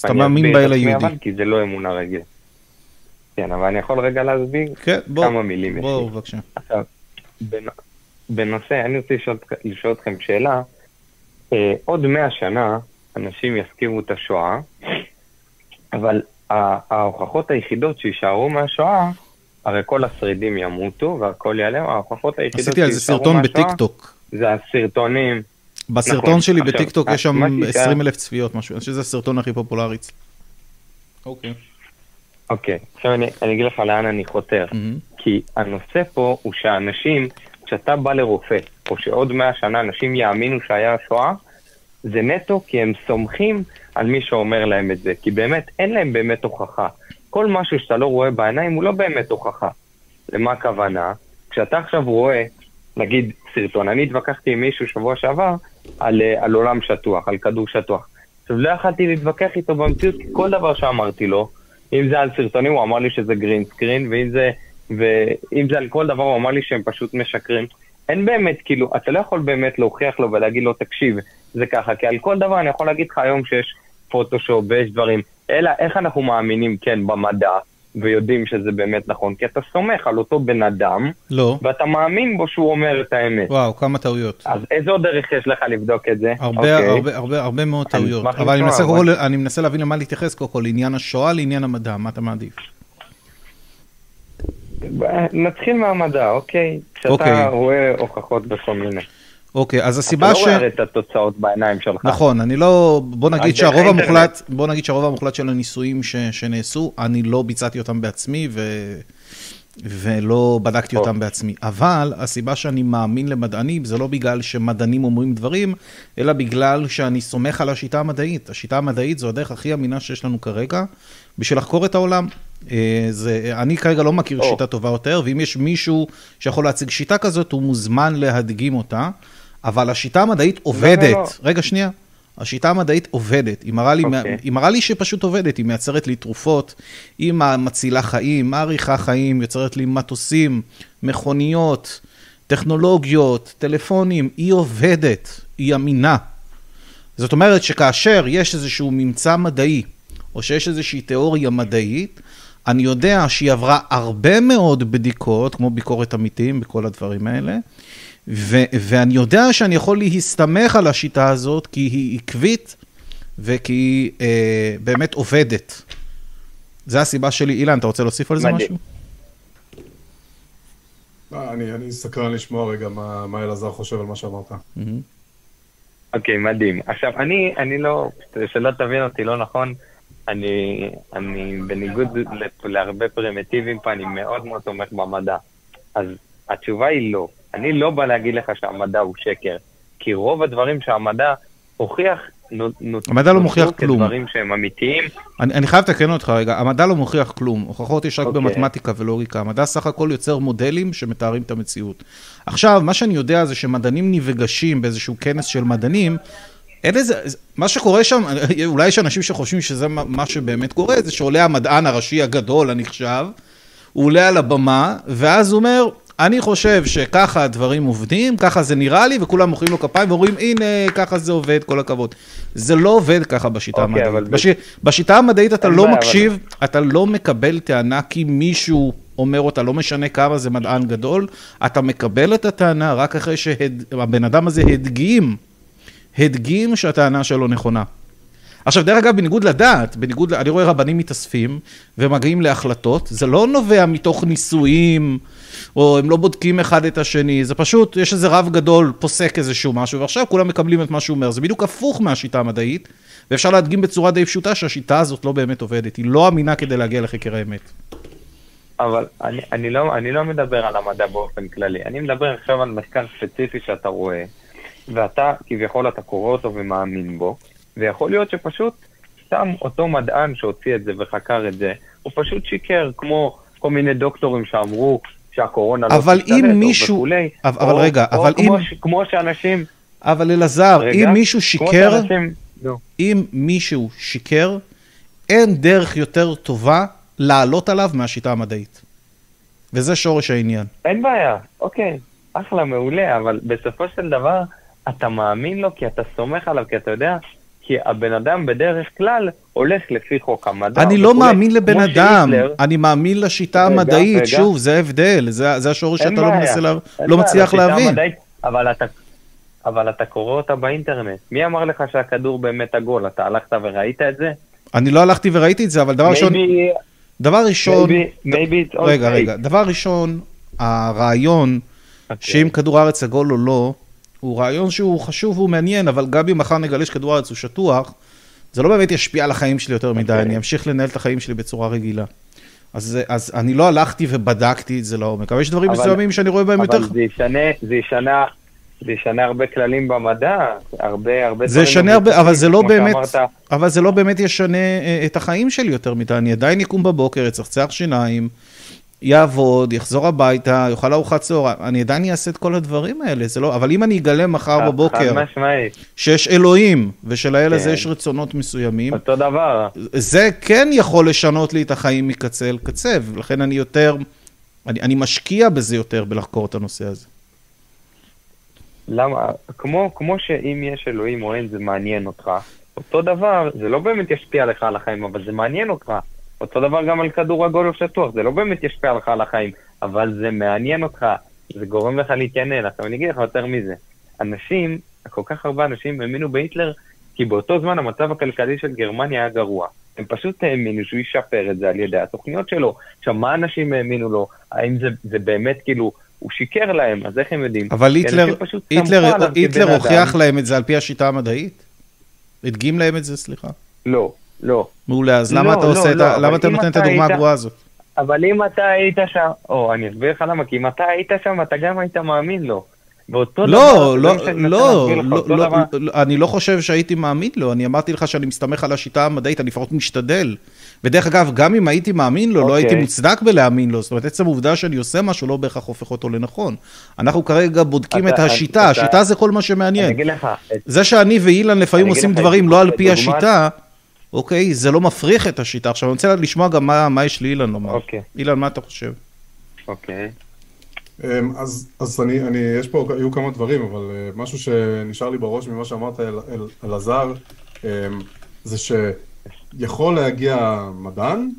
אז אתה מאמין באל היהודי. אבל כי זה לא אמונה רגיל. כן, אבל אני יכול רגע להסביר כן, בוא, כמה מילים יש בוא, לי. בבקשה. עכשיו, בנ- בנושא, אני רוצה לשאול, לשאול אתכם שאלה. אה, עוד מאה שנה אנשים יזכירו את השואה, אבל ההוכחות היחידות שיישארו מהשואה, הרי כל השרידים ימותו והכל ייעלם, ההוכחות היחידות עשיתי על זה שיישארו סרטון מהשואה בטיקטוק. זה הסרטונים. בסרטון נכון. שלי עכשיו, בטיקטוק יש שם מה שנקרא- 20 אלף צפיות, משהו, אני חושב שזה הסרטון הכי פופולרי. אוקיי. אוקיי, עכשיו אני, אני אגיד לך לאן אני חותר. מהמם. כי הנושא פה הוא שאנשים, כשאתה בא לרופא, או שעוד מאה שנה אנשים יאמינו שהיה שואה, זה נטו כי הם סומכים על מי שאומר להם את זה. כי באמת, אין להם באמת הוכחה. כל משהו שאתה לא רואה בעיניים הוא לא באמת הוכחה. למה הכוונה? כשאתה עכשיו רואה, נגיד, סרטון, אני התווכחתי עם מישהו שבוע שעבר על, אה, על עולם שטוח, על כדור שטוח. עכשיו, לא יכלתי להתווכח איתו במציאות, כי כל דבר שאמרתי לו, אם זה על סרטונים, הוא אמר לי שזה גרין סקרין, ואם זה, ואם זה על כל דבר, הוא אמר לי שהם פשוט משקרים. אין באמת, כאילו, אתה לא יכול באמת להוכיח לו ולהגיד לו, תקשיב, זה ככה, כי על כל דבר אני יכול להגיד לך היום שיש פוטושופ ויש דברים, אלא איך אנחנו מאמינים, כן, במדע, ויודעים שזה באמת נכון, כי אתה סומך על אותו בן אדם, לא. ואתה מאמין בו שהוא אומר את האמת. וואו, כמה טעויות. אז איזו עוד דרך יש לך לבדוק את זה? הרבה, אוקיי. הרבה, הרבה, הרבה מאוד טעויות. אבל אני מנסה, אבל- כל- אני מנסה להבין למה להתייחס, קודם כל, לעניין השואה, לעניין המדע, מה אתה מעדיף? נתחיל מהמדע, אוקיי? כשאתה אוקיי. רואה הוכחות בכל מיני. אוקיי, אז אתה הסיבה לא ש... רואה הרי את התוצאות בעיניים שלך. נכון, אני לא, בוא נגיד שהרוב. המוחלט, בוא נגיד שהרוב המוחלט של הניסויים ש, שנעשו, אני לא ביצעתי אותם בעצמי ו, ולא בדקתי או. אותם בעצמי. אבל הסיבה שאני מאמין למדענים זה לא בגלל שמדענים אומרים דברים, אלא בגלל שאני סומך על השיטה המדעית. השיטה המדעית זו הדרך הכי אמינה שיש לנו כרגע בשביל לחקור את העולם. אה, זה, אני כרגע לא מכיר. שיטה טובה יותר, ואם יש מישהו שיכול להציג שיטה כזאת, הוא מוזמן להדגים אותה. אבל השיטה המדעית עובדת. לא. רגע, שנייה. השיטה המדעית עובדת, היא מראה, לי, אוקיי. היא מראה לי שפשוט עובדת, היא מייצרת לי תרופות, היא מצילה חיים, מאריכה חיים, יוצרת לי מטוסים, מכוניות, טכנולוגיות, טלפונים, היא עובדת, היא אמינה. זאת אומרת שכאשר יש איזשהו ממצא מדעי, או שיש איזושהי תיאוריה מדעית, אני יודע שהיא עברה הרבה מאוד בדיקות, כמו ביקורת עמיתים, בכל הדברים האלה, ו- ואני יודע שאני יכול להסתמך על השיטה הזאת, כי היא עקבית וכי היא אה, באמת עובדת. זה הסיבה שלי. אילן, אתה רוצה להוסיף על זה מדהים. משהו? אה, אני, אני סקרן לשמוע רגע מה, מה אלעזר חושב על מה שאמרת. מהמם. אוקיי, מדהים. עכשיו, אני, אני לא, שלא תבין אותי לא נכון, אני, אני בניגוד להרבה פרימיטיבים פה, אני מאוד מאוד תומך במדע. אז התשובה היא לא. אני לא בא להגיד לך שהמדע הוא שקר, כי רוב הדברים שהמדע הוכיח המדע לא מוכיח כלום. כדברים שהם אמיתיים. אני, אני חייב לתקן אותך רגע, המדע לא מוכיח כלום, הוכחות יש רק אוקיי. במתמטיקה ולוגיקה, המדע סך הכל יוצר מודלים שמתארים את המציאות. עכשיו, מה שאני יודע זה שמדענים נפגשים באיזשהו כנס של מדענים, אין איזה, מה שקורה שם, [LAUGHS] אולי יש אנשים שחושבים שזה מה שבאמת קורה, זה שעולה המדען הראשי הגדול הנחשב, הוא עולה על הבמה, ואז הוא אומר, אני חושב שככה הדברים עובדים, ככה זה נראה לי, וכולם מוחאים לו כפיים ואומרים, הנה, ככה זה עובד, כל הכבוד. זה לא עובד ככה בשיטה אוקיי, המדעית. אבל בש... בשיטה המדעית אתה לא מקשיב, אתה לא מקבל טענה כי מישהו אומר אותה, לא משנה כמה זה מדען גדול, אתה מקבל את הטענה רק אחרי שהבן אדם הזה הדגים, הדגים שהטענה שלו נכונה. עכשיו, דרך אגב, בניגוד לדעת, בניגוד, אני רואה רבנים מתאספים ומגיעים להחלטות, זה לא נובע מתוך ניסויים, או הם לא בודקים אחד את השני, זה פשוט, יש איזה רב גדול, פוסק איזשהו משהו, ועכשיו כולם מקבלים את מה שהוא אומר. זה בדיוק הפוך מהשיטה המדעית, ואפשר להדגים בצורה די פשוטה שהשיטה הזאת לא באמת עובדת, היא לא אמינה כדי להגיע לחקר האמת. אבל אני, אני, לא, אני לא מדבר על המדע באופן כללי, אני מדבר עכשיו על מחקר ספציפי שאתה רואה, ואתה כביכול אתה קורא אותו ומאמין בו, ויכול להיות שפשוט סתם אותו מדען שהוציא את זה וחקר את זה, הוא פשוט שיקר, כמו כל מיני דוקטורים שאמרו שהקורונה לא אבל תשתלט אם או מישהו- וכולי, אבל- אבל או, רגע, או אבל כמו, אם- ש, כמו שאנשים... אבל אלעזר, אם מישהו שיקר, שאנשים. אם מישהו שיקר, אין דרך יותר טובה לעלות עליו מהשיטה המדעית. וזה שורש העניין. אין בעיה, אוקיי, אחלה, מעולה, אבל בסופו של דבר אתה מאמין לו כי אתה סומך עליו, כי אתה יודע, כי הבן אדם בדרך כלל הולך לפי חוק המדע. אני לא. מאמין לבן אדם, שהיטלר- אני מאמין לשיטה רגע, המדעית, רגע. שוב, זה ההבדל, זה זה השורש שאתה לא מנסה, לה- לא מצליח להבין. המדעית, אבל אתה... אבל אתה קורא אותה באינטרנט. מי אמר לך שהכדור באמת עגול? אתה הלכת וראית את זה? אני לא הלכתי וראיתי את זה, אבל דבר ראשון, Maybe- דבר ראשון, maybe- maybe רגע. רגע, דבר ראשון, הרעיון אוקיי. שאם כדור הארץ עגול או לא, הוא רעיון שהוא חשוב והוא מעניין, אבל גם אם מחר נגלה שכדור הארץ הוא שטוח, זה לא באמת ישפיע על החיים שלי יותר מדי, אוקיי. אני אמשיך לנהל את החיים שלי בצורה רגילה. אז, אז אני לא הלכתי ובדקתי את זה לעומק, אבל יש דברים אבל- מסוימים שאני רואה בהם יותר... אבל זה ישנה, זה ישנה, זה ישנה הרבה כללים במדע, הרבה, הרבה זה ישנה הרבה, אבל זה לא באמת, שאמרת, אבל זה לא באמת ישנה אה, את החיים שלי יותר מדי. אני עדיין יקום בבוקר, אצחצח שיניים, יעבוד, יחזור הביתה, יאכל ארוחת צהריים, אני עדיין אעשה את כל הדברים האלה, זה לא, אבל אם אני אגלה מחר בבוקר חד משמעית, שיש אלוהים, ושלאל הזה כן. יש רצונות מסוימים, אותו דבר. זה כן יכול לשנות לי את החיים מקצה אל קצה, ולכן אני יותר, אני, אני משקיע בזה יותר בלחקור את הנושא הזה. למה, כמו, כמו שאם יש אלוהים או אין, זה מעניין אותך, אותו דבר, זה לא באמת ישפיע לך על החיים, אבל זה מעניין אותך. אותו דבר גם על כדור עגול שטוח, זה לא באמת ישפיע לך על החיים, אבל זה מעניין אותך, זה גורם לך להתעניין. עכשיו אני אגיד לך יותר מזה, אנשים, כל כך הרבה אנשים האמינו בהיטלר, כי באותו זמן המצב הכלכלי של גרמניה היה גרוע. הם פשוט האמינו שהוא ישפר את זה על ידי התוכניות שלו. עכשיו, מה אנשים האמינו לו? האם זה, זה באמת כאילו, הוא שיקר להם, אז איך הם יודעים? אבל היטלר, היטלר, היטלר. הוכיח להם את זה על פי השיטה המדעית? הדגים להם את זה, סליחה. לא, לא. מעולה, אז לא, למה אתה לא, עושה את לא, ה... אבל למה אתה נותן את אתה הדוגמה הגרועה הזאת? אבל אם אתה היית שם, או, אני אסביר לך למה, כי אם אתה היית שם, אתה גם היית מאמין לו. ואותו דבר, לא, אתה לא, לא, לא, לא, דבר- לא, אני לא חושב שהייתי מאמין לו, אני אמרתי לך שאני מסתמך על השיטה המדעית, אני לפחות משתדל. ודרך אגב, גם אם הייתי מאמין לו, לא אוקיי. הייתי מוצדק בלהאמין לו, זאת אומרת, עצם העובדה שאני עושה משהו לא בהכרח הופך אותו לנכון. אנחנו כרגע בודקים אתה- את השיטה, אתה- השיטה זה כל מה אני שמעניין. אגיד לך, את- זה שאני ואילן לפעמים אני עושים דברים לא על פי השיטה, אוקיי, זה לא מפריך את השיטה. עכשיו, אני רוצה לשמוע גם מה מה יש לאילן לומר. אוקיי. אילן, מה אתה חושב? אוקיי. אמ, אז, אז אני, אני, יש פה, היו כמה דברים, אבל אה, משהו שנשאר לי בראש ממה שאמרת, אל- אל- אלעזר, אמ, זה שיכול להגיע מדען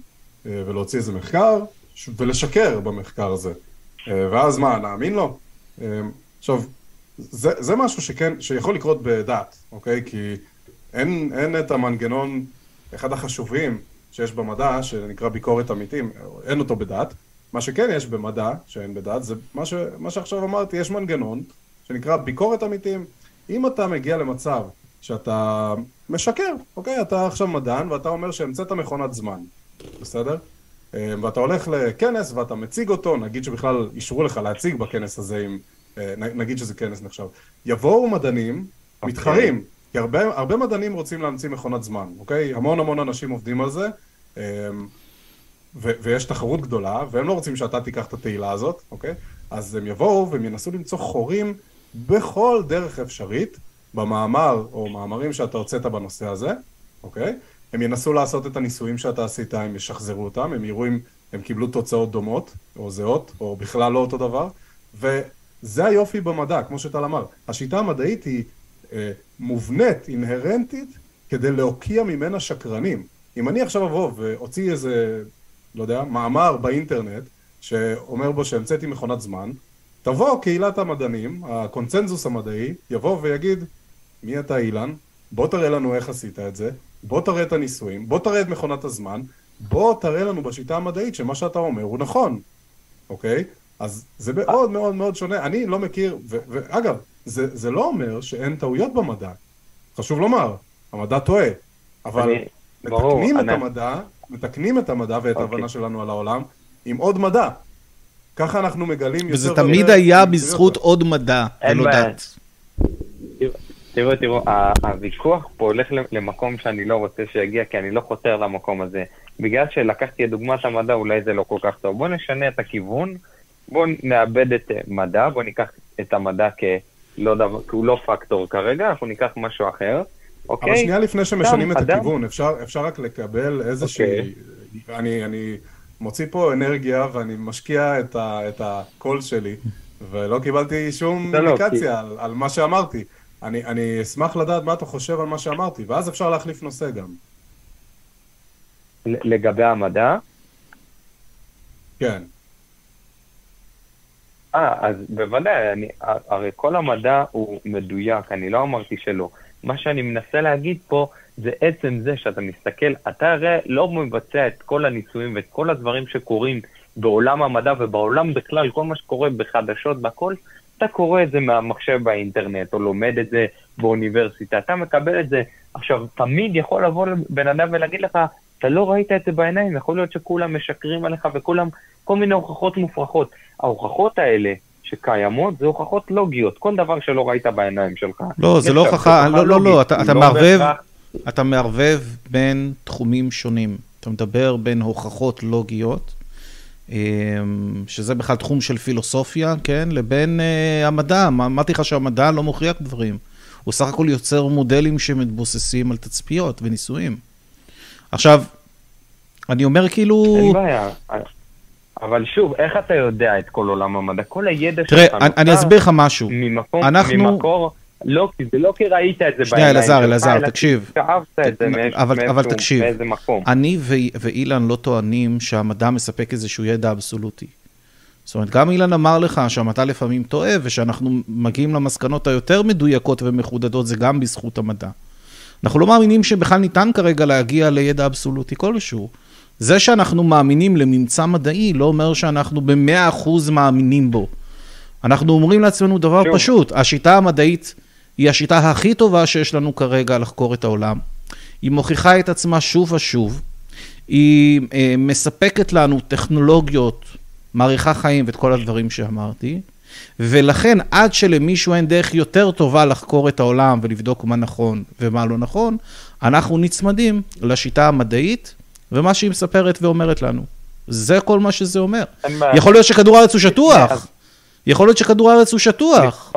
אה, ולהוציא איזה מחקר ש- ולשקר במחקר הזה. אה, ואז מה, נאמין לו? אמ, עכשיו, זה, זה משהו שכן, שיכול לקרות בדת, אוקיי? כי אין, אין את המנגנון, אחד החשובים שיש במדע, שנקרא ביקורת עמיתים, אין אותו בדת. מה שכן יש במדע, שאין בדת, זה מה, ש, מה שעכשיו אמרתי, יש מנגנון שנקרא ביקורת עמיתים. אם אתה מגיע למצב שאתה משקר, אוקיי? אתה עכשיו מדען ואתה אומר שהמצאת מכונת זמן, בסדר? אה, ואתה הולך לכנס ואתה מציג אותו, נגיד שבכלל אישרו לך להציג בכנס הזה, אם, אה, נגיד שזה כנס נחשב. יבואו מדענים. מתחרים, כי הרבה, הרבה מדענים רוצים להמציא מכונת זמן, אוקיי? המון המון אנשים עובדים על זה, אמ, ו- ויש תחרות גדולה, והם לא רוצים שאתה תיקח את התהילה הזאת, אוקיי? אז הם יבואו והם ינסו למצוא חורים בכל דרך אפשרית, במאמר או מאמרים שאתה הוצאת בנושא הזה, אוקיי? הם ינסו לעשות את הניסויים שאתה עשית, הם ישחזרו אותם, הם יראו אם הם קיבלו תוצאות דומות, או זהות, או בכלל לא אותו דבר, וזה היופי במדע, כמו שטל אמר. השיטה המדעית היא אה, מובנית, אינהרנטית, כדי להוקיע ממנה שקרנים. אם אני עכשיו אבוא ואוציא איזה, לא יודע, מאמר באינטרנט, שאומר בו שהמצאתי מכונת זמן, תבוא קהילת המדענים, הקונצנזוס המדעי, יבוא ויגיד, מי אתה אילן? בוא תראה לנו איך עשית את זה, בוא תראה את הניסויים, בוא תראה את מכונת הזמן, בוא תראה לנו בשיטה המדעית שמה שאתה אומר הוא נכון, אוקיי? אז זה מאוד מאוד מאוד שונה. אני לא מכיר, ואגב, זה, זה לא אומר שאין טעויות במדע. חשוב לומר, המדע טועה, אבל אני- ברור, מתקנים את אני- המדע, מתקנים את המדע ואת אוקיי. ההבנה שלנו על העולם עם עוד מדע. ככה אנחנו מגלים יותר... וזה תמיד ויותר היה. בזכות עוד מדע, אין ולא בעיה. דת. תראו, תראו, הוויכוח פה הולך למקום שאני לא רוצה שיגיע, כי אני לא חותר למקום הזה. בגלל שלקחתי את דוגמת המדע, אולי זה לא כל כך טוב. בואו נשנה את הכיוון, בואו נאבד את אה, מדע, בואו ניקח את המדע כלא דבר, כי הוא לא פקטור כרגע, אנחנו ניקח משהו אחר, אוקיי? אבל שנייה לפני שמשנים את אדם- הכיוון, אפשר, אפשר רק לקבל איזושהי... אוקיי. אני, אני מוציא פה אנרגיה ואני משקיע את, ה, את הקול שלי, ולא קיבלתי שום לא, לא, אינדיקציה על, על מה שאמרתי. אני, אני אשמח לדעת מה אתה חושב על מה שאמרתי, ואז אפשר להחליף נושא גם. לגבי המדע, כן. אה, אז בוודאי, אני, הרי כל המדע הוא מדויק, אני לא אמרתי שלא. מה שאני מנסה להגיד פה זה עצם זה שאתה מסתכל, אתה הרי לא מבצע את כל הניסויים ואת כל הדברים שקורים בעולם המדע ובעולם בכלל, כל מה שקורה בחדשות, בכל, אתה קורא את זה מהמחשב באינטרנט, או לומד את זה באוניברסיטה, אתה מקבל את זה. עכשיו, תמיד יכול לבוא בן אדם ולהגיד לך, אתה לא ראית את זה בעיניים, יכול להיות שכולם משקרים עליך וכולם, כל מיני הוכחות מופרכות. ההוכחות האלה שקיימות זה הוכחות לוגיות, כל דבר שלא ראית בעיניים שלך. לא, זה לא הוכחה, לא, לא, לא, אתה אתה לא מערבב, בהכרח- אתה מערבב בין תחומים שונים. אתה מדבר בין הוכחות לוגיות, אמ, שזה בכלל תחום של פילוסופיה, כן, לבין אה, המדע. אמרתי לך שהמדע לא מוכיח דברים. הוא סך הכל יוצר מודלים שמתבוססים על תצפיות וניסויים. עכשיו, אני אומר כאילו... אין בעיה. אבל שוב, איך אתה יודע את כל עולם המדע? כל הידע תראה, שלך אני- אני נוצר אסביר לך משהו. ממקום, אנחנו- ממקור, לא, כי זה לא כי ראית את זה שנייה, בעיניים אלעזר, שלך, אלעזר, אלא תקשיב. שאהבת את זה מאיזה מקום. אני ואילן לא טוענים שהמדע מספק איזשהו ידע אבסולוטי. זאת אומרת, גם אילן אמר לך שהמדע לפעמים טועה, ושאנחנו מגיעים למסקנות היותר מדויקות ומחודדות, זה גם בזכות המדע. אנחנו לא מאמינים שבכלל ניתן כרגע להגיע לידע אבסולוטי כלשהו. זה שאנחנו מאמינים לממצא מדעי, לא אומר שאנחנו במאה אחוז מאמינים בו. אנחנו אומרים לעצמנו דבר שוב. פשוט, השיטה המדעית היא השיטה הכי טובה שיש לנו כרגע לחקור את העולם. היא מוכיחה את עצמה שוב ושוב. היא אה, מספקת לנו טכנולוגיות, מאריכה חיים ואת כל הדברים שאמרתי, ולכן עד שלמישהו אין דרך יותר טובה לחקור את העולם ולבדוק מה נכון ומה לא נכון, אנחנו נצמדים לשיטה המדעית ומה שהיא מספרת ואומרת לנו. זה כל מה שזה אומר. בעיה. יכול להיות שכדור הארץ הוא שטוח, יכול להיות שכדור הארץ הוא שטוח.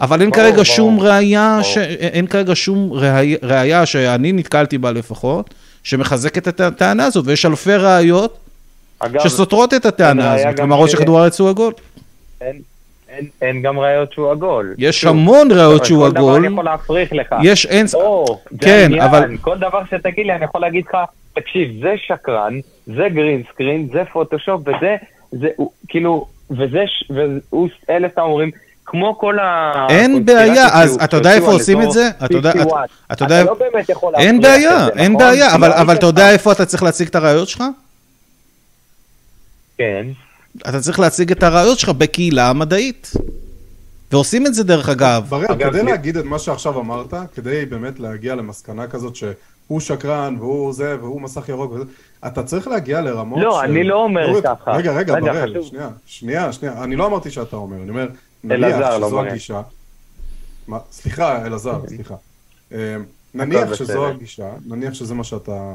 אבל אין כרגע. שום ראייה. אין כרגע שום ראי- ראייה שאני נתקלתי בה לפחות, שמחזקת את הטענה הזאת, ויש אלפי ראיות שסותרות את הטענה הזאת, כלומר או ש- שכדור הארץ הוא עגול. אין- אין- אין גם ראיות שהוא עגול. יש שוב, המון ראיות שהוא כל דבר עגול, אני יכול להפריך לך. יש אין... או, כן, העניין, אבל- כל דבר שתגיד לי, אני יכול להגיד לך, תקשיב, זה שקרן, זה גרין סקרין, זה פוטושופ, וזה, זה, הוא- כאילו, וזה, והוא, אלה סתם אומרים, כמו כל ה... אין בעיה, אז אתה יודע איפה עושים את זה? אתה יודע- 50 אתה- לא באמת יכול אין להפריך בעיה, את זה, אין נכון? בעיה, אבל לא אבל אתה יודע. איפה אתה צריך להציג את הראיות שלך? כן. אתה צריך להציג את הראיות שלך בקהילה המדעית. ועושים את זה דרך אגב. בראל, כדי לי- להגיד את מה שעכשיו אמרת, כדי באמת להגיע למסקנה כזאת שהוא שקרן והוא זה והוא מסך ירוק וזה, אתה צריך להגיע לרמות לא, אני לא אומר לא, ככה. רגע, רגע, רגע, בראל, חשוב. שנייה, שנייה, שנייה, אני לא אמרתי שאתה אומר, אני אומר, אלעזר נניח לא שזו אומר. הגישה. מה, סליחה, אלעזר, סליחה. אה, נניח שזו. הגישה, נניח שזה מה שאתה,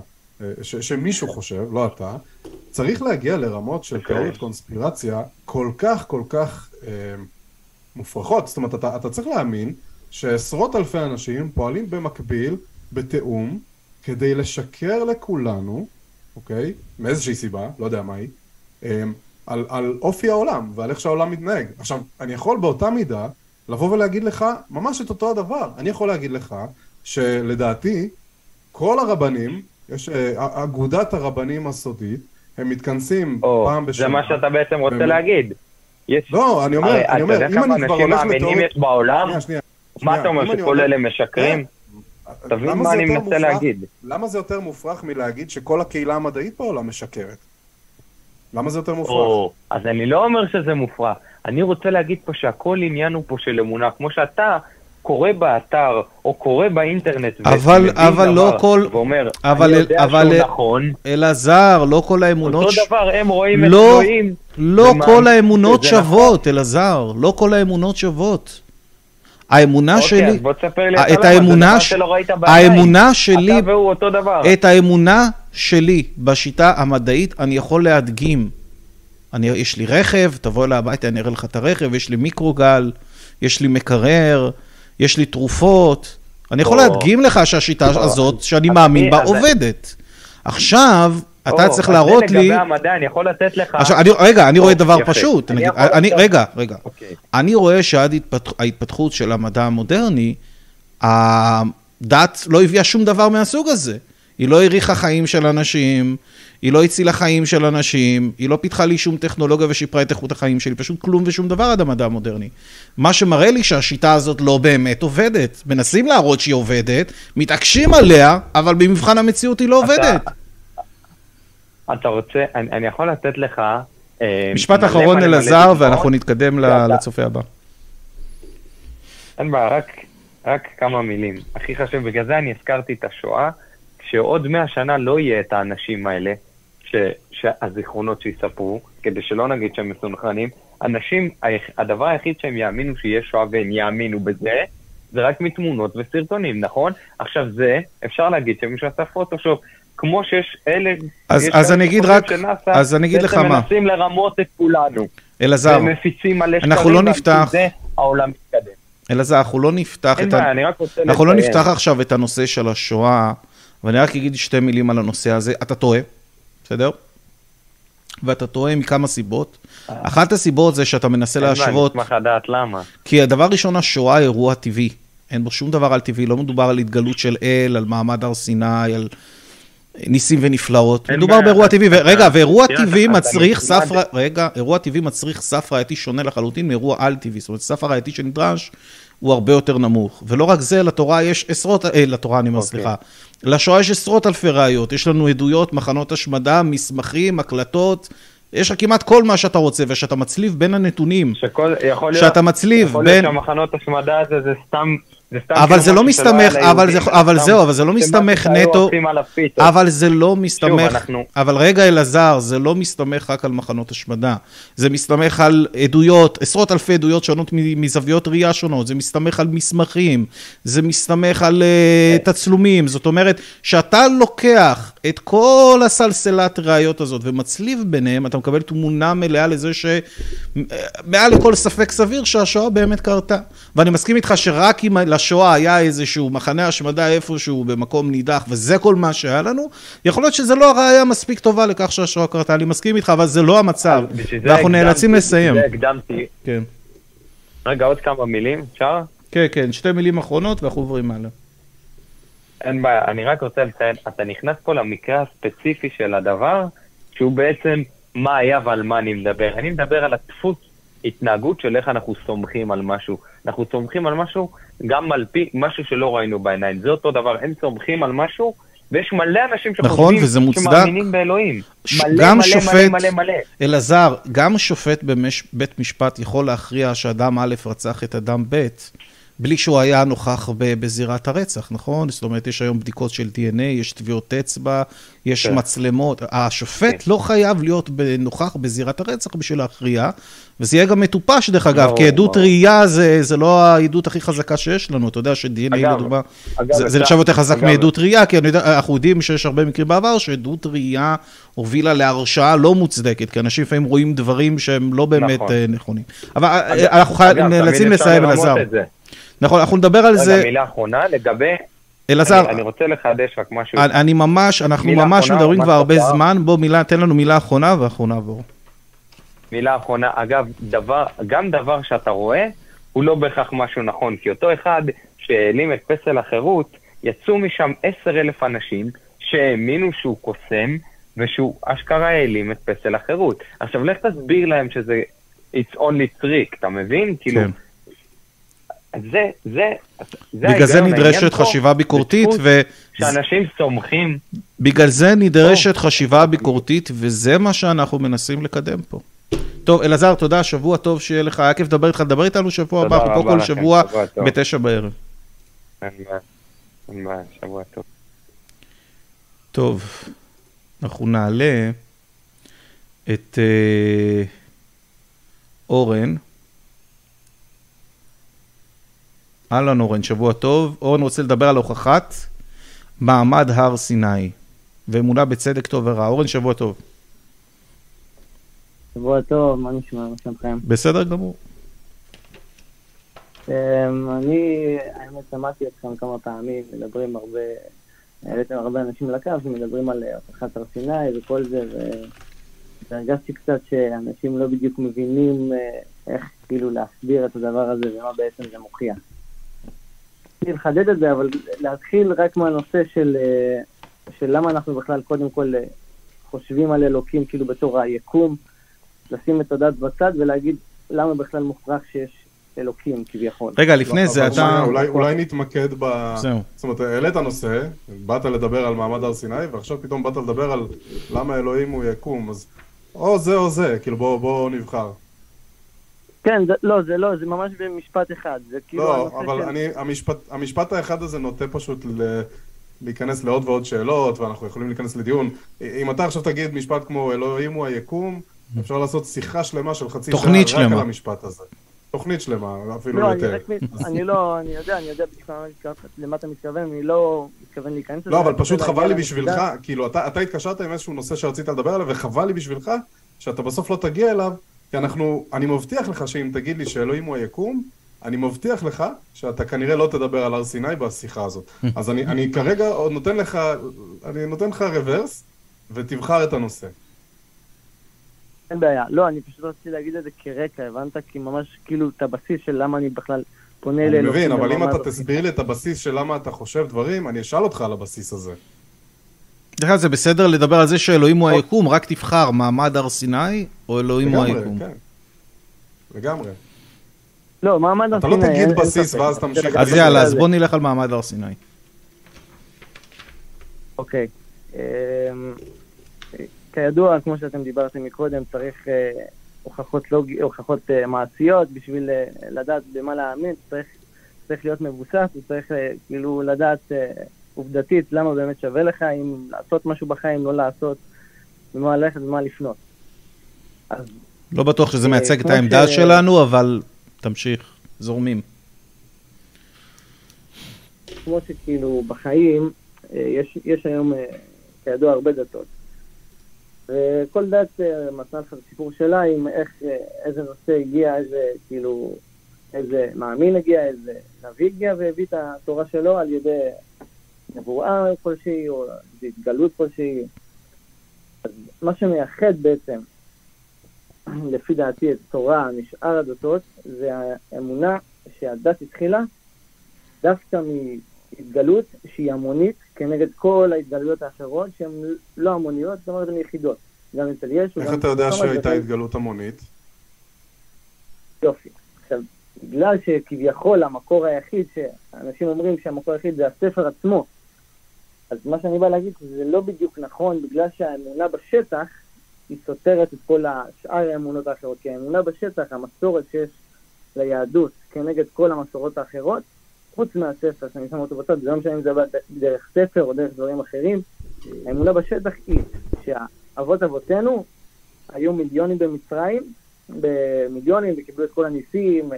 ש, שמישהו חושב, לא אתה, צריך להגיע לרמות של אוקיי. תיאוריות קונספירציה כל כך כל כך אה, מופרכות. זאת אומרת, אתה, אתה צריך להאמין שעשרות אלפי אנשים פועלים במקביל, בתיאום, כדי לשקר לכולנו, אוקיי? מאיזושהי סיבה, לא יודע מהי, אה, על, על אופי העולם ועל איך שהעולם מתנהג. עכשיו, אני יכול באותה מידה לבוא ולהגיד לך ממש את אותו הדבר. אני יכול להגיד לך שלדעתי, כל הרבנים, יש אה, אגודת הרבנים הסודית, הם מתכנסים או, פעם בשנה. זה מה שאתה בעצם רוצה באמת. להגיד. יש... לא, אני אומר, הרי אני אומר, אתה יודע אם כמה אני כבר אנשים הולך מאמינים לתיאוריות... יש בעולם? שנייה, שנייה. מה אתה אומר, שכל אלה משקרים? תבין למה מה אני מנסה מופרך- להגיד. למה זה יותר מופרך מלהגיד שכל הקהילה המדעית בעולם משקרת? למה זה יותר מופרך? או, אז אני לא אומר שזה מופרע. אני רוצה להגיד פה שהכל עניין הוא פה של אמונה. כמו שאתה קורא באתר, או קורא באינטרנט, אבל- אבל לא כל- ואומר, אבל- אני יודע אבל- שהוא נכון, אלעזר, לא כל האמונות... אותו ש- דבר, הם רואים את לא, אלוהים. לא ומה- כל האמונות וזה נכון. שוות, אלעזר. לא כל האמונות שוות. האמונה אוקיי, שלי... אז בוא תספר לי את האמונה ש- שלא ראית בעיניים. האמונה שלי... אתה והוא אותו דבר. את האמונה שלי בשיטה המדעית אני יכול להדגים. אני, יש לי רכב, תבוא אליי הביתה, אני אראה לך את הרכב, יש לי מיקרוגל, יש לי מקרר, יש לי תרופות. אני יכול או. להדגים לך שהשיטה או, הזאת, שאני מאמין בה, עובדת. עכשיו, אתה או, צריך להראות לי... לגבי המדע, אני יכול לתת לך... עכשיו, אני, רגע, אני רואה או, דבר. פשוט. אני רגע, רגע. אוקיי. אני רואה שעד התפתח, ההתפתחות של המדע המודרני, הדת לא הביאה שום דבר מהסוג הזה. היא לא האריכה חיים של אנשים, היא לא הצילה חיים של אנשים, היא לא פיתחה לי שום טכנולוגיה ושיפרה את איכות החיים שלי, פשוט כלום ושום דבר עד המדע המודרני. מה שמראה לי שהשיטה הזאת לא באמת עובדת. מנסים להראות שהיא עובדת, מתעקשים עליה, אבל במבחן המציאות היא לא עובדת. אתה רוצה, אני, אני יכול לתת לך... אה, משפט אחרון, אלעזר. ואנחנו נתקדם. לצופה הבא. אין בעיה, רק, רק כמה מילים. הכי חשוב, בגלל זה אני הזכרתי את השואה, כשעוד מאה שנה לא יהיה את האנשים האלה, ש, שהזיכרונות שיספרו, כדי שלא נגיד שהם מסונכרנים, אנשים, הדבר היחיד שהם יאמינו שיהיה שואה והם יאמינו בזה, זה רק מתמונות וסרטונים, נכון? עכשיו זה, אפשר להגיד שמישהו עשה פוטושופ, כמו שיש אלה... אז- יש אז אני אגיד רק- שנאס"א אז אני אגיד לך בעצם מה. מנסים לרמות את כולנו. אלעזר, אנחנו לא נפתח- זה העולם מתקדם. אלעזר, אנחנו לא נפתח את ה... אני רק רוצה אנחנו לא לציין. נפתח עכשיו את הנושא של השואה, ואני רק אגיד שתי מילים על הנושא הזה. אתה טועה, בסדר? ואתה טועה מכמה סיבות. אחת הסיבות זה שאתה מנסה להשוות, נשמח לדעת למה. כי הדבר ראשון, השואה היא אירוע טבעי. אין בו שום דבר על טבעי, לא מדובר על התגלות של אל, על מעמד הר סיני, על ניסים ונפלאות. מדובר באירוע טבעי, ורגע, אתה- ואירוע טבעי מצריך סף, רגע, אירוע טבעי מצריך סף ראייתי שונה לחלוטין מאירוע על-טבעי. זאת אומרת, סף הראייתי שנדרש הוא הרבה יותר נמוך. ולא רק זה, לתורה יש עשרות, אה, לתורה אני אומר, אוקיי. סליחה. לשואה יש עשרות אלפי ראיות. יש לנו עדויות, מחנות השמדה, מסמכים, הקלטות. יש לך כמעט כל מה שאתה רוצה, וכשאתה מצליב בין הנתונים, שכל, יכול להיות, שאתה מצליב יכול בין... להיות שהמחנות השמדה הזה זה סתם אבל כאילו זה לא משהו שלא מסתמך, היה אבל זה, אבל זהו, אבל זה לא זה מסתמך נטו. אבל זה לא מסתמך, אנחנו- אבל רגע אלעזר, זה לא מסתמך רק על מחנות השמדה, זה מסתמך על עדויות, עשרות אלפי עדויות שונות מזוויות ראייה שונות, זה מסתמך על מסמכים, זה מסתמך על uh, תצלומים, זאת אומרת, שאתה לוקח את כל הסלסלת ראיות הזאת ומצליב ביניהם, אתה מקבל תמונה מלאה לזה שמעל לכל ספק סביר שהשואה באמת קרתה. ואני מסכים איתך שרק אם לשואה היה איזשהו מחנה השמדה איפשהו במקום נידח, וזה כל מה שהיה לנו, יכול להיות שזה לא ראיה מספיק טובה לכך שהשואה קרתה. אני מסכים איתך, אבל זה לא המצב. ואנחנו הקדמתי- נאלצים לסיים. בשביל זה הקדמתי. כן. רגע, עוד כמה מילים, אפשר? כן, כן, שתי מילים אחרונות ואנחנו עוברים הלאה. אין בעיה, אני רק רוצה לציין, אתה נכנס פה למקרה הספציפי של הדבר, שהוא בעצם מה היה ועל מה אני מדבר. אני מדבר על הדפוס התנהגות של איך אנחנו סומכים על משהו. אנחנו סומכים על משהו גם על פי משהו שלא ראינו בעיניים. זה אותו דבר, הם סומכים על משהו, ויש מלא אנשים נכון, שחושבים וזה מוצדק. שמאמינים באלוהים. ש- מלא גם מלא שופט- מלא מלא מלא. אלעזר, גם שופט בבית משפט יכול להכריע שאדם א' רצח את אדם ב', בלי שהוא היה נוכח בזירת הרצח, נכון? זאת אומרת, יש היום בדיקות של DNA, יש טביעות אצבע, יש כן. מצלמות. השופט כן. לא חייב להיות נוכח בזירת הרצח בשביל להכריע, וזה יהיה גם מטופש, דרך אגב, לא, כי עדות לא. ראייה זה, זה לא העדות הכי חזקה שיש לנו. אתה יודע ש-DNA, לדוגמה, זה, זה נחשב יותר חזק מעדות ראייה, כי יודע, אנחנו יודעים שיש הרבה מקרים בעבר שעדות ראייה הובילה להרשעה לא מוצדקת, כי אנשים לפעמים רואים דברים שהם לא באמת נכון. אה, נכונים. אבל אה, אגב, אנחנו נאלצים לסיים, אלעזר. נכון, אנחנו נדבר על זה... רגע, מילה אחרונה לגבי... אלעזר, אני, אני רוצה לחדש רק משהו. אני, אני ממש, אנחנו ממש מדברים כבר הרבה זמן, בוא מילה, תן לנו מילה אחרונה ואנחנו נעבור. מילה אחרונה, אגב, דבר, גם דבר שאתה רואה, הוא לא בהכרח משהו נכון, כי אותו אחד שהעלים את פסל החירות, יצאו משם עשר אלף אנשים שהאמינו שהוא קוסם, ושהוא אשכרה העלים את פסל החירות. עכשיו, לך תסביר להם שזה it's only trick, אתה מבין? כאילו, כן. זה, זה, זה בגלל זה נדרשת חשיבה ביקורתית, ו... שאנשים סומכים. בגלל זה נדרשת חשיבה ביקורתית, וזה מה שאנחנו מנסים לקדם פה. טוב, אלעזר, תודה, שבוע טוב שיהיה לך, היה כיף לדבר איתך, דבר איתנו שבוע הבא, אנחנו פה כל שבוע בתשע בערב. טוב, אנחנו נעלה את אה, אורן. אהלן אורן, שבוע טוב. אורן רוצה לדבר על הוכחת מעמד הר סיני ואמונה בצדק טוב ורע. אורן, שבוע טוב. שבוע טוב, מה נשמע, מה שלומכם? בסדר גמור. אמ, אני, האמת, שמעתי אתכם כמה פעמים, מדברים הרבה, העליתם הרבה אנשים לקו שמדברים על הוכחת הר סיני וכל זה, והרגשתי קצת שאנשים לא בדיוק מבינים אה, איך כאילו להסביר את הדבר הזה ומה בעצם זה מוכיח. רציתי לחדד את זה, אבל להתחיל רק מהנושא של, אה, של למה אנחנו בכלל קודם כל אה, חושבים על אלוקים כאילו בתור היקום, לשים את הדת בצד ולהגיד למה בכלל מוכרח שיש אלוקים כביכול. רגע, לפני זה אתה... אולי, אולי נתמקד ב... זהו. זאת אומרת, העלית נושא, באת לדבר על מעמד הר סיני, ועכשיו פתאום באת לדבר על למה אלוהים הוא יקום, אז או זה או זה, כאילו בוא, בוא נבחר. כן, זה, לא, זה לא, זה ממש במשפט אחד. זה כאילו לא, אבל של... אני, המשפט, המשפט האחד הזה נוטה פשוט ל... להיכנס לעוד ועוד שאלות, ואנחנו יכולים להיכנס לדיון. אם אתה עכשיו תגיד משפט כמו אלוהים הוא היקום, אפשר לעשות שיחה שלמה של חצי שעה שלמה. רק על המשפט הזה. תוכנית שלמה, אפילו לא, יותר. אני, אז... אני לא, אני יודע, אני יודע בדיוק למה אתה מתכוון, אני לא מתכוון להיכנס לזה. לא, אבל פשוט חבל לי בשבילך, כאילו, אתה, אתה התקשרת עם איזשהו נושא שרצית לדבר עליו, וחבל לי בשבילך שאתה בסוף לא תגיע אליו, כי אנחנו, אני מבטיח לך שאם תגיד לי שאלוהים הוא היקום, אני מבטיח לך שאתה כנראה לא תדבר על הר סיני בשיחה הזאת. [LAUGHS] אז אני, אני כרגע עוד נותן לך, אני נותן לך רוורס, ותבחר את הנושא. אין בעיה. לא, אני פשוט רציתי להגיד את זה כרקע, הבנת? כי ממש כאילו את הבסיס של למה אני בכלל פונה לאלוהים. אני מבין, אבל אם אתה תסביר לי את הבסיס של למה אתה חושב דברים, אני אשאל אותך על הבסיס הזה. דרך אגב, זה בסדר לדבר על זה שאלוהים הוא היקום, רק תבחר מעמד הר סיני או אלוהים הוא היקום. כן. לגמרי. לא, מעמד הר סיני... אתה לא תגיד בסיס ואז תמשיך. אז יאללה, אז בוא נלך על מעמד הר סיני. אוקיי. אמ, כידוע, כמו שאתם דיברתם מקודם, צריך אה, הוכחות, לוג... הוכחות אה, מעשיות בשביל אה, לדעת במה להאמין, צריך, צריך להיות מבוסס, וצריך כאילו לדעת עובדתית למה באמת שווה לך, אם לעשות משהו בחיים, לא לעשות, ומה ללכת ומה לפנות. אז, לא בטוח שזה מייצג את העמדה ש... שלנו, אבל תמשיך, זורמים. כמו שכאילו בחיים, יש, יש היום, כידוע, הרבה דתות. וכל דת מצאה לך את הסיפור שלה עם איך, איזה נושא הגיע, איזה כאילו, איזה מאמין הגיע, איזה נביא הגיע והביא את התורה שלו על ידי נבואה כלשהי או התגלות כלשהי. אז מה שמייחד בעצם, [CLEARS THROAT] לפי דעתי, את תורה משאר הדתות, זה האמונה שהדת התחילה דווקא מהתגלות שהיא המונית כנגד כל ההתגלויות האחרות שהן לא המוניות, זאת אומרת הן יחידות. גם אצל ישו. איך אתה יודע שהייתה התגלות המונית? יופי. עכשיו, בגלל שכביכול המקור היחיד, שאנשים אומרים שהמקור היחיד זה הספר עצמו, אז מה שאני בא להגיד זה לא בדיוק נכון, בגלל שהאמונה בשטח היא סותרת את כל שאר האמונות האחרות, כי האמונה בשטח, המסורת שיש ליהדות כנגד כל המסורות האחרות, חוץ מהספר שאני שם אותו בצד, זה לא משנה אם זה דרך ספר או דרך דברים אחרים, האמונה בשטח היא שהאבות אבותינו היו מיליונים במצרים, במיליונים, וקיבלו את כל הניסים,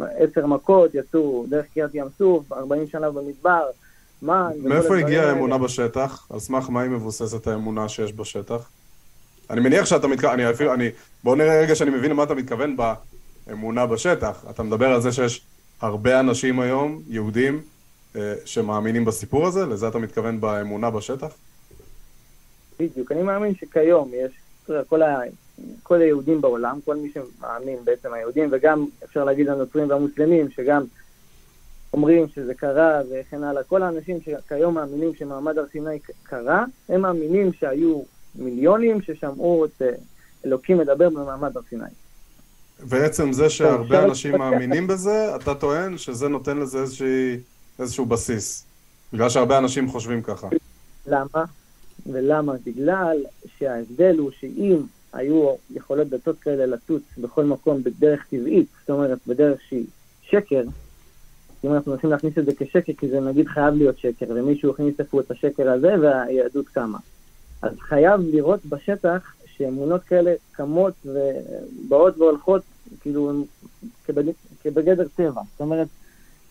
עשר מכות, יצאו דרך קריית ים סוף, 40 שנה במדבר, מה... מאיפה הגיעה האמונה בשטח? על סמך מה היא מבוססת האמונה שיש בשטח? אני מניח שאתה מתכוון, אני אפילו, אני, בוא נראה רגע שאני מבין למה אתה מתכוון באמונה בשטח. אתה מדבר על זה שיש הרבה אנשים היום, יהודים, אה, שמאמינים בסיפור הזה? לזה אתה מתכוון באמונה בשטח? בדיוק, אני מאמין שכיום יש, כל, ה, כל היהודים בעולם, כל מי שמאמין בעצם היהודים, וגם אפשר להגיד הנוצרים והמוסלמים, שגם אומרים שזה קרה וכן הלאה, כל האנשים שכיום מאמינים שמעמד הר סיני קרה, הם מאמינים שהיו מיליונים ששמעו את אה, אלוקים מדבר במעמד הר סיני. ועצם זה שהרבה אנשים מאמינים בזה, אתה טוען שזה נותן לזה איזושהי, איזשהו בסיס. בגלל שהרבה אנשים חושבים ככה. למה? ולמה? בגלל שההבדל הוא שאם היו יכולות דתות כאלה לטוץ בכל מקום בדרך טבעית, זאת אומרת בדרך שהיא שקר, אם אנחנו מנסים להכניס את זה כשקר, כי זה נגיד חייב להיות שקר, ומישהו הכניס איפה את השקר הזה והיהדות קמה. אז חייב לראות בשטח שאמונות כאלה קמות ובאות והולכות, כאילו, כבגדר טבע. זאת אומרת...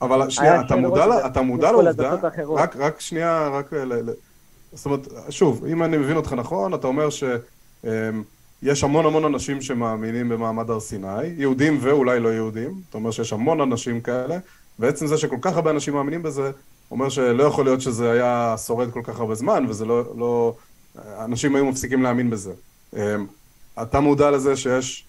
אבל שנייה, אתה מודע, אתה מודע לעובדה, רק, רק שנייה, רק ל... זאת אומרת, שוב, אם אני מבין אותך נכון, אתה אומר שיש המון המון אנשים שמאמינים במעמד הר סיני, יהודים ואולי לא יהודים, אתה אומר שיש המון אנשים כאלה, ועצם זה שכל כך הרבה אנשים מאמינים בזה, אומר שלא יכול להיות שזה היה שורד כל כך הרבה זמן, וזה לא, לא, אנשים היו מפסיקים להאמין בזה. אמ, אתה מודע לזה שיש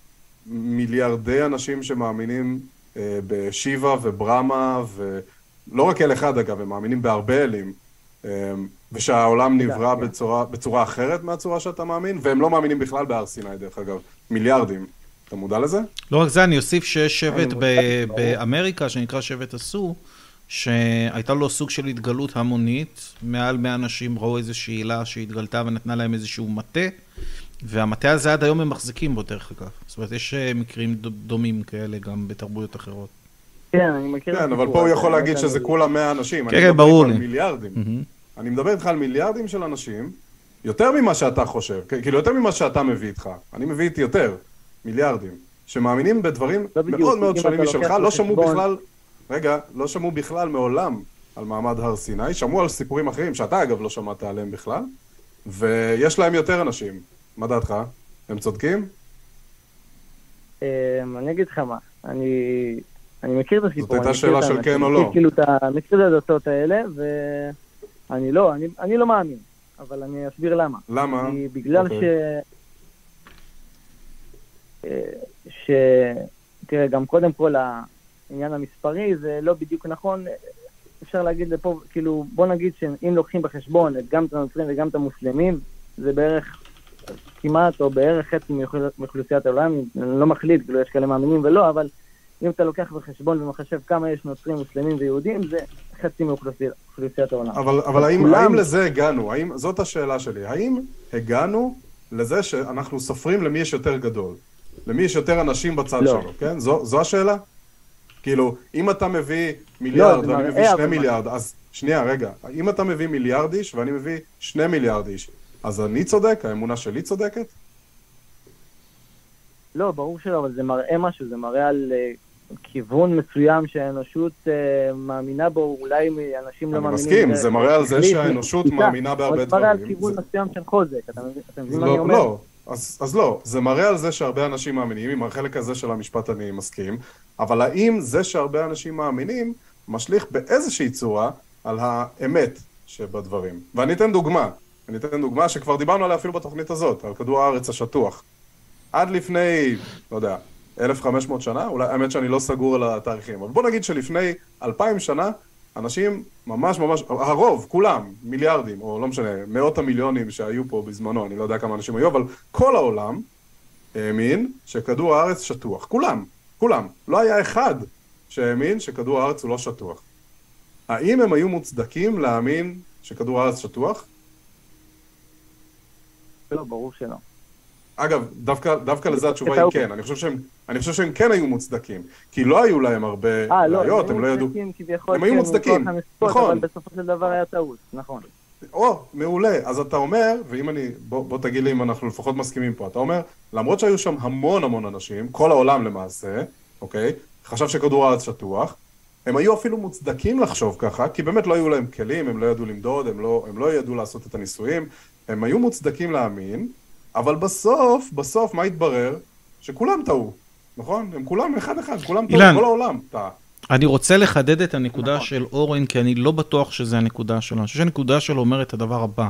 מיליארדי אנשים שמאמינים אה, בשיבה וברמה, ולא רק אל אחד אגב, הם מאמינים בהרבה אלים, אמ, ושהעולם נברא כן. בצורה, בצורה אחרת מהצורה שאתה מאמין, והם לא מאמינים בכלל בהר סיני דרך אגב, מיליארדים. אתה מודע לזה? לא רק זה, אני אוסיף שיש שבט באמריקה שנקרא שבט הסור, שהייתה לו סוג של התגלות המונית, מעל 100 אנשים ראו איזושהי עילה שהתגלתה ונתנה להם איזשהו מטה, והמטה הזה עד היום הם מחזיקים בו דרך אגב. זאת אומרת, יש אה, מקרים דומים כאלה גם בתרבויות אחרות. כן, אני מכיר כן, אבל פה הוא יכול להגיד שזה כולה 100 אנשים. כן, כן, ברור לי. מיליארדים. אני מדבר איתך על מיליארדים של אנשים, יותר ממה שאתה חושב, כאילו יותר ממה שאתה מביא איתך. אני מביא איתי יותר, מיליארדים, שמאמינים בדברים לא מאוד מאוד שונים משלך, לא שמעו בכלל רגע, לא שמעו בכלל מעולם על מעמד הר סיני, שמעו על סיפורים אחרים, שאתה אגב לא שמעת עליהם בכלל, ויש להם יותר אנשים. מה דעתך? הם צודקים? אמ, אני אגיד לך מה, אני, אני מכיר את הסיפור. זאת הייתה שאלה של כן או לא. כאילו, אתה מכיר את הדתות האלה, ואני לא, אני, אני לא מאמין, אבל אני אסביר למה. למה? כי בגלל okay. אוקיי. ש... ש... תראה, גם קודם כל, העניין המספרי זה לא בדיוק נכון. אפשר להגיד לפה, כאילו, בוא נגיד שאם לוקחים בחשבון את גם את הנוצרים וגם את המוסלמים, זה בערך כמעט או בערך חצי מאוכלוסיית העולם, אני לא מחליט, כאילו יש כאלה מאמינים ולא, אבל אם אתה לוקח בחשבון ומחשב כמה יש נוצרים, מוסלמים ויהודים, זה חצי מאוכלוסיית העולם. אבל, אבל האם, כולם... האם לזה הגענו? האם, זאת השאלה שלי. האם הגענו לזה שאנחנו סופרים למי יש יותר גדול? למי יש יותר אנשים בצד לא. שלו, כן? זו, זו השאלה? כאילו, אם אתה מביא מיליארד לא, ואני מביא שני מיליארד, אז שנייה, רגע. אם אתה מביא מיליארד איש ואני מביא שני מיליארד איש, אז אני צודק? האמונה שלי צודקת? לא, ברור שלא, אבל זה מראה משהו, זה מראה על uh, כיוון מסוים שהאנושות uh, מאמינה בו, אולי אנשים לא מאמינים. אני מסכים, זה מראה על זה שהאנושות מאמינה בהרבה דברים. זה מראה על כיוון מסוים של חוזק, אתה מבין מה אני לא, אומר? לא, אז, אז לא, זה מראה על זה שהרבה אנשים מאמינים, עם החלק הזה של המשפט אני מסכים, אבל האם זה שהרבה אנשים מאמינים, משליך באיזושהי צורה על האמת שבדברים? ואני אתן דוגמה, אני אתן דוגמה שכבר דיברנו עליה אפילו בתוכנית הזאת, על כדור הארץ השטוח. עד לפני, לא יודע, 1,500 שנה, אולי, האמת שאני לא סגור על התאריכים, אבל בוא נגיד שלפני 2,000 שנה, אנשים ממש ממש, הרוב, כולם, מיליארדים, או לא משנה, מאות המיליונים שהיו פה בזמנו, אני לא יודע כמה אנשים היו, אבל כל העולם האמין שכדור הארץ שטוח. כולם, כולם. לא היה אחד שהאמין שכדור הארץ הוא לא שטוח. האם הם היו מוצדקים להאמין שכדור הארץ שטוח? לא, ברור שלא. אגב, דווקא, דווקא לזה התשובה היא. כן. אני חושב, שהם, אני חושב שהם כן היו מוצדקים. כי לא היו להם הרבה אה, לא, הם לא ידעו... הם היו מוצדקים, נכון. אבל בסופו של דבר היה טעות, נכון. או, מעולה. אז אתה אומר, ואם אני... בוא, בוא תגיד לי אם אנחנו לפחות מסכימים פה. אתה אומר, למרות שהיו שם המון המון אנשים, כל העולם למעשה, אוקיי? חשב שכדור הארץ שטוח, הם היו אפילו מוצדקים לחשוב ככה, כי באמת לא היו להם כלים, הם לא ידעו למדוד, הם לא, הם לא ידעו לעשות את הניסויים, הם היו מוצדקים להאמין, אבל בסוף, בסוף, מה התברר? שכולם טעו, נכון? הם כולם אחד-אחד, כולם טעו, אילן. כל העולם טעה. אני רוצה לחדד את הנקודה נכון. של אורן, כי אני לא בטוח שזה הנקודה שלו. אני חושב שהנקודה שלו אומרת את הדבר הבא.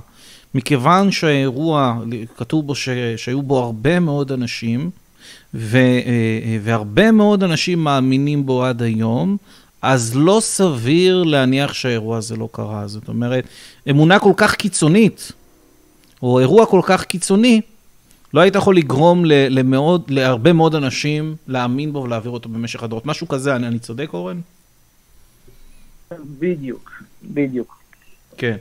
מכיוון שהאירוע, כתוב בו ש... שהיו בו הרבה מאוד אנשים, ו... אה, והרבה מאוד אנשים מאמינים בו עד היום, אז לא סביר להניח שהאירוע הזה לא קרה. זאת אומרת, אמונה כל כך קיצונית, או אירוע כל כך קיצוני, לא היית יכול לגרום ל- למאוד, להרבה מאוד אנשים להאמין בו ולהעביר אותו במשך הדורות. משהו כזה, אני, אני צודק, אורן? בדיוק, בדיוק, כן.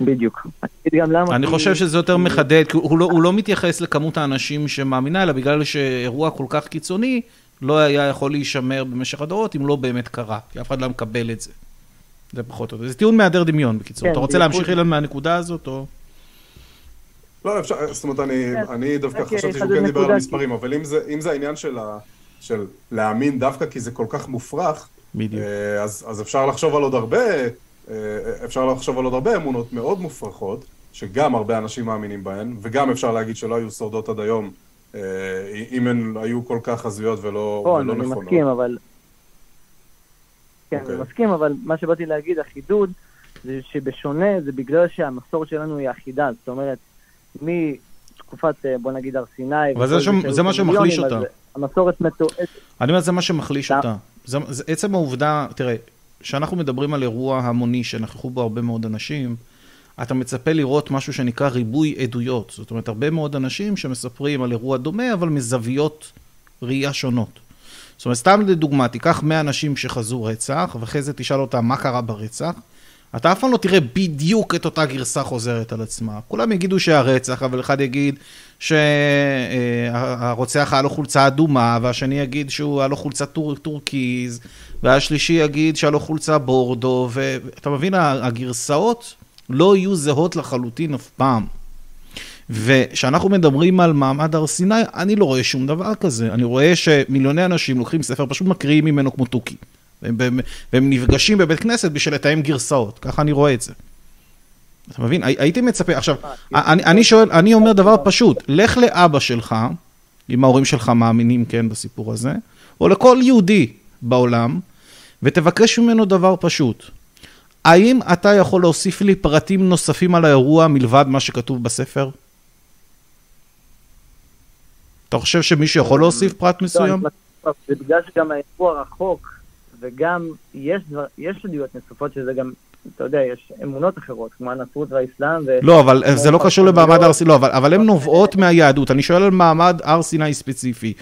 בדיוק. גם למה... אני חושב שזה יותר מחדד, כי הוא לא, הוא לא מתייחס לכמות האנשים שמאמינה, אלא בגלל שאירוע כל כך קיצוני, לא היה יכול להישמר במשך הדורות אם לא באמת קרה, כי אף אחד לא מקבל את זה. זה פחות או יותר. זה טיעון מהיעדר דמיון, בקיצור. כן, אתה רוצה להמשיך אילן מהנקודה הזאת, או... לא, אפשר, זאת אומרת, אני, כן, אני דווקא רק חשבתי שהוא לחדד כן דיבר על נקודה, מספרים, אבל אם זה, אם זה העניין של, ה, של להאמין דווקא כי זה כל כך מופרך, בדיוק. אה, אז, אז אפשר לחשוב על עוד הרבה, אה, אפשר לחשוב על עוד הרבה אמונות מאוד מופרכות, שגם הרבה אנשים מאמינים בהן, וגם אפשר להגיד שלא היו שורדות עד היום, אה, אם הן היו כל כך הזויות ולא, נכון, ולא אני נכונות. מסכים, אבל... כן, אוקיי. אני מסכים, אבל מה שבאתי להגיד, החידוד, זה שבשונה, זה בגלל שהמסורת שלנו היא אחידה, זאת אומרת, מתקופת, אה, בוא נגיד, הר סיני... אבל זה שם- זה מה שמחליש אותה. המסורת מתועדת, אני אומר, זה מה שמחליש אותה. זה, זה עצם העובדה, תראה, כשאנחנו מדברים על אירוע המוני שנכחו בו הרבה מאוד אנשים, אתה מצפה לראות משהו שנקרא ריבוי עדויות. זאת אומרת, הרבה מאוד אנשים שמספרים על אירוע דומה, אבל מזוויות ראייה שונות. זאת אומרת, סתם לדוגמה, תיקח 100 אנשים שחזו רצח, ואחרי זה תשאל אותם מה קרה ברצח, אתה אף פעם לא תראה בדיוק את אותה גרסה חוזרת על עצמה. כולם יגידו שהיה רצח, אבל אחד יגיד שהרוצח היה לו חולצה אדומה, והשני יגיד שהוא היה לו חולצה טור, טורקיז, והשלישי יגיד שהיה לו חולצה בורדו, ואתה מבין, הגרסאות לא יהיו זהות לחלוטין אף פעם. וכשאנחנו מדברים על מעמד הר סיני, אני לא רואה שום דבר כזה. אני רואה שמיליוני אנשים לוקחים ספר, פשוט מקריאים ממנו כמו תוכי. והם, והם, והם נפגשים בבית כנסת בשביל לתאם גרסאות, ככה אני רואה את זה. אתה מבין? הי- הייתי מצפה, עכשיו, אני, אני שואל, אני אומר דבר פשוט, לך לאבא שלך, אם ההורים שלך מאמינים כן בסיפור הזה, או לכל יהודי בעולם, ותבקש ממנו דבר פשוט. האם אתה יכול להוסיף לי פרטים נוספים על האירוע מלבד מה שכתוב בספר? אתה חושב שמישהו יכול להוסיף פרט מסוים? לא, בגלל שגם האירוע רחוק, וגם יש דבר- יש עדויות נוספות שזה גם, אתה יודע, יש אמונות אחרות, כמו הנצרות והאסלאם, ו... לא, אבל זה לא קשור למעמד הר סיני, לא, אבל, אבל הן נובעות מהיהדות. אני שואל על מעמד הר סיני ספציפי.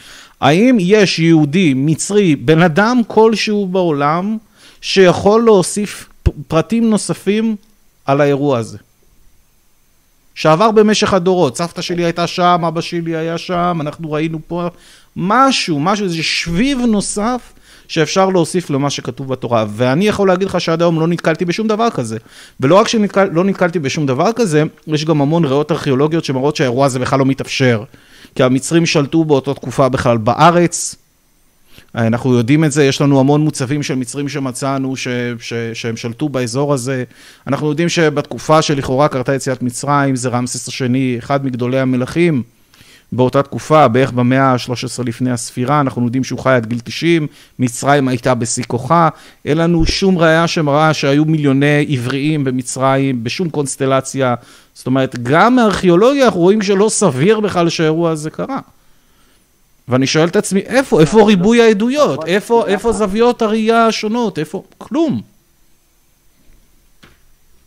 האם יש יהודי, מצרי, בן אדם כלשהו בעולם, שיכול להוסיף פרטים נוספים על האירוע הזה? שעבר במשך הדורות, סבתא שלי הייתה שם, אבא שלי היה שם, אנחנו ראינו פה משהו, משהו, איזה שביב נוסף שאפשר להוסיף למה שכתוב בתורה. ואני יכול להגיד לך שעד היום לא נתקלתי בשום דבר כזה. ולא רק שלא נתקל, לא נתקלתי בשום דבר כזה, יש גם המון ראיות ארכיאולוגיות שמראות שהאירוע הזה בכלל לא מתאפשר. כי המצרים שלטו באותה תקופה בכלל בארץ. אנחנו יודעים את זה, יש לנו המון מוצבים של מצרים שמצאנו ש, ש, שהם שלטו באזור הזה. אנחנו יודעים שבתקופה שלכאורה קרתה יציאת מצרים, זה רמסס השני, אחד מגדולי המלכים. באותה תקופה, בערך במאה ה-13 לפני הספירה, אנחנו יודעים שהוא חי עד גיל 90, מצרים הייתה בשיא כוחה, אין לנו שום ראייה שמראה שהיו מיליוני עבריים במצרים, בשום קונסטלציה. זאת אומרת, גם מארכיאולוגיה אנחנו רואים שלא סביר בכלל שהאירוע הזה קרה. ואני שואל את עצמי, איפה? איפה ריבוי העדויות? איפה, איפה זוויות הראייה השונות? איפה? כלום.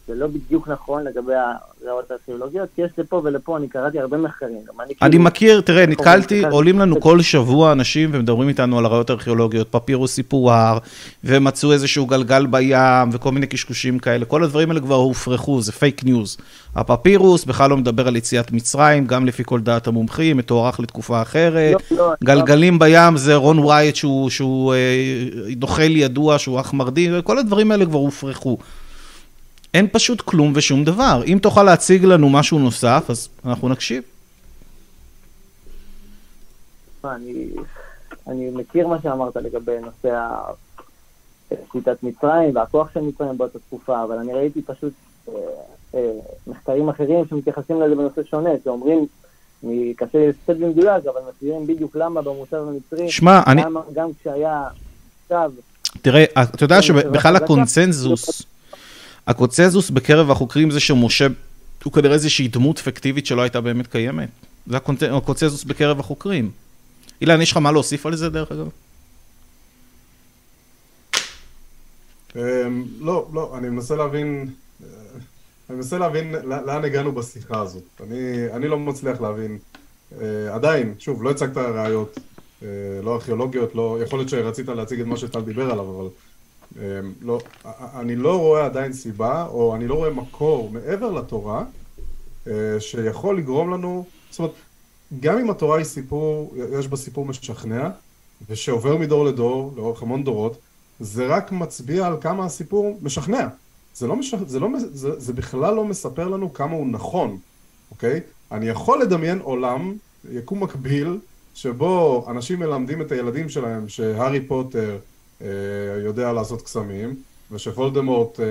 זה לא בדיוק נכון לגבי הראיות הארכיאולוגיות, כי יש לפה ולפה, אני קראתי הרבה מחקרים. אני אני כאילו- מכיר, תראה, נתקלתי, עולים לנו כל שבוע אנשים ומדברים איתנו על הראיות הארכיאולוגיות, פפירוס איפוור, ומצאו איזשהו גלגל בים, וכל מיני קשקושים כאלה. כל הדברים האלה כבר הופרכו, זה פייק ניוז. הפפירוס בכלל לא מדבר על יציאת מצרים, גם לפי כל דעת המומחים, מתוארך לתקופה אחרת. לא, לא, גלגלים בים זה רון ווייט שהוא, שהוא אה, נוכל ידוע, שהוא אח מרדי, כל הדברים האלה כבר הופרכו. אין פשוט כלום ושום דבר. אם תוכל להציג לנו משהו נוסף, אז אנחנו נקשיב. אני, אני מכיר מה שאמרת לגבי נושא שליטת מצרים והכוח של מצרים באותה תקופה, אבל אני ראיתי פשוט אה, אה, מחקרים אחרים שמתייחסים לזה בנושא שונה, שאומרים, קשה לי לצטט במדויק, אבל מסבירים בדיוק למה במוצב המצרי, שמע, אני, גם, כשהיה עכשיו, תראה, אתה יודע כן, שבכלל חזקה. הקונצנזוס, הקונצנזוס בקרב החוקרים זה שמשה הוא כנראה איזושהי דמות פיקטיבית שלא הייתה באמת קיימת. זה הקונצ- הקונצנזוס בקרב החוקרים. אילן, יש לך מה להוסיף על זה דרך אגב? אמ, לא, לא, אני מנסה להבין, אני מנסה להבין לאן הגענו בשיחה הזאת. אני, לא מצליח להבין. אה, עדיין, שוב, לא הצגת ראיות, אה, לא ארכיאולוגיות, לא, יכול להיות שרצית להציג את מה שטל דיבר עליו, אבל לא, א- אני לא רואה עדיין סיבה, או אני לא רואה מקור מעבר לתורה, אה, שיכול לגרום לנו, זאת אומרת, גם אם התורה היא סיפור, יש בה סיפור משכנע, ושעובר מדור לדור, לאורך המון דורות, זה רק מצביע על כמה הסיפור משכנע. זה, לא משכ... זה, לא... זה, זה בכלל לא מספר לנו כמה הוא נכון, אוקיי? אני יכול לדמיין עולם, יקום מקביל, שבו אנשים מלמדים את הילדים שלהם שהארי פוטר יודע לעשות קסמים, ושוולדמורט אה,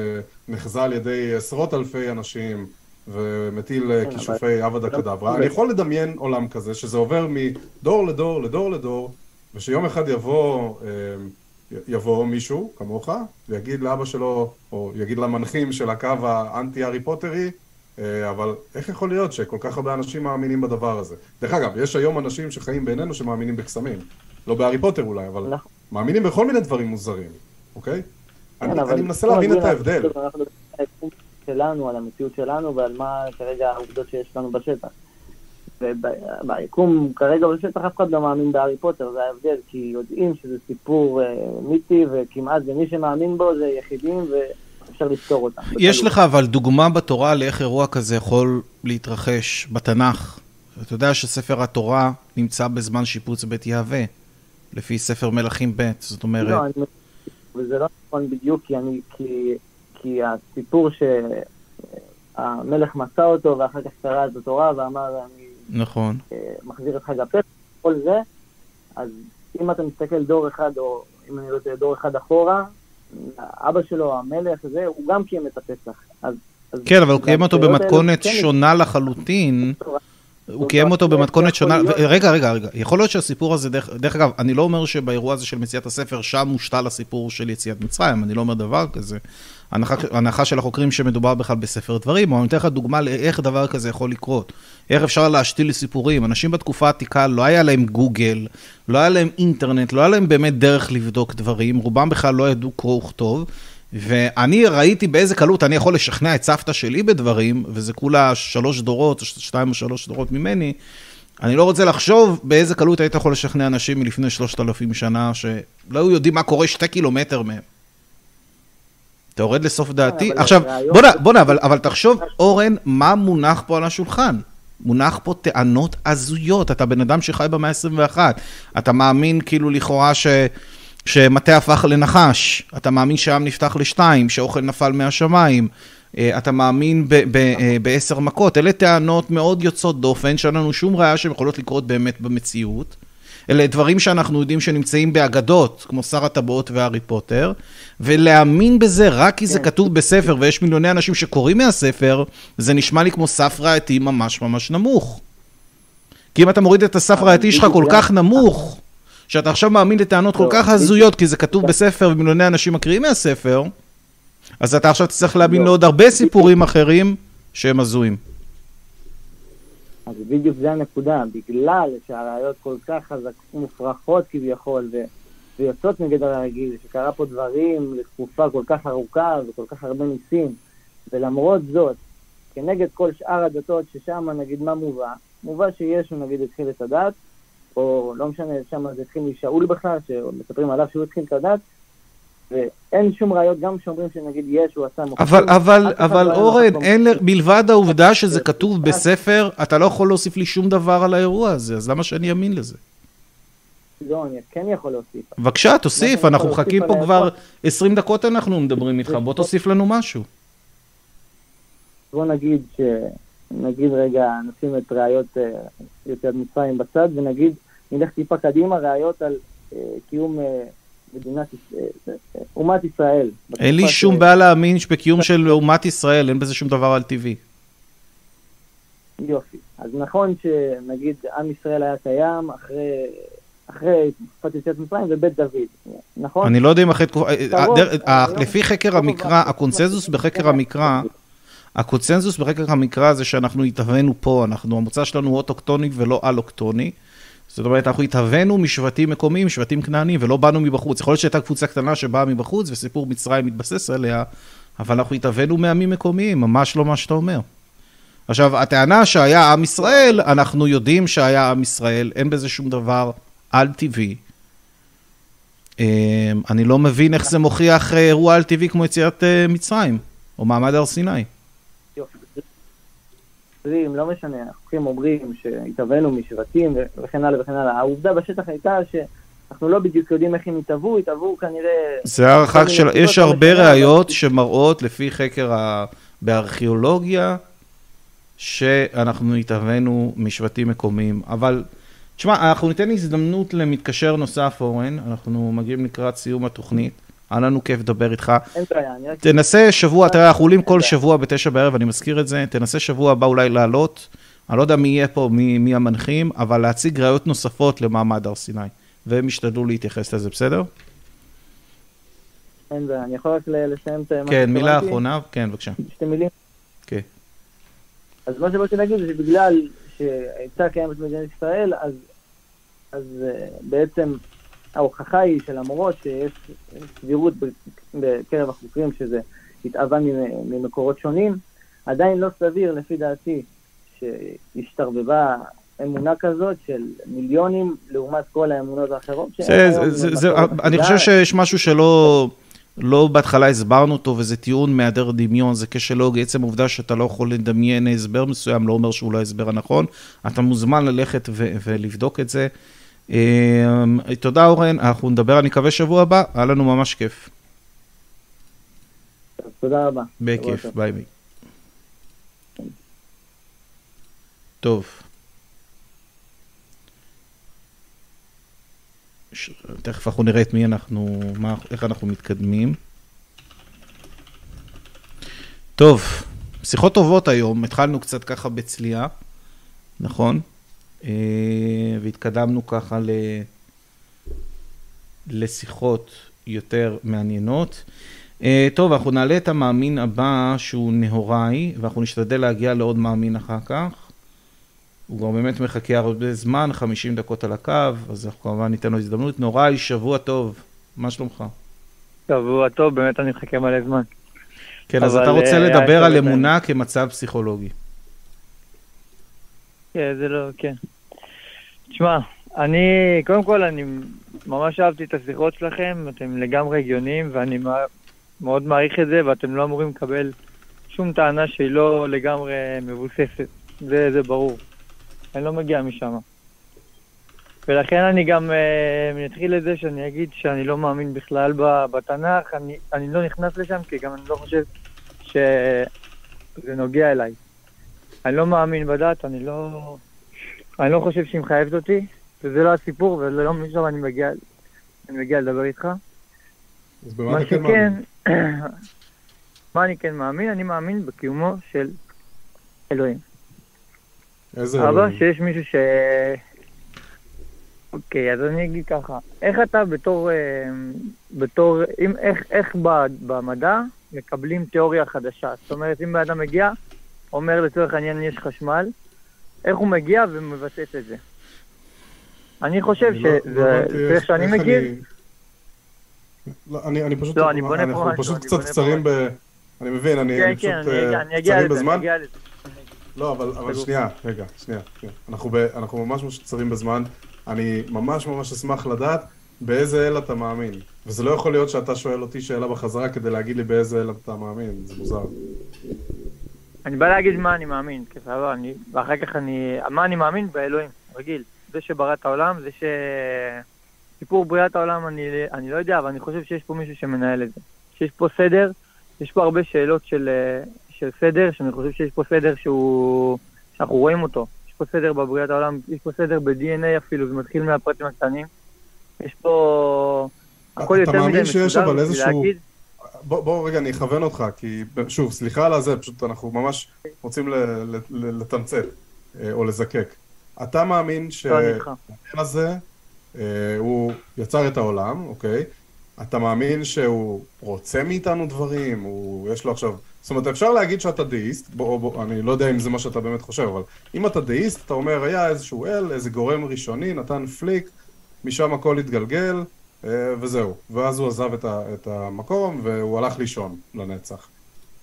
נחזה על ידי עשרות אלפי אנשים ומטיל אה, כן, כישופי עבדה אבל- קדברה. אני יכול לדמיין עולם כזה, שזה עובר מדור לדור לדור לדור, ושיום אחד יבוא, אה, יבוא מישהו כמוך, ויגיד לאבא שלו, או יגיד למנחים של הקו האנטי הארי פוטרי, אה, אבל איך יכול להיות שכל כך הרבה אנשים מאמינים בדבר הזה? דרך אגב, יש היום אנשים שחיים בינינו שמאמינים בקסמים. לא בהארי פוטר אולי, אבל נכון. מאמינים בכל מיני דברים מוזרים, אוקיי? כן, אני, אבל אני מנסה בוא להבין את ההבדל. אנחנו שלנו, על המציאות שלנו ועל מה כרגע העובדות שיש לנו בשטח. וביקום כרגע בשטח אף אחד לא מאמין בהארי פוטר, זה ההבדל, כי יודעים שזה סיפור אה, מיתי וכמעט ומי שמאמין בו זה יחידים ואפשר לפתור אותם. יש. לך אבל דוגמה בתורה לאיך אירוע כזה יכול להתרחש בתנ"ך. אתה יודע שספר התורה נמצא בזמן שיפוץ בית יהווה, לפי ספר מלכים ב', זאת אומרת... לא, אני... וזה לא נכון בדיוק, כי, אני, כי, כי הסיפור שהמלך מצא אותו ואחר כך קרא את התורה ואמר, אני נכון. אה, מחזיר את חג הפסח, כל זה, אז אם אתה מסתכל דור אחד, או אם אני לא טועה, דור אחד אחורה, אבא שלו, המלך, זה, הוא גם קיים את הפסח. אז, אז כן, אבל הוא קיים אותו במתכונת כן שונה לחלוטין. הוא קיים אותו במתכונת שונה, רגע, רגע, רגע, יכול להיות שהסיפור הזה, דרך, דרך אגב, אני לא אומר שבאירוע הזה של מציאת הספר, שם מושתל הסיפור של יציאת מצרים, אני לא אומר דבר כזה. הנחה, הנחה של החוקרים שמדובר בכלל בספר דברים, אבל אני אתן לך דוגמה לאיך דבר כזה יכול לקרות. איך אפשר להשתיל סיפורים. אנשים בתקופה העתיקה, לא היה להם גוגל, לא היה להם אינטרנט, לא היה להם באמת דרך לבדוק דברים, רובם בכלל לא ידעו קרוא וכתוב. ואני ראיתי באיזה קלות אני יכול לשכנע את סבתא שלי בדברים, וזה כולה שלוש דורות, שתיים או שלוש דורות ממני, אני לא רוצה לחשוב באיזה קלות היית יכול לשכנע אנשים מלפני שלושת אלפים שנה, שלא היו יודעים מה קורה שתי קילומטר מהם. אתה יורד לסוף דעתי? עכשיו, בוא'נה, בוא'נה, אבל, אבל תחשוב, אורן, מה מונח פה על השולחן? מונח פה טענות הזויות, אתה בן אדם שחי במאה ה-21, אתה מאמין כאילו לכאורה ש... שמטה הפך לנחש, אתה מאמין שהעם נפתח לשתיים, שאוכל נפל מהשמיים, אה, אתה מאמין ב- ב- אה, בעשר מכות, אלה טענות מאוד יוצאות דופן, שאין לנו שום ראיה שהן יכולות לקרות באמת במציאות. אלה דברים שאנחנו יודעים שנמצאים באגדות, כמו שר הטבעות והארי פוטר, ולהאמין בזה רק כי זה כתוב בספר ויש מיליוני אנשים שקוראים מהספר, זה נשמע לי כמו סף ראייתי ממש ממש נמוך. כי אם אתה מוריד את הסף ראייתי שלך כל כך נמוך, שאתה עכשיו מאמין לטענות כל לא, כך. הזויות, כי זה כתוב בספר ומיליוני אנשים מקריאים מהספר, אז אתה עכשיו תצטרך להאמין לא. לעוד הרבה סיפורים אחרים שהם הזויים. אז בדיוק זה הנקודה, בגלל שהראיות כל כך חזק, מופרכות כביכול. ויוצאות נגד הרגיל, שקרה פה דברים לתקופה כל כך ארוכה וכל כך הרבה ניסים, ולמרות זאת, כנגד כל שאר הדתות ששם נגיד מה מובא, מובא שישו נגיד התחיל את הדת, או לא משנה, שם זה התחיל משאול בכלל, שמספרים עליו שהוא התחיל את הדת, ואין שום ראיות, גם שאומרים שנגיד ישו עשה מוקשים. אבל, אבל, אבל לא אורן. אין, מלבד העובדה שזה זה- כתוב בספר, אתה לא יכול להוסיף לי שום דבר על האירוע הזה, אז למה שאני אאמין לזה? לא, אני כן יכול להוסיף. בבקשה, תוסיף, אנחנו מחכים פה כבר האירוע? 20 דקות אנחנו מדברים איתך, בוא תוסיף לנו משהו. בוא נגיד ש... נגיד רגע, נשים את ראיות אה, יציאת מצרים בצד, ונגיד, נלך טיפה קדימה, ראיות על אה, קיום אה, מדינת, יש- אה, אומת ישראל. אין לי שום ש- בעיה להאמין בקיום של אומת ישראל, אין בזה שום דבר על טבעי. יופי. אז נכון שנגיד עם ישראל היה קיים אחרי, אחרי תקופת יציאת מצרים ובית דוד, נכון? אני לא יודע אם אחרי תקופה... לפי חקר המקרא, הקונצנזוס בחקר המקרא, הקונצנזוס בחקר המקרא זה שאנחנו התהווינו פה, אנחנו, המוצא שלנו הוא אוטוקטוני ולא אלוקטוני. זאת אומרת, אנחנו התהווינו משבטים מקומיים, שבטים כנעניים, ולא באנו מבחוץ. יכול להיות שהייתה קבוצה קטנה שבאה מבחוץ, וסיפור מצרים מתבסס עליה, אבל אנחנו התהווינו מעמים מקומיים, ממש לא מה שאתה אומר. עכשיו, הטענה שהיה עם ישראל, אנחנו יודעים שהיה עם ישראל, אין בזה שום דבר על-טבעי. אמ, אני לא מבין איך זה מוכיח אה, אירוע על-טבעי כמו יציאת אה, מצרים, או מעמד הר סיני. אומרים, לא משנה, החוקים אומרים שהתהווינו משבטים וכן הלאה וכן הלאה. העובדה בשטח הייתה שאנחנו לא בדיוק יודעים איך הם התהוו, התהוו כנראה... זה הערכה של... יש הרבה לא ראיות שמראות, לפי חקר ה... בארכיאולוגיה, שאנחנו התהווינו משבטים מקומיים. אבל, תשמע, אנחנו ניתן הזדמנות למתקשר נוסף, אורן. אנחנו מגיעים לקראת סיום התוכנית. היה לנו כיף לדבר איתך. אין בעיה, אני רק... תנסה שבוע, תראה, אנחנו עולים כל. שבוע בתשע בערב, אני מזכיר את זה, תנסה שבוע הבא אולי לעלות, אני לא יודע מי יהיה פה, מי, מי המנחים, אבל להציג ראיות נוספות למעמד הר סיני, והם ישתדלו להתייחס לזה, בסדר? אין בעיה, אני יכול רק לסיים את מה כן, מילה? אחרונה, כן, בבקשה. שתי מילים. כן. אז מה שבאתי להגיד זה שבגלל שהייתה קיימת מדינת ישראל, אז, אז uh, בעצם ההוכחה היא שלמרות שיש סבירות בקרב החוקרים שזה התאווה ממ- ממקורות שונים, עדיין לא סביר לפי דעתי שהשתרבבה אמונה כזאת של מיליונים לעומת כל האמונות האחרות. זה, זה, זה, זה, אני. חושב שיש משהו שלא לא בהתחלה הסברנו אותו, וזה טיעון מהיעדר דמיון, זה כשל לוגי, עצם העובדה שאתה לא יכול לדמיין הסבר מסוים, לא אומר שהוא לא ההסבר הנכון. אתה מוזמן ללכת ו- ולבדוק את זה. אה, תודה אורן, אנחנו נדבר, אני מקווה שבוע הבא, היה לנו ממש כיף. תודה רבה. בכיף. ביי ביי. טוב. ש... תכף אנחנו נראה את מי אנחנו, מה, איך אנחנו מתקדמים. טוב, שיחות טובות היום, התחלנו קצת ככה בצליעה, נכון? אה, והתקדמנו ככה ל... לשיחות יותר מעניינות. Uh, טוב, אנחנו נעלה את המאמין הבא שהוא נהוראי, ואנחנו נשתדל להגיע לעוד מאמין אחר כך. הוא כבר באמת מחכה הרבה זמן, 50 דקות על הקו, אז אנחנו כמובן ניתן לו הזדמנות. נהוראי, שבוע טוב, מה שלומך? שבוע טוב, באמת אני מחכה מלא זמן. כן, אז אתה רוצה אה, לדבר על אמונה כמצב פסיכולוגי. כן, זה לא, כן. תשמע, אני, קודם כל, אני ממש אהבתי את השיחות שלכם, אתם לגמרי הגיוניים, ואני מא- מאוד מעריך את זה, ואתם לא אמורים לקבל שום טענה שהיא לא לגמרי מבוססת. זה, זה ברור. אני לא מגיע משם. ולכן אני גם אה, אתחיל את זה שאני אגיד שאני לא מאמין בכלל בתנ"ך, אני, אני לא נכנס לשם כי גם אני לא חושב שזה נוגע אליי. אני לא מאמין בדת, אני לא, אני לא חושב שהיא מחייבת אותי, וזה לא הסיפור, וזה לא משם אני מגיע, אני מגיע לדבר איתך. אז במה מה אתה כן מאמין? [CLEARS THROAT] מה אני כן מאמין? אני מאמין בקיומו של אלוהים. איזה אבל אלוהים? שיש מישהו ש... אוקיי, אז אני אגיד ככה, איך אתה בתור, אה, בתור, אם, איך, איך במדע מקבלים תיאוריה חדשה? זאת אומרת, אם בן אדם מגיע, אומר לצורך העניין יש חשמל, איך הוא מגיע ומבסס את זה? אני חושב אני לא- לא שזה, איך שאני אני- לא, אני, פשוט, אנחנו פשוט קצת קצרים ב... אני מבין, אני כן, כן, פשוט אה, קצרים בזמן. לא, אבל. שנייה, רגע, שנייה. אנחנו, ב, אנחנו ממש ממש קצרים בזמן. אני ממש ממש אשמח לדעת באיזה אל אתה מאמין. וזה לא יכול להיות שאתה שואל אותי שאלה בחזרה כדי להגיד לי באיזה אל אתה מאמין, זה מוזר. אני בא להגיד מה אני מאמין, כי סבבה, אני- ואחר כך אני... מה אני מאמין? באלוהים, רגיל. זה שברא את העולם, זה ש... סיפור בריאת העולם אני, אני לא יודע, אבל אני חושב שיש פה מישהו שמנהל את זה. שיש פה סדר, יש פה הרבה שאלות של, אה, של סדר, שאני חושב שיש פה סדר שהוא... שאנחנו רואים אותו. יש פה סדר בבריאת העולם, יש פה סדר ב-DNA אפילו, זה מתחיל מהפרטים הקטנים. יש פה... הכל אתה יותר מאמין מדי שיש מסודר אבל בשביל איזשהו- להגיד, בוא, בוא רגע, אני אכוון אותך, כי שוב, סליחה על הזה, פשוט אנחנו ממש רוצים ל, ל, ל, לתמצת אה, או לזקק. אתה מאמין לא, איתך. הזה, אה, הוא יצר את העולם, אוקיי? אתה מאמין שהוא רוצה מאיתנו דברים, הוא, יש לו עכשיו... זאת אומרת, אפשר להגיד שאתה דאיסט, בוא, בוא, אני לא יודע אם זה מה שאתה באמת חושב, אבל אם אתה דאיסט, אתה אומר, היה איזשהו אל, איזה גורם ראשוני, נתן פליק, משם הכל התגלגל, וזהו. ואז הוא עזב את, ה, את המקום, והוא הלך לישון לנצח.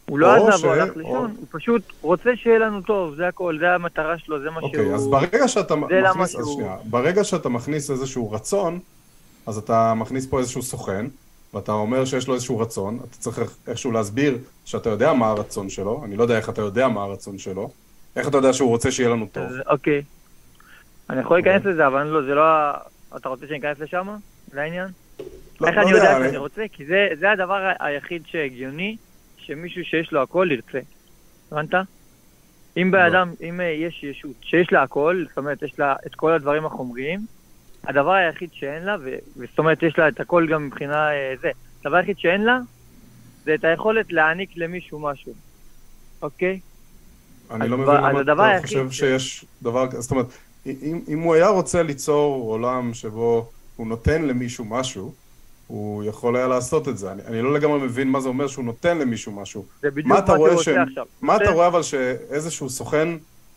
הוא לא או עזב, ש- הוא הלך או- לישון, הוא פשוט רוצה שיהיה לנו טוב, זה הכל, זה המטרה שלו, זה מה שהוא... אוקיי, אז ברגע שאתה מכניס, אז שהוא- שנייה, ברגע שאתה מכניס איזשהו רצון, אז אתה מכניס פה איזשהו סוכן, ואתה אומר שיש לו איזשהו רצון, אתה צריך איכשהו להסביר שאתה יודע מה הרצון שלו, אני לא יודע איך אתה יודע מה הרצון שלו, איך אתה יודע שהוא רוצה שיהיה לנו טוב. אז, אוקיי. אני יכול אוקיי. להיכנס לזה, אבל לא, זה לא... ה- אתה רוצה שאני אכנס לשם? זה העניין? לא- איך לא אני יודע, יודע אני- שאני רוצה? כי זה זה הדבר היחיד שהגיוני, שמישהו שיש לו הכל ירצה. הבנת? אם בן לא. אדם, אם אה, יש ישות שיש לה הכל, זאת אומרת, יש לה את כל הדברים החומריים, הדבר היחיד שאין לה, וזאת אומרת, יש לה את הכל גם מבחינה אה, זה, הדבר היחיד שאין לה, זה את היכולת להעניק למישהו משהו, אוקיי? אני לא מבין למה אתה חושב שיש דבר כזה, זאת אומרת, אם הוא היה רוצה ליצור עולם שבו הוא נותן למישהו משהו, הוא יכול היה לעשות את זה. אני, אני לא לגמרי מבין מה זה אומר שהוא נותן למישהו משהו. זה בדיוק מה מה אתה רואה ש... עכשיו. מה אתה נותן- רואה אבל שאיזשהו סוכן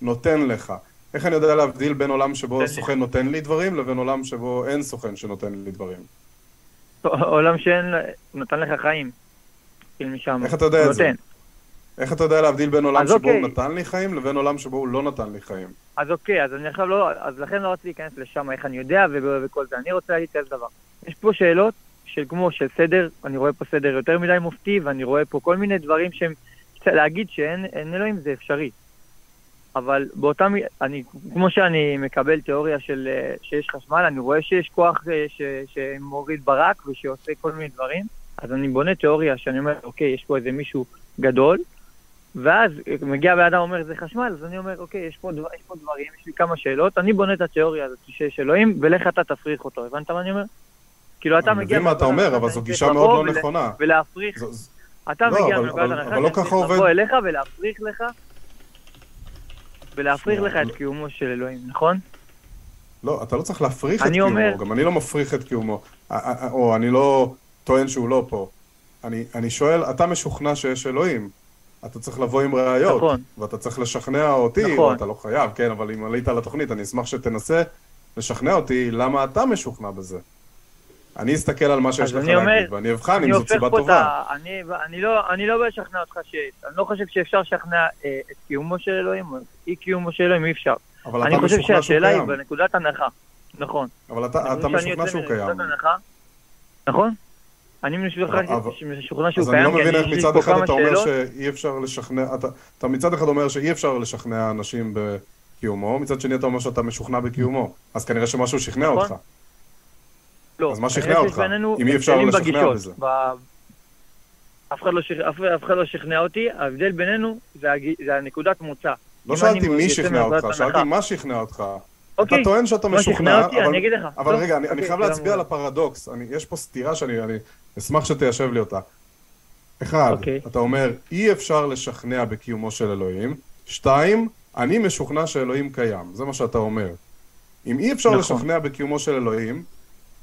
נותן לך? איך אני יודע להבדיל בין עולם שבו. סוכן נותן לי דברים לבין עולם שבו אין סוכן שנותן לי דברים? עולם שאין, נתן לך חיים. כאילו. איך אתה יודע את זה? נותן. איך אתה יודע להבדיל בין עולם שבו הוא אוקיי. נתן לי חיים לבין עולם שבו הוא לא נתן לי חיים? אז אוקיי, אז אני עכשיו לא, אז לכן לא רציתי להיכנס לשם, איך אני יודע ו- וכל זה. אני רוצה להגיד כזה דבר. יש פה שאלות של כמו של סדר, אני רואה פה סדר יותר מדי מופתי, ואני רואה פה כל מיני דברים שהם, להגיד שאין אין אלוהים זה אפשרי. אבל באותם, אני, כמו שאני מקבל תיאוריה של אה, שיש חשמל, אני רואה שיש כוח אה, ש, שמוריד ברק ושעושה כל מיני דברים, אז אני בונה תיאוריה שאני אומר, אוקיי, יש פה איזה מישהו גדול, ואז מגיע בן אדם אומר זה חשמל, אז אני אומר, אוקיי, יש פה, דבר, יש פה דברים, יש לי כמה שאלות, אני בונה את התיאוריה הזאת שיש אלוהים, ולך אתה תפריך אותו, הבנת מה אני אומר? כאילו אתה אני מגיע... מבין מה אתה אומר, אבל זו גישה מאוד לא נכונה. ולהפריך, זו- אתה לא, מגיע מנקודת הנחה אבל לא ככה צריך. לבוא אליך ולהפריך לך, ולהפריך לך את קיומו של אלוהים, נכון? לא, אתה לא צריך להפריך את אני קיומו, אומר- גם אני לא מפריך את קיומו. או אני לא טוען שהוא לא פה. אני, אני שואל, אתה משוכנע שיש אלוהים. אתה צריך לבוא עם ראיות. נכון. ואתה צריך לשכנע אותי, נכון. או אתה לא חייב, כן, אבל אם עלית על התוכנית, אני אשמח שתנסה לשכנע אותי למה אתה משוכנע בזה. אני אסתכל על מה שיש לך אני אומר- להגיד, ואני אבחן אם אני זו סיבה טובה. אני, אני, לא, אני לא בא לשכנע אותך ש... אני לא חושב שאפשר לשכנע אה, את קיומו של אלוהים, או אי קיומו של אלוהים, אי אפשר. אבל אני אתה חושב משוכנע שהוא שהשאלה היא קיים. בנקודת הנחה. נכון. אבל אתה אני אתה חושב משוכנע שהוא קיים. הנחה. נכון? אני משוכנע שהוא אז אני קיים, לא כי מבין איך יש לי מצד אחד אתה אומר. שאי אפשר לשכנע, אתה, אתה מצד אחד אומר שאי אפשר לשכנע אנשים בקיומו, מצד שני אתה אומר שאתה משוכנע בקיומו, אז כנראה שמשהו שכנע נכון. אותך. לא, אז מה שכנע אותך? אם אי אפשר לשכנע. בזה. אף אחד לא שכ- אף- אף אחד לא שכנע אותי, ההבדל בינינו זה הג- זה הנקודת מוצא. לא שאלתי אני מי שכנע אותך. שאלתי מה שכנע אותך. אתה אוקיי, טוען שאתה שכנע משוכנע, אותי, אבל- אני אגיד לך. אבל טוב, רגע, אני אני אוקיי, חייב תודה להצביע על. הפרדוקס. אני- יש פה סתירה שאני אני אשמח שתיישב לי אותה. אחד, אוקיי. אתה אומר, אי אפשר לשכנע בקיומו של אלוהים. שתיים, אני משוכנע שאלוהים קיים. זה מה שאתה אומר. אם אי אפשר נכון. לשכנע בקיומו של אלוהים,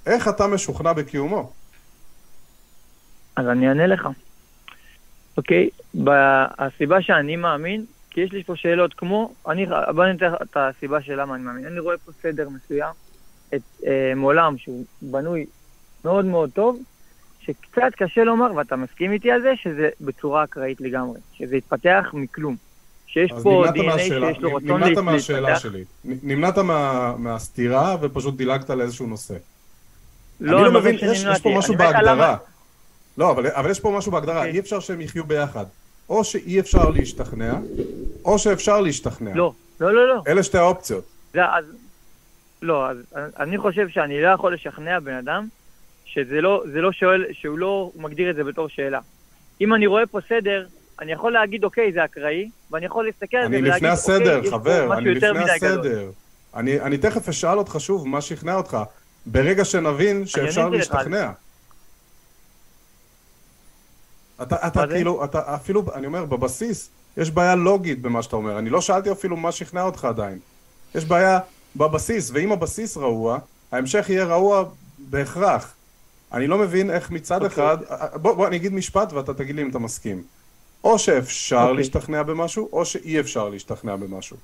איך אתה משוכנע בקיומו? אז אני אענה לך. אוקיי, הסיבה שאני מאמין, כי יש לי פה שאלות כמו, אני, בוא ניתן לך את הסיבה של למה אני מאמין. אני רואה פה סדר מסוים, את אה, מעולם שהוא בנוי מאוד מאוד טוב, שקצת קשה לומר, ואתה מסכים איתי על זה, שזה בצורה אקראית לגמרי. שזה התפתח מכלום. שיש פה נמנעת DNA מהשאלה- שיש לו רצון נמנעת להת- מהשאלה להתפתח. שלי. נמנעת מה- מהסתירה ופשוט דילגת לאיזשהו נושא. לא, אני לא לא מבין, יש, יש פה. משהו בהגדרה. לא, אבל, אבל יש פה משהו בהגדרה, אוקיי. אי אפשר שהם יחיו ביחד. או שאי אפשר להשתכנע, או שאפשר להשתכנע. לא, לא, לא, לא. אלה שתי האופציות. זה, אז, לא, אז אני חושב שאני לא יכול לשכנע בן אדם שזה לא, זה לא שואל, שהוא לא מגדיר את זה בתור שאלה. אם אני רואה פה סדר, אני יכול להגיד, אוקיי, זה אקראי, ואני יכול להסתכל על זה ולהגיד, לפני הסדר, אוקיי, חבר, יש פה משהו אני יותר מדי גדול. הסדר. אני, אני תכף אשאל אותך שוב מה שכנע אותך, ברגע שנבין שאפשר להשתכנע. אתה, אתה? כאילו, אתה אפילו, אני אומר, בבסיס, יש בעיה לוגית במה שאתה אומר. אני לא שאלתי אפילו מה שכנע אותך עדיין. יש בעיה בבסיס, ואם הבסיס רעוע, ההמשך יהיה רעוע בהכרח. אני לא מבין איך מצד אוקיי. אחד, בוא, בוא אני אגיד משפט ואתה תגיד לי אם אתה מסכים. או שאפשר אוקיי. להשתכנע במשהו, או שאי אפשר להשתכנע במשהו.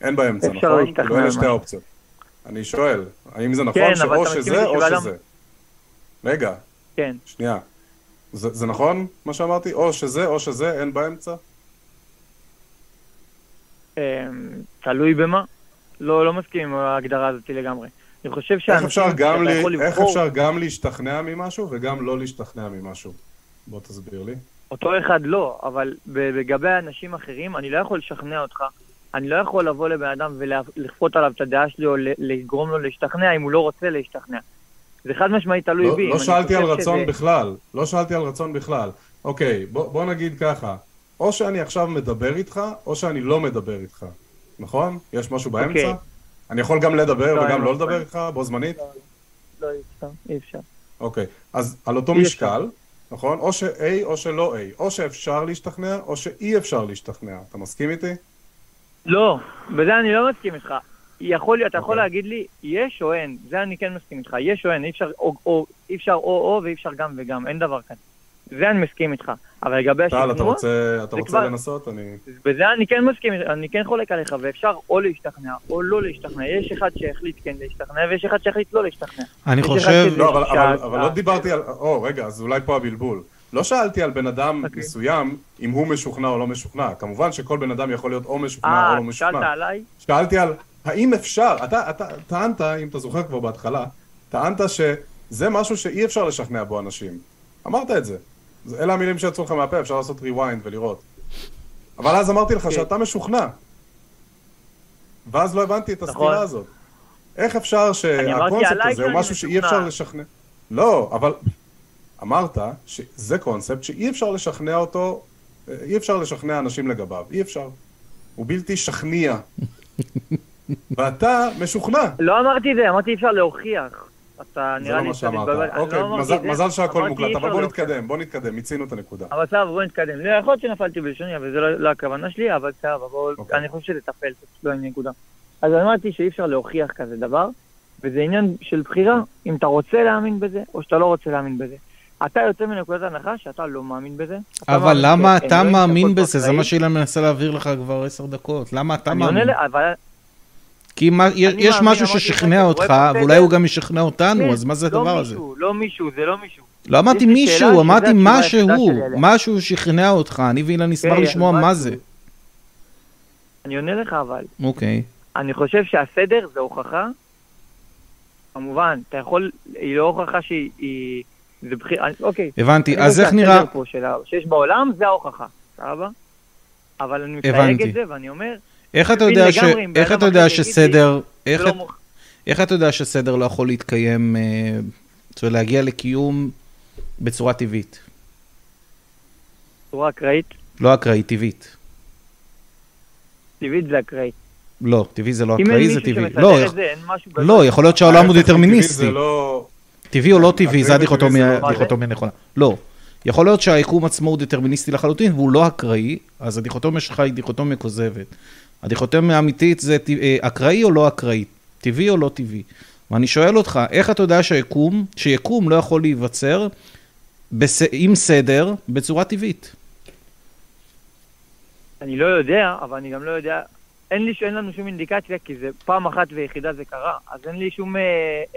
אין באמצע, אפשר נכון? להשתכנע כאילו אלה שתי במשהו. האופציות. אני שואל, האם זה נכון כן, שאו שזה או שזה? רגע, כן. שנייה. זה, זה נכון מה שאמרתי? או שזה או שזה, אין באמצע? אמ, תלוי במה. לא, לא מסכים עם ההגדרה הזאת לגמרי. אני חושב איך שאנשים, אפשר, גם שאתה לי, יכול איך לבחור, אפשר גם להשתכנע ממשהו וגם לא להשתכנע ממשהו? בוא תסביר לי. אותו אחד לא, אבל לגבי אנשים אחרים, אני לא יכול לשכנע אותך. אני לא יכול לבוא לבן אדם ולכפות עליו את הדעה שלי או ל- לגרום לו להשתכנע אם הוא לא רוצה להשתכנע. זה חד משמעית תלוי לא, בי. לא שאלתי על רצון שזה- בכלל, לא שאלתי על רצון בכלל. אוקיי, בוא, בוא נגיד ככה, או שאני עכשיו מדבר איתך, או שאני לא מדבר איתך, נכון? יש משהו באמצע? אוקיי. אני יכול גם לדבר לא, וגם לא לדבר. איתך בו זמנית? לא, אי אפשר, אי אפשר. אוקיי, אז על אותו משקל, נכון? או ש-A או שלא A, או שאפשר להשתכנע, או שאי אפשר להשתכנע. אתה מסכים איתי? לא, בזה אני לא מסכים איתך. יכול להיות, אתה יכול אוקיי. להגיד לי, יש או אין, זה אני כן מסכים איתך, יש או אין, אי אפשר או, או, אי אפשר או-או ואי אפשר גם וגם, אין דבר כזה. זה אני מסכים איתך. אבל לגבי טל, אתה השכנוע, רוצה, אתה רוצה כבר- לנסות? אני... בזה אני כן מסכים, אני כן חולק עליך, ואפשר או להשתכנע או לא להשתכנע. יש אחד שהחליט כן להשתכנע, ויש אחד שהחליט לא להשתכנע. אני חושב, לא, אבל, אבל, אבל לא דיברתי על... או, רגע, אז אולי פה הבלבול. לא שאלתי על בן אדם אוקיי. מסוים, אם הוא משוכנע או לא משוכנע. כמובן שכל בן אדם יכול להיות או משוכנע או אה, לא שאלת משוכנע. עליי? שאלתי על האם אפשר, אתה, אתה טענת, אם אתה זוכר כבר בהתחלה, טענת שזה משהו שאי אפשר לשכנע בו אנשים. אמרת את זה. אלה המילים שיצאו לך מהפה, אפשר לעשות rewind ולראות. אבל אז אמרתי לך כן. שאתה משוכנע. ואז לא הבנתי את הסתירה נכון. הזאת. איך אפשר שהקונספט הזה הוא משהו שאי אפשר. לשכנע... לא, אבל אמרת שזה קונספט שאי אפשר לשכנע אותו, אי אפשר לשכנע אנשים לגביו, אי אפשר. הוא בלתי שכניע. [LAUGHS] ואתה משוכנע. לא אמרתי את זה, אמרתי אי אפשר להוכיח. אתה זה נראה לא לי מה קצת מתבלבל. שאמרת. אוקיי, לא מזל- זה. שהכל מוקלט, אבל בוא. נתקדם, בוא נתקדם, מיצינו את הנקודה. אבל סבבה, בוא נתקדם. לא, יכול להיות שנפלתי בלשוני, אבל זה לא לא הכוונה שלי, אבל סבבה, בואו, אוקיי. אני חושב שזה טפל, זה פשוט לא עם נקודה. אז אמרתי שאי אפשר להוכיח כזה דבר, וזה עניין של בחירה, אם אתה רוצה להאמין בזה, או שאתה לא רוצה להאמין בזה. אתה יוצא מנקודת הנחה שאתה לא מאמין בזה. אבל למה אתה אלוהים, מאמין בזה? זה. מה שאילן מנסה להעביר לך כבר עשר דקות. למה אתה אני עונה מאמין? כי מה- יש מאמין, משהו ששכנע אותך, ואולי? הוא גם ישכנע אותנו, כן, אז מה זה לא הדבר הזה? מישהו, לא מישהו, זה לא מישהו. לא אמרתי מישהו, אמרתי משהו. משהו שכנע אותך, אני ואילן נשמח כן, לשמוע. מה זה. אני עונה לך אבל. אוקיי. אני חושב שהסדר זה הוכחה. כמובן, אתה יכול, היא לא הוכחה שהיא... היא- זה בחיר... אוקיי. הבנתי, אז איך נראה... שיש בעולם, זה ההוכחה, סבבה? אבל אני מסייג. את זה ואני אומר, איך אתה יודע ש- איך אתה יודע שסדר... איך זה לא את- מוכ- איך אתה יודע שסדר לא יכול להתקיים, אה, זאת אומרת, להגיע לקיום בצורה טבעית? בצורה אקראית, לא אקראית, טבעית. טבעית זה אקראית. לא, טבעי זה לא אקראי, זה טבעי. לא, זה. לא, יכול להיות שהעולם הוא ההפך מטבעי דטרמיניסטי. זה לא... טבעי או לא טבעי, אקראי זה הדיכוטומיה וטבעי זה לא- הדיכוטומיה נכונה. לא. יכול להיות שהיקום עצמו הוא דטרמיניסטי לחלוטין והוא לא אקראי, אז הדיכוטומיה שלך היא דיכוטומיה כוזבת. הדיכוטומיה האמיתית זה אה, אקראי או לא אקראי, טבעי או לא טבעי. ואני שואל אותך, איך אתה יודע שהיקום, שיקום לא יכול להיווצר בס... עם סדר בצורה טבעית? אני לא יודע, אבל אני גם לא יודע אין, לי, אין לנו שום אינדיקציה, כי זה פעם אחת ויחידה זה קרה, אז אין לי שום אה,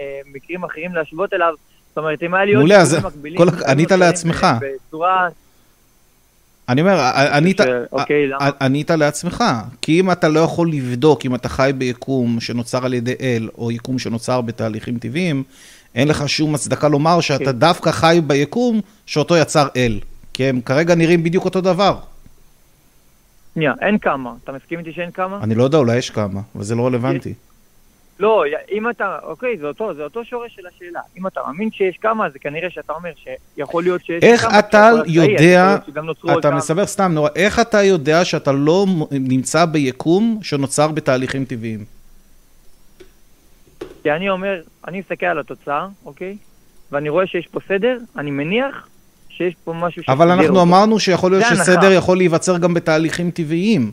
אה, מקרים אחרים להשוות אליו. זאת אומרת, אם היה לי עוד מעולה, אז מקבילים, כל- דברים ענית לעצמך. בצורה... אני אומר, ענית, אוקיי? ענית לעצמך, כי אם אתה לא יכול לבדוק אם אתה חי ביקום שנוצר על ידי אל, או יקום שנוצר בתהליכים טבעיים, אין לך שום הצדקה לומר שאתה כן. דווקא חי ביקום שאותו יצר אל. כי הם כרגע נראים בדיוק אותו דבר. שנייה, אין כמה. אתה מסכים איתי שאין כמה? אני לא יודע, אולי יש כמה, אבל זה לא רלוונטי. לא, אם אתה, אוקיי, זה אותו, זה אותו שורש של השאלה. אם אתה מאמין שיש כמה, זה כנראה שאתה אומר שיכול להיות שיש איך כמה, אתה שיכול להיות יודע, אתה כמה. מסבר סתם נורא, איך אתה יודע שאתה לא נמצא ביקום שנוצר בתהליכים טבעיים? כי אני אומר, אני מסתכל על התוצאה, אוקיי? ואני רואה שיש פה סדר, אני מניח שיש פה משהו אבל שסידר אנחנו אותו. אמרנו שיכול להיות. שסדר יכול להיווצר גם בתהליכים טבעיים.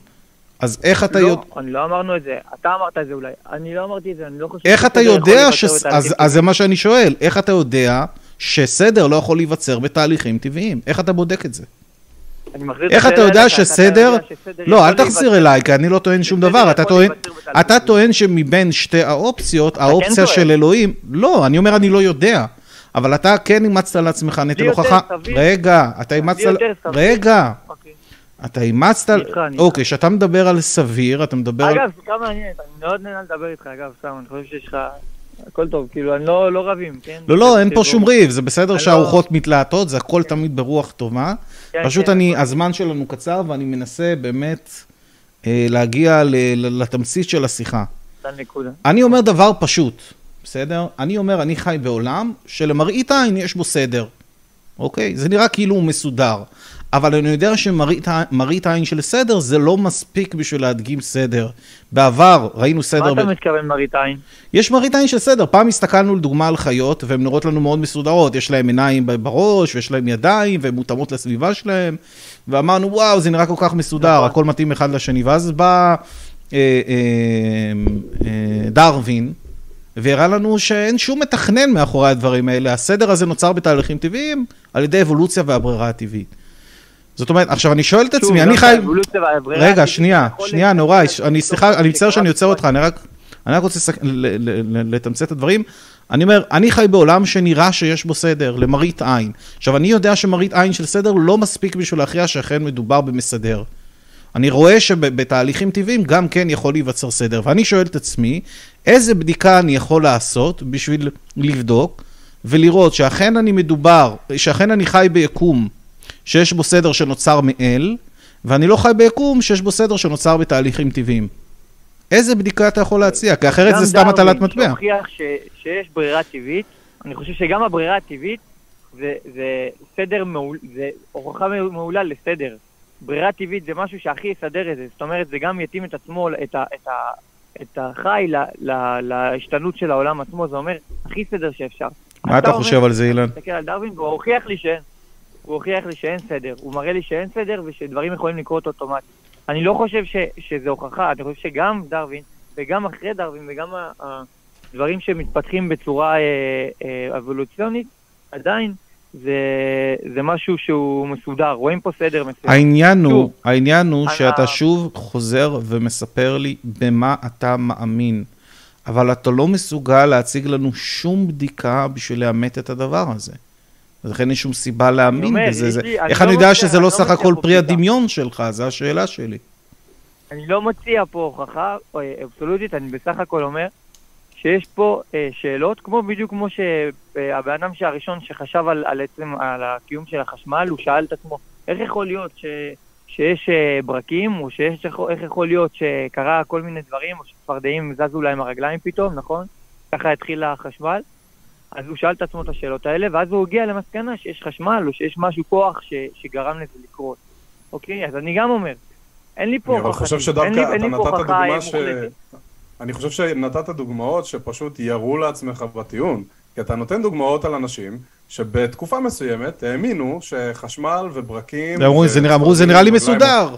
אז איך אתה לא, יודע... אני לא אמרנו את זה. אתה אמרת את זה אולי. אני לא אמרתי את זה, אני לא חושב איך אתה יודע ש... אז, אז זה מה שאני שואל, איך אתה יודע שסדר לא יכול להיווצר בתהליכים טבעיים? איך אתה בודק את זה? איך אתה יודע שסדר... לא, אל תחזיר אליי, כי אני לא טוען שום דבר. אתה טוען, שמבין שתי האופציות, האופציה טוען. של אלוהים... לא, אני אומר אני לא יודע. אבל אתה כן אימצת על עצמך נטל הוכחה. רגע, אתה אימצת... רגע, אוקיי. אתה אימצת... אוקיי, כשאתה מדבר על סביר, אתה מדבר. אגב, שיחה מעניינת, אני מאוד נהנה לדבר איתך, אגב, סתם, אני חושב שיש לך... הכל טוב, כאילו, אני לא לא רבים, כן? לא, לא, אין זה פה. שום ריב, זה בסדר אני שהרוחות מתלהטות, זה הכל תמיד ברוח טובה. כן, פשוט כן, אני. הזמן שלנו קצר ואני מנסה באמת אה, להגיע לתמצית של השיחה. זה. אני אומר דבר פשוט, בסדר? אני אומר, אני חי בעולם שלמראית עין יש בו סדר, אוקיי? זה נראה כאילו הוא מסודר. אבל אני יודע שמראית עין של סדר זה לא מספיק בשביל להדגים סדר. בעבר ראינו מה סדר... אתה ב- מתכוון מראית עין? יש מראית עין של סדר. פעם הסתכלנו לדוגמה על חיות, והן נראות לנו מאוד מסודרות. יש להן עיניים בראש, ויש להן ידיים, והן מותאמות לסביבה שלהן. ואמרנו, וואו, זה נראה כל כך מסודר, נכון. הכל מתאים אחד לשני. ואז בא אה, אה, אה, דרווין, והראה לנו שאין שום מתכנן מאחורי הדברים האלה. הסדר הזה נוצר בתהליכים טבעיים על ידי אבולוציה והברירה הטבעית. זאת אומרת, עכשיו אני שואל את עצמי, גם אני חי... רגע, שנייה, שנייה, שזה אני סליחה, אני מצטער שאני עוצר אותך, אני רק, אני רק רוצה לתמצת את הדברים. אני אומר, אני חי בעולם שנראה שיש בו סדר, למראית עין. עכשיו, אני יודע שמראית עין של סדר לא מספיק בשביל להכריע שאכן מדובר במסדר. אני רואה שבתהליכים טבעיים גם כן יכול להיווצר סדר, ואני שואל את עצמי, איזה בדיקה אני יכול לעשות בשביל לבדוק ולראות שאכן אני מדובר, שאכן אני חי ביקום שיש בו סדר שנוצר מאל, ואני לא חי ביקום שיש בו סדר שנוצר בתהליכים טבעיים. איזה בדיקה אתה יכול להציע? כי אחרת גם זה סתם הטלת דרווין מטבע. שהוכיח ש- שיש ברירה טבעית, אני חושב שגם הברירה הטבעית זה, זה סדר מעול, זה הוכחה מעולה לסדר. ברירה טבעית זה משהו שהכי יסדר את זה, זאת אומרת זה גם יתאים את עצמו, את, ה, את, ה, את החי ל, ל, להשתנות של העולם עצמו, זה אומר הכי סדר שאפשר. מה אתה אומר- חושב על זה, אילן? מסתכל על דרווין והוא הוכיח לי שאין. הוא הוכיח לי שאין סדר, הוא מראה לי שאין סדר ושדברים יכולים לקרות אוטומטית. אני לא חושב ש, שזה הוכחה, אני חושב שגם דרווין וגם אחרי דרווין וגם הדברים שמתפתחים בצורה אה, אה, אבולוציונית, עדיין זה, זה משהו שהוא מסודר, רואים פה סדר מסוים. העניין הוא, שוב, העניין הוא שאתה ה- שוב חוזר ומספר לי במה אתה מאמין, אבל אתה לא מסוגל להציג לנו שום בדיקה בשביל לאמת את הדבר הזה. לכן אין שום סיבה להאמין אומר, בזה. זה- לי- אני איך לא אני יודע מציע- שזה אני לא לא סך הכל פרי. הדמיון שלך? זו השאלה שלי. אני לא מציע פה הוכחה אה, אבסולוטית, אני בסך הכל אומר שיש פה אה, שאלות, כמו בדיוק כמו שהבן אדם שהראשון שחשב על, על עצם, על הקיום של החשמל, הוא שאל את עצמו, איך יכול להיות ש, שיש אה, ברקים, או שיש, איך יכול להיות שקרה כל מיני דברים, או שצפרדעים זזו להם הרגליים פתאום, נכון? ככה התחיל החשמל. אז הוא שאל את עצמו את השאלות האלה, ואז הוא הגיע למסקנה שיש חשמל, או שיש משהו, כוח, ש, שגרם לזה לקרות. אוקיי? אז אני גם אומר, אין לי פה אני אבל הוכחה. חושב אין לי- שדווקא אין אתה לי פה נתת הוכחה, דוגמה ש... מוחלטת. אני חושב שנתת דוגמאות שפשוט ירו לעצמך בטיעון. כי אתה נותן דוגמאות על אנשים שבתקופה מסוימת האמינו שחשמל וברקים... אמרו, זה נראה- אמרו, זה נראה לי מסודר.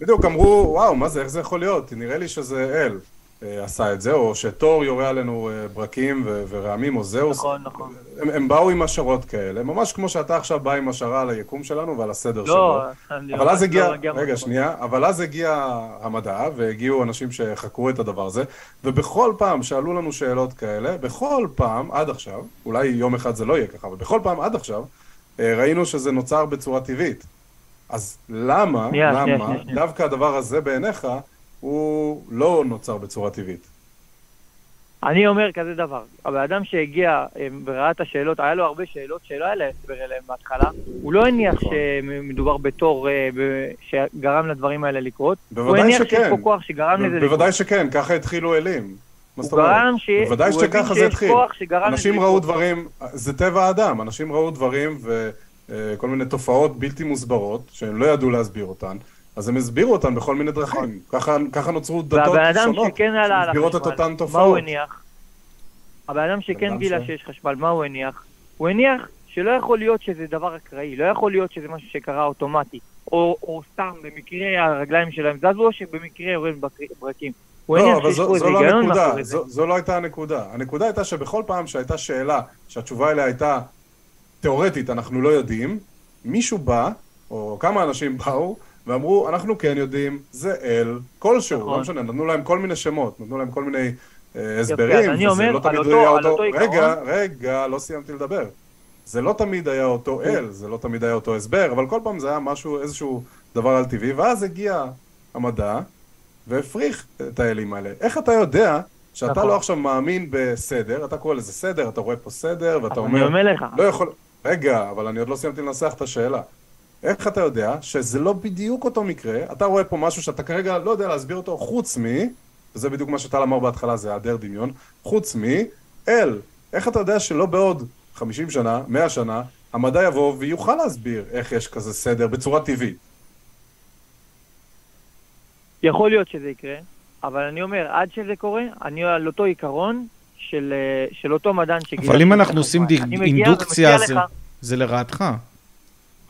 בדיוק, אמרו, וואו, מה זה, איך זה יכול להיות? נראה לי שזה אל. אה, עשה את זה, או שתור יורה עלינו אה, ברקים ו- ורעמים, או זהוס. נכון, נכון. הם, הם באו עם השערות כאלה, ממש כמו שאתה עכשיו בא עם השערה על היקום שלנו ועל הסדר שלו. לא, אני אבל אז לא הגיע, מגיע רגע. שנייה, אבל אז הגיע המדע, והגיעו אנשים שחקרו את הדבר הזה, ובכל פעם שעלו לנו שאלות כאלה, בכל פעם, עד עכשיו, אולי יום אחד זה לא יהיה ככה, אבל בכל פעם עד עכשיו, אה, ראינו שזה נוצר בצורה טבעית. אז למה, שנייה, למה, שנייה, שנייה, שנייה. דווקא הדבר הזה בעיניך, הוא לא נוצר בצורה טבעית? אני אומר כזה דבר, הבן אדם שהגיע אה, וראה את השאלות, היה לו הרבה שאלות שלא היה לה הסבר אליהן בהתחלה, הוא לא הניח נכון. שמדובר בתור אה, שגרם לדברים האלה לקרות, הוא הניח שכן. שיש פה כוח שגרם לזה לקרות. בוודאי שכל, ככה התחילו אלים. מה זאת אומרת? ש... בוודאי שככה זה התחיל. אנשים. ראו דברים, זה טבע האדם, אנשים ראו דברים וכל מיני תופעות בלתי מוסברות, שהם לא ידעו להסביר אותן, אז הם הסבירו אותן בכל מיני דרכים. ככה, ככה נוצרו דתות והבן אדם שונות, שכן עלה על שמסבירות את החשמל, אותן מה תופעות. הוא הניח? הבן אדם שכן גילה ש- שיש חשמל, מה הוא הניח? הוא הניח שלא יכול להיות שזה דבר אקראי, לא יכול להיות שזה משהו שקרה אוטומטי, או, או סתם במקרה הרגליים שלהם זזו, או שבמקרה יורד בק- ברקים. לא, אבל זו, פה איזה זו לא הנקודה. זו, זו לא הייתה הנקודה. הנקודה הייתה שבכל פעם שהייתה שאלה, שהתשובה אליה הייתה תיאורטית, אנחנו לא יודעים, מישהו בא, או כמה אנשים באו, ואמרו, אנחנו כן יודעים, זה אל, כלשהו, נכון. לא משנה, נתנו להם כל מיני שמות, נתנו להם כל מיני אה, הסברים, אני וזה אומר, לא תמיד אותו- היה אותו... אותו רגע, רגע, לא סיימתי לדבר. זה לא תמיד היה אותו אל, זה לא תמיד היה אותו הסבר, אבל כל פעם זה היה משהו, איזשהו דבר על טבעי, ואז הגיע המדע, והפריך את האלים האלה. איך אתה יודע שאתה נכון. לא עכשיו מאמין בסדר, אתה קורא לזה סדר, אתה רואה פה סדר, ואתה אומר... אני אומר לך, לא יכול... רגע, אבל אני עוד לא סיימתי לנסח את השאלה. איך אתה יודע שזה לא בדיוק אותו מקרה, אתה רואה פה משהו שאתה כרגע לא יודע להסביר אותו, חוץ מ... וזה בדיוק מה שטל אמר בהתחלה, זה היעדר דמיון, חוץ מ... אל. איך אתה יודע שלא בעוד 50 שנה, 100 שנה, המדע יבוא ויוכל להסביר איך יש כזה סדר בצורה טבעית. יכול להיות שזה יקרה, אבל אני אומר, עד שזה קורה, אני על אותו עיקרון של, אה, של אותו מדען שגילה... אבל אם אנחנו עושים מגיע אינדוקציה, זה- לך- זה לרעתך.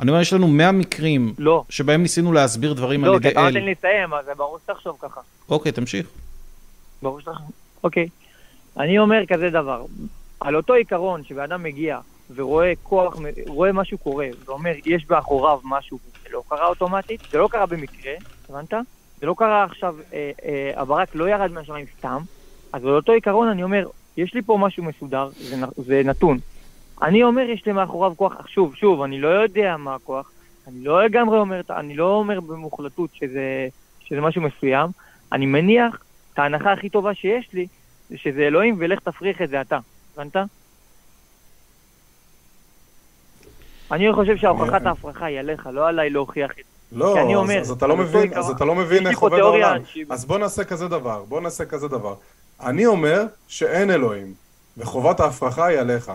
אני אומר, יש לנו 100 מקרים לא, שבהם ניסינו להסביר דברים על לא, כי ידי אתה נותן אל. לי לסיים, אז ברור שתחשוב ככה. אוקיי, תמשיך. ברור שאתה... אוקיי. אני אומר כזה דבר, על אותו עיקרון שבן מגיע ורואה כוח, רואה משהו קורה, ואומר, יש מאחוריו משהו, זה לא קרה אוטומטית, זה לא קרה במקרה, הבנת? זה לא קרה עכשיו, אה, אה, הברק לא ירד מהשמיים סתם, אז על אותו עיקרון אני אומר, יש לי פה משהו מסודר, זה, זה נתון. אני אומר, יש לי מאחוריו כוח, שוב, שוב, אני לא יודע מה הכוח, אני לא לגמרי אומר, אני לא אומר במוחלטות שזה, שזה משהו מסוים, אני מניח את ההנחה הכי טובה שיש לי, זה שזה אלוהים, ולך תפריך את זה אתה. הבנת? אני חושב שהוכחת ההפרחה היא עליך, לא עליי להוכיח את זה. לא, אני אז, אומר, אז אתה לא מבין, אז אתה לא מבין איך עובד העולם. שהיא- אז בוא נעשה כזה דבר, בוא נעשה כזה דבר. אני אומר שאין אלוהים, וחובת ההפרחה היא עליך.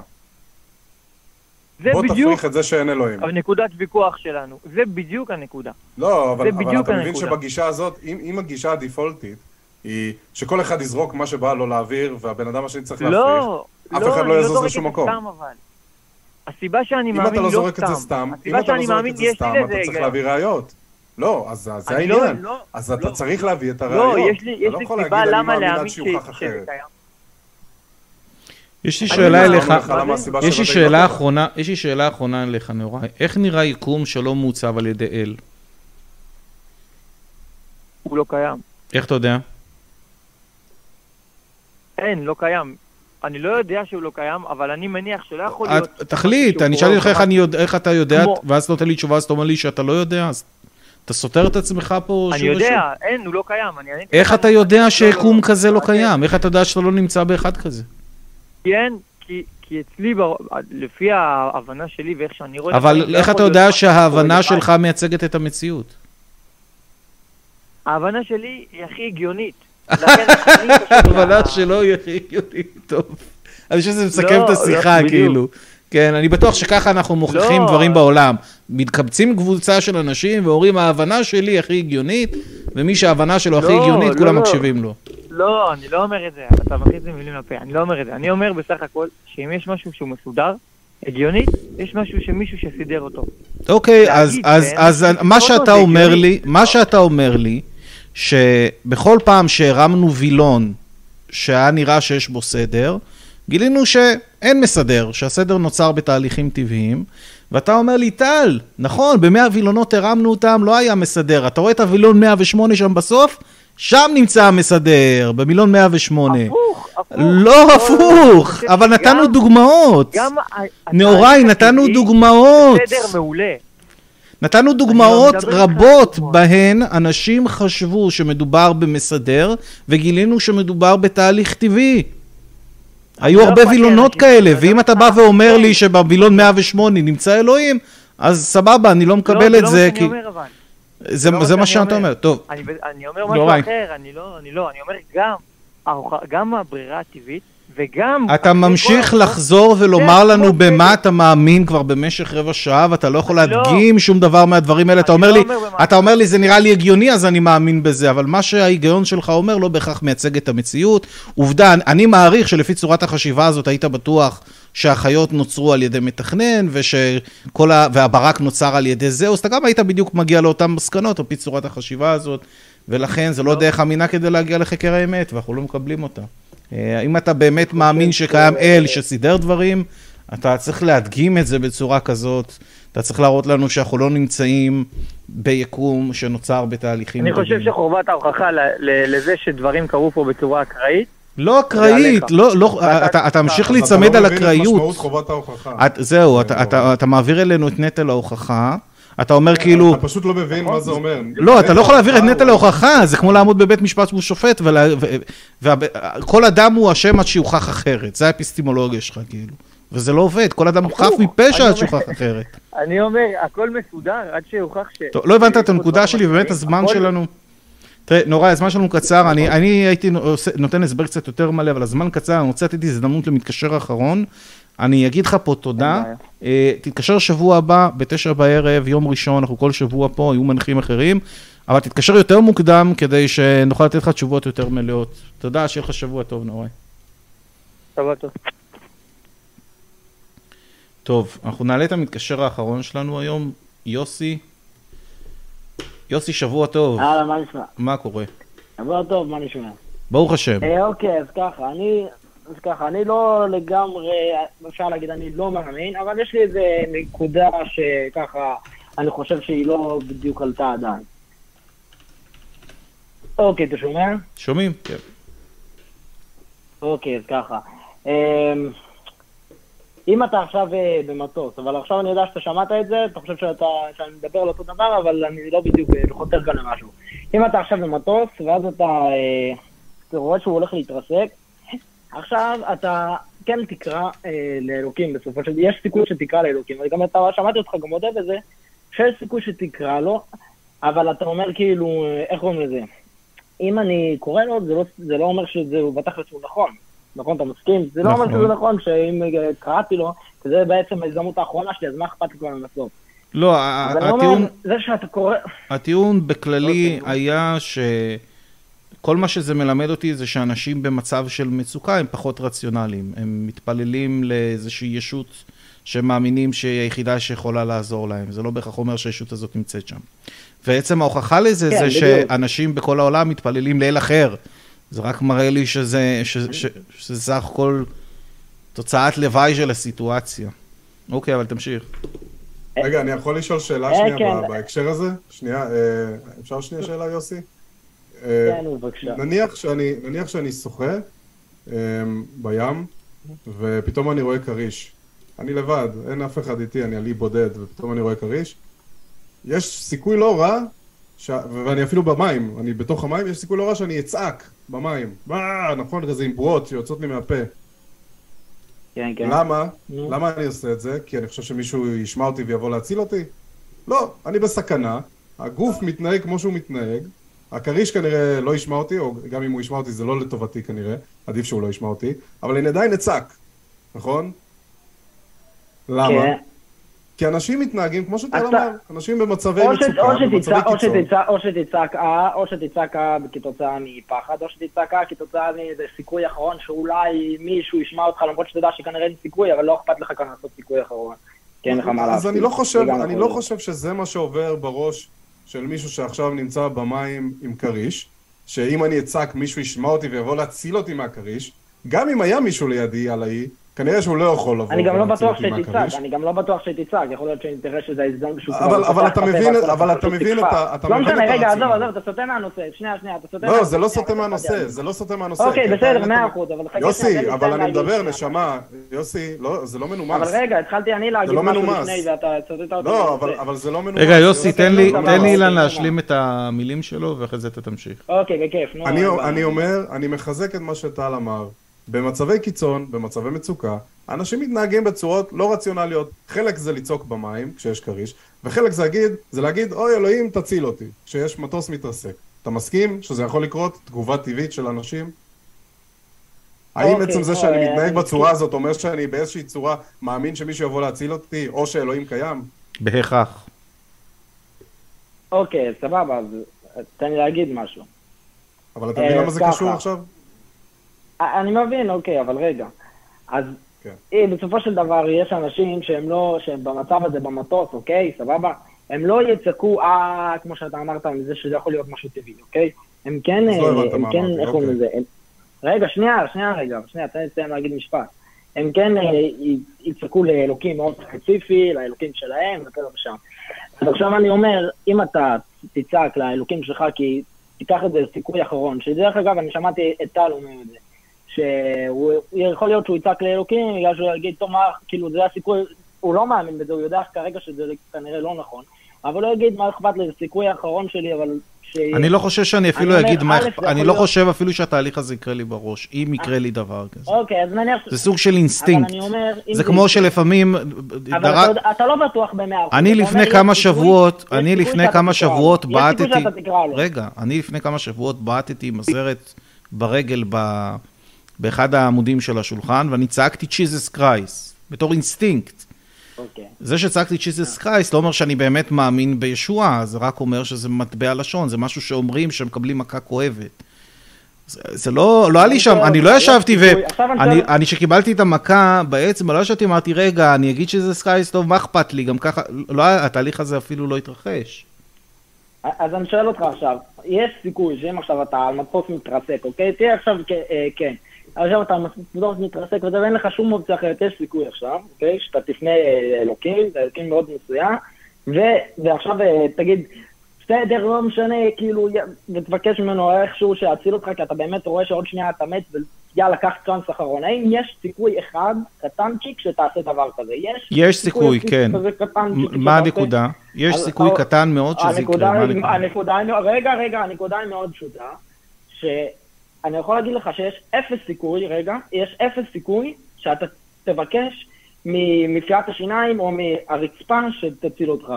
זה בוא בדיוק תפריך את זה שאין אלוהים. הנקודת ויכוח שלנו. זה בדיוק הנקודה. לא, אבל, אבל אתה מבין הנקודה. שבגישה הזאת, אם, אם הגישה הדיפולטית היא שכל אחד יזרוק מה שבא לו לאוויר, והבן אדם השני צריך להפריך, לא, אף לא, אחד אני לא יזוז זורק לשום מקום. סתם אבל. הסיבה שאני אם מאמין אתה לא לא זורק את זה סתם. סתם, אם אתה לא זורק את זה סתם, אתה צריך. להביא ראיות. לא, אז זה לא- העניין. לא, אז אתה לא. צריך להביא את לא, הראיות. אתה יש לא לי סיבה למה להאמין שזה. קיים. יש לי שאלה לא אליך, יש לי שאלה. אחרונה, יש לי שאלה אחרונה אליך, נאורי. איך נראה יקום שלא מעוצב על ידי אל? הוא לא קיים. איך אתה יודע? אין, לא קיים. אני לא יודע שהוא לא קיים, אבל אני מניח שלא יכול להיות... תחליט, אני שאלתי אותך איך אתה יודע, ואז נותן לי תשובה, אז אתה אומר לי שאתה לא יודע, אז אתה סותר את עצמך פה אני. יודע, אין, הוא לא קיים. איך אתה יודע לא, שיקום לא, כזה לא לא, קיים? איך אתה יודע שאתה לא נמצא באחד כזה? אין, כי, כי אצלי, לפי ההבנה שלי ואיך שאני רואה... את אבל הדברים, לא איך אתה יודע שההבנה. שלך מייצגת את המציאות? ההבנה שלי היא הכי הגיונית. [LAUGHS] [LAUGHS] ההבנה שלו היא הכי הגיונית, טוב. אני חושב שזה מסכם לא, את השיחה, לא, כאילו. כן, אני בטוח שככה אנחנו מוכיחים לא. דברים בעולם. מתקבצים קבוצה של אנשים ואומרים, ההבנה שלי הכי הגיונית, ומי שההבנה שלו הכי לא, הגיונית, לא, כולם לא. מקשיבים לו. לא, אני לא אומר את זה, אתה מכניס לי מילים לפה, אני לא אומר את זה. אני אומר בסך הכל, שאם יש משהו שהוא מסודר, הגיוני, יש משהו שמישהו שסידר אותו. אוקיי, אז, אז, אז מה שאתה אומר. לי, מה שאתה אומר לי, שבכל פעם שהרמנו וילון שהיה נראה שיש בו סדר, גילינו שאין מסדר, שהסדר נוצר בתהליכים טבעיים, ואתה אומר לי, טל, נכון, במאה וילונות הרמנו אותם, לא היה מסדר. אתה רואה את הווילון 108 שם בסוף? שם נמצא המסדר, במילון 108. הפוך, הפוך. לא הפוך, אבל נתנו דוגמאות. התהליך נתנו דוגמאות. בסדר מעולה. נתנו דוגמאות איתך על רבות דוגמאות. בהן אנשים חשבו שמדובר במסדר, וגילינו שמדובר בתהליך טבעי. היו לא הרבה וילונות אנשים, כאלה, ואם לא אתה בא ואומר לי. שבווילון 108 נמצא אלוהים, אז סבבה, אני לא מקבל לא, את זה, זה כי לא מה שאני אומר אבל. זה לא זה מה שאתה אומר. אומר. טוב, אני, אני אומר. משהו אחר, אני לא, אני לא, אני אומר גם, גם הברירה הטבעית, וגם... אתה ממשיך כל לחזור ולומר זה לנו כמו במה בגד. אתה מאמין כבר במשך רבע שעה, ואתה לא יכול לא. להדגים שום דבר מהדברים האלה. אתה אומר לא לי, אומר במה. אתה אומר לי, זה נראה לי הגיוני, אז אני מאמין בזה, אבל מה שההיגיון שלך אומר לא בהכרח מייצג את המציאות. עובדה, אני מעריך שלפי צורת החשיבה הזאת היית בטוח שהחיות נוצרו על ידי מתכנן, ושכל ה... והברק נוצר על ידי זה, אז אתה גם היית בדיוק מגיע לאותן מסקנות, על פי צורת החשיבה הזאת, ולכן זה לא דרך אמינה כדי להגיע לחקר האמת, ואנחנו לא מקבלים אותה. אה, אם אתה באמת מאמין שקיים אל שסידר דברים, אתה צריך להדגים את זה בצורה כזאת. אתה צריך להראות לנו שאנחנו לא נמצאים ביקום שנוצר בתהליכים. אני חושב. שחובת ההוכחה ל- ל- לזה שדברים קרו פה בצורה אקראית, לא אקראית. לא, לא, אתה, אתה ממשיך להיצמד אתה על לא מבין את אקראיות. משמעות חובת ההוכחה. את, זהו, כן, אתה. אתה, אתה מעביר אלינו את נטל ההוכחה, אתה אומר כאילו, אתה פשוט לא מבין מה זה אומר. לא, אתה לא יכול להעביר את נטל נטל ההוכחה, זה כמו לעמוד בבית משפט מול שופט, וכל אדם הוא אשם עד שיוכח אחרת, זה האפיסטימולוגיה שלך, כאילו. וזה לא עובד, כל אדם הוא חף מפשע עד אומר- שיוכח אחרת. [LAUGHS] אני אומר, הכל מסודר עד שיוכח ש... טוב, לא הבנת את הנקודה שלי, ובאמת אחרים. הזמן שלנו... תראה, נורא, הזמן שלנו קצר, אני, אני הייתי נותן הסבר קצת יותר מלא, אבל הזמן קצר, אני רוצה לתת הזדמנות למתקשר האחרון. אני אגיד לך פה תודה. אה, תתקשר שבוע הבא, בתשע בערב, יום ראשון, אנחנו כל שבוע פה, יהיו מנחים אחרים, אבל תתקשר יותר מוקדם כדי שנוכל לתת לך תשובות יותר מלאות. תודה, שיהיה לך שבוע טוב, נורא. שבוע טוב. טוב, אנחנו נעלה את המתקשר האחרון שלנו היום, יוסי. יוסי, שבוע טוב, אהלן, מה נשמע? מה קורה? שבוע טוב, מה נשמע? ברוך השם. אה, אוקיי, אז ככה, אני... אז ככה, אני לא לגמרי, אפשר להגיד, אני לא מאמין, אבל יש לי איזה נקודה שככה, אני חושב שהיא לא בדיוק עלתה עדיין. אוקיי, אתה שומע? שומעים? כן. אוקיי, אז ככה. אמ, אם אתה עכשיו אה, במטוס, אבל עכשיו אני יודע שאתה שמעת את זה, אתה חושב שאתה, שאני מדבר על אותו דבר, אבל אני לא בדיוק אה, חותר כאן למשהו. אם אתה עכשיו במטוס, ואז אתה, אה, אתה רואה שהוא הולך להתרסק, עכשיו אתה כן תקרא אה, לאלוקים בסופו של דבר, יש סיכוי שתקרא לאלוקים, וגם אתה, שמעתי אותך גם מודה בזה, שיש סיכוי שתקרא לו, אבל אתה אומר כאילו, אה, איך קוראים לזה? אם אני קורא לו, זה לא, זה לא אומר שזה בתכלס הוא נכון. נכון, אתה מסכים? זה לא אומר נכון. שזה נכון, שאם אה, קראתי לו, זה בעצם ההזדמנות האחרונה שלי, אז מה אכפת לי כבר לנסות? לא, הטיעון, אומר, זה שאתה קורא... הטיעון בכללי אוקיי. היה שכל מה שזה מלמד אותי זה שאנשים במצב של מצוקה הם פחות רציונליים. הם מתפללים לאיזושהי ישות שהם מאמינים שהיא היחידה שיכולה לעזור להם. זה לא בהכרח אומר שהישות הזאת נמצאת שם. ועצם ההוכחה לזה כן, זה בדיוק. שאנשים בכל העולם מתפללים לאל אחר. זה רק מראה לי שזה, ש, ש, שזה סך הכל תוצאת לוואי של הסיטואציה. אוקיי, אבל תמשיך. רגע, אני יכול לשאול שאלה אה, שנייה כן. בהקשר הזה? שנייה, אה, אפשר שנייה שאלה, יוסי? נניח שאני, נניח שאני שוחה אה, בים, ופתאום אני רואה כריש. אני לבד, אין אף אחד איתי, אני עלי בודד, ופתאום אני רואה כריש. יש סיכוי לא רע, ש... ואני אפילו במים, אני בתוך המים, יש סיכוי לא רע שאני אצעק במים. מה, נכון, כזה עם ברורות שיוצאות לי מהפה. כן, כן. למה? נו. למה אני עושה את זה? כי אני חושב שמישהו ישמע אותי ויבוא להציל אותי? לא, אני בסכנה, הגוף מתנהג כמו שהוא מתנהג, הכריש כנראה לא ישמע אותי, או גם אם הוא ישמע אותי זה לא לטובתי כנראה, עדיף שהוא לא ישמע אותי, אבל אני עדיין אצעק, נכון? למה? כן. כי אנשים מתנהגים כמו שאתה אתה- אמר, אנשים במצבי מצוקה, במצבי קיצון. שתצעק- או שתצעק אה, או שתצעק אה כתוצאה מפחד, או שתצעק אה כתוצאה מאיזה סיכוי אחרון שאולי מישהו ישמע אותך, למרות שאתה יודע שכנראה אין סיכוי, אבל לא אכפת לך כאן לעשות סיכוי אחרון. כי אין לך מה לעשות. אז אני לא לא. חושב שזה מה שעובר בראש של מישהו שעכשיו נמצא במים עם כריש. שאם אני אצעק מישהו ישמע אותי ויבוא להציל אותי מהכריש, גם אם היה מישהו לידי על האי, כנראה שהוא לא יכול לבוא אני גם לא בטוח שתצעק. אני גם לא בטוח שתצעק, יכול להיות שתראה שזה ההזדמנות שהוא כבר אבל אתה מבין- אבל אתה מבין. את ה- אתה לא משנה, רגע, עזוב. עזוב, אתה סוטה מהנושא, שנייה, שנייה, אתה סוטה לא, מהנושא. זה לא סוטה מהנושא. זה לא סוטה מהנושא. אוקיי, בסדר, מאה אחוז, אבל חכה יוסי, אבל אני מדבר. נשמה, יוסי, לא, זה לא מנומס. אבל רגע, התחלתי אני להגיד לא משהו. לפני ואתה סוטט אותי. לא. אבל, אבל זה לא מנומס. רגע, יוסי, תן לי, לא, תן לי לא, אילן לא, להשלים את המילים שלו, ואחרי זה אתה תמשיך. אוקיי, בכיף, נו. אני אומר, אני מחזק את מה שטל אמר. במצבי קיצון, במצבי מצוקה, אנשים מתנהגים בצורות לא רציונליות. חלק זה לצעוק במים, כשיש כריש, וחלק זה להגיד, זה להגיד, אוי אלוהים, תציל אותי, כשיש מטוס מתרסק. אתה מסכים שזה יכול לקרות? תגובה טבעית של אנשים? האם אוקיי, עצם זה שאני אה, מתנהג בצורה. הזאת אומר שאני באיזושהי צורה מאמין שמישהו יבוא להציל אותי, או שאלוהים קיים? בהכרח. אוקיי, סבבה, אז תן לי להגיד משהו. אבל אתה אה, מבין למה זה ככה. קשור עכשיו? אני מבין, אוקיי, אבל רגע. אז כן. אה, בסופו של דבר יש אנשים שהם לא, שהם במצב הזה במטוס, אוקיי? סבבה? הם לא יצעקו, אה, כמו שאתה אמרת, מזה שזה יכול להיות משהו טבעי, אוקיי? הם כן, לא אה, הם כן, איך קוראים אוקיי. לזה? רגע, שנייה, שנייה רגע, שנייה, תן לי לסיים להגיד משפט. הם כן אה, יצעקו לאלוקים מאוד ספציפי, לאלוקים שלהם, ופה ושם. אז עכשיו אני אומר, אם אתה תצעק לאלוקים שלך, כי תיקח את זה סיכוי אחרון, שדרך אגב, אני שמעתי את טל אומר את זה, שהוא יכול להיות שהוא יצעק לאלוקים, בגלל שהוא יגיד, טוב, מה, כאילו, זה הסיכוי, הוא לא מאמין בזה, הוא יודע כרגע שזה כנראה לא נכון, אבל הוא יגיד, מה אכפת לי, זה סיכוי האחרון שלי, אבל... ש... אני לא חושב שאני אפילו אני אגיד מה... א', זה אכפ- יכול אני לא להיות- חושב אפילו שהתהליך הזה יקרה לי בראש, אם יקרה לי דבר כזה. אוקיי, אז נניח... זה סוג של אינסטינקט. אבל אני אומר... זה כמו שלפעמים... אבל דרג- אתה, אתה לא בטוח במאה אחוז. אני לפני כמה יש שבועות, יש אני לפני כמה. שבועות יש בעטתי... סיכוי שאתה תקרא לו. רגע, אני לפני כמה שבועות בעטתי עם הזרת ברגל ב... באחד העמודים של השולחן, ואני צעקתי Jesus Christ, בתור אינסטינקט. אוקיי. זה שצעקתי Jesus Christ לא אומר שאני באמת מאמין בישועה, זה רק אומר שזה מטבע לשון, זה משהו שאומרים שמקבלים מכה כואבת. זה, זה לא, לא היה לי שם, אני לא ישבתי ו... אני אני, שואל- אני שקיבלתי את המכה, בעצם לא ישבתי, אמרתי, רגע, אני אגיד Jesus Christ, מה אכפת לי? גם ככה, לא, התהליך הזה אפילו לא התרחש. אז אני שואל אותך עכשיו, יש סיכוי שאם עכשיו אתה על מטוס מתרסק, אוקיי? תהיה עכשיו, אה, כן. עכשיו אתה מטוס מתרסק וזה, ואין לך שום אופציה אחרת, יש סיכוי עכשיו, אוקיי? שאתה תפנה אה, לאלוקים, זה אלוקים מאוד מסוים, ו- ועכשיו אה, תגיד, בסדר, לא משנה, כאילו, ותבקש ממנו איכשהו שיציל אותך, כי אתה באמת רואה שעוד שנייה אתה מת, ויאללה, קח צ'אנס אחרון. האם יש סיכוי אחד, קטנצ'יק, שתעשה דבר כזה? יש? יש סיכוי, כן. כזה קטנצ'יק מ- מה שתעשה? הנקודה? יש סיכוי אתה- קטן מאוד שזה יקרה, מה הנקודה? רגע, רגע, הנקודה היא מאוד פשוטה, שאני יכול להגיד לך שיש אפס סיכוי, רגע, יש אפס סיכוי שאתה תבקש ממפיית השיניים או מהרצפה שתציל אותך.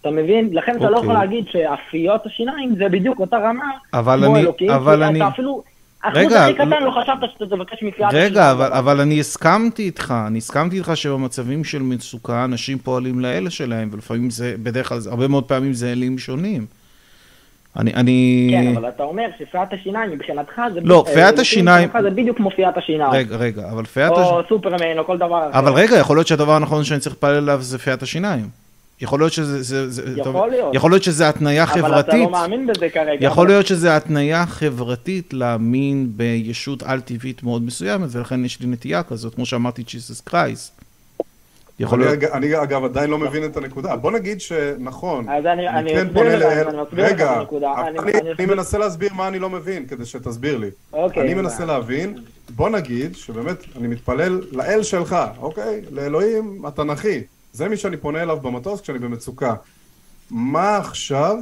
אתה מבין? לכן אתה לא אוקיי. יכול להגיד שאפיות השיניים זה בדיוק אותה רמה כמו אני- אלוקים, אבל אני- אתה אפילו... אחוז רגע, הכי קטן לא- לא חשבת שאתה תבקש מפיית רגע, אבל. אבל אני הסכמתי איתך, אני הסכמתי איתך שבמצבים של מצוקה אנשים פועלים לאלה שלהם, ולפעמים זה, בדרך כלל, הרבה מאוד פעמים זה אלים שונים. אני, אני... כן, אבל אתה אומר שפיית השיניים מבחינתך זה... לא, פיית השיניים- זה בדיוק כמו פיית השיניים. רגע, רגע, אבל פיית... הש... או סופרמן או כל דבר אחר. אבל רגע, יכול להיות שהדבר הנכון שאני צריך להתפלל עליו זה פיית השיניים. יכול להיות שזה... זה, זה, יכול טוב, להיות. יכול להיות שזה התניה אבל אתה חברתית. לא מאמין בזה כרגע. יכול אבל- להיות שזה התניה חברתית להאמין בישות על-טבעית מאוד מסוימת, ולכן יש לי נטייה כזאת, כמו שאמרתי, ג'יסוס קרייסט. יכול אני, להיות... אג- אני אגב עדיין לא מבין את הנקודה. בוא נגיד שנכון, אז אני- אני כן אסביר פונה לאל... אני רגע, אני- אני, אני אני מנסה להסביר מה אני לא מבין, כדי שתסביר לי. אוקיי, אני מנסה. להבין, בוא נגיד שבאמת אני מתפלל לאל שלך, אוקיי? לאלוהים התנ"כי. זה מי שאני פונה אליו במטוס כשאני במצוקה. מה עכשיו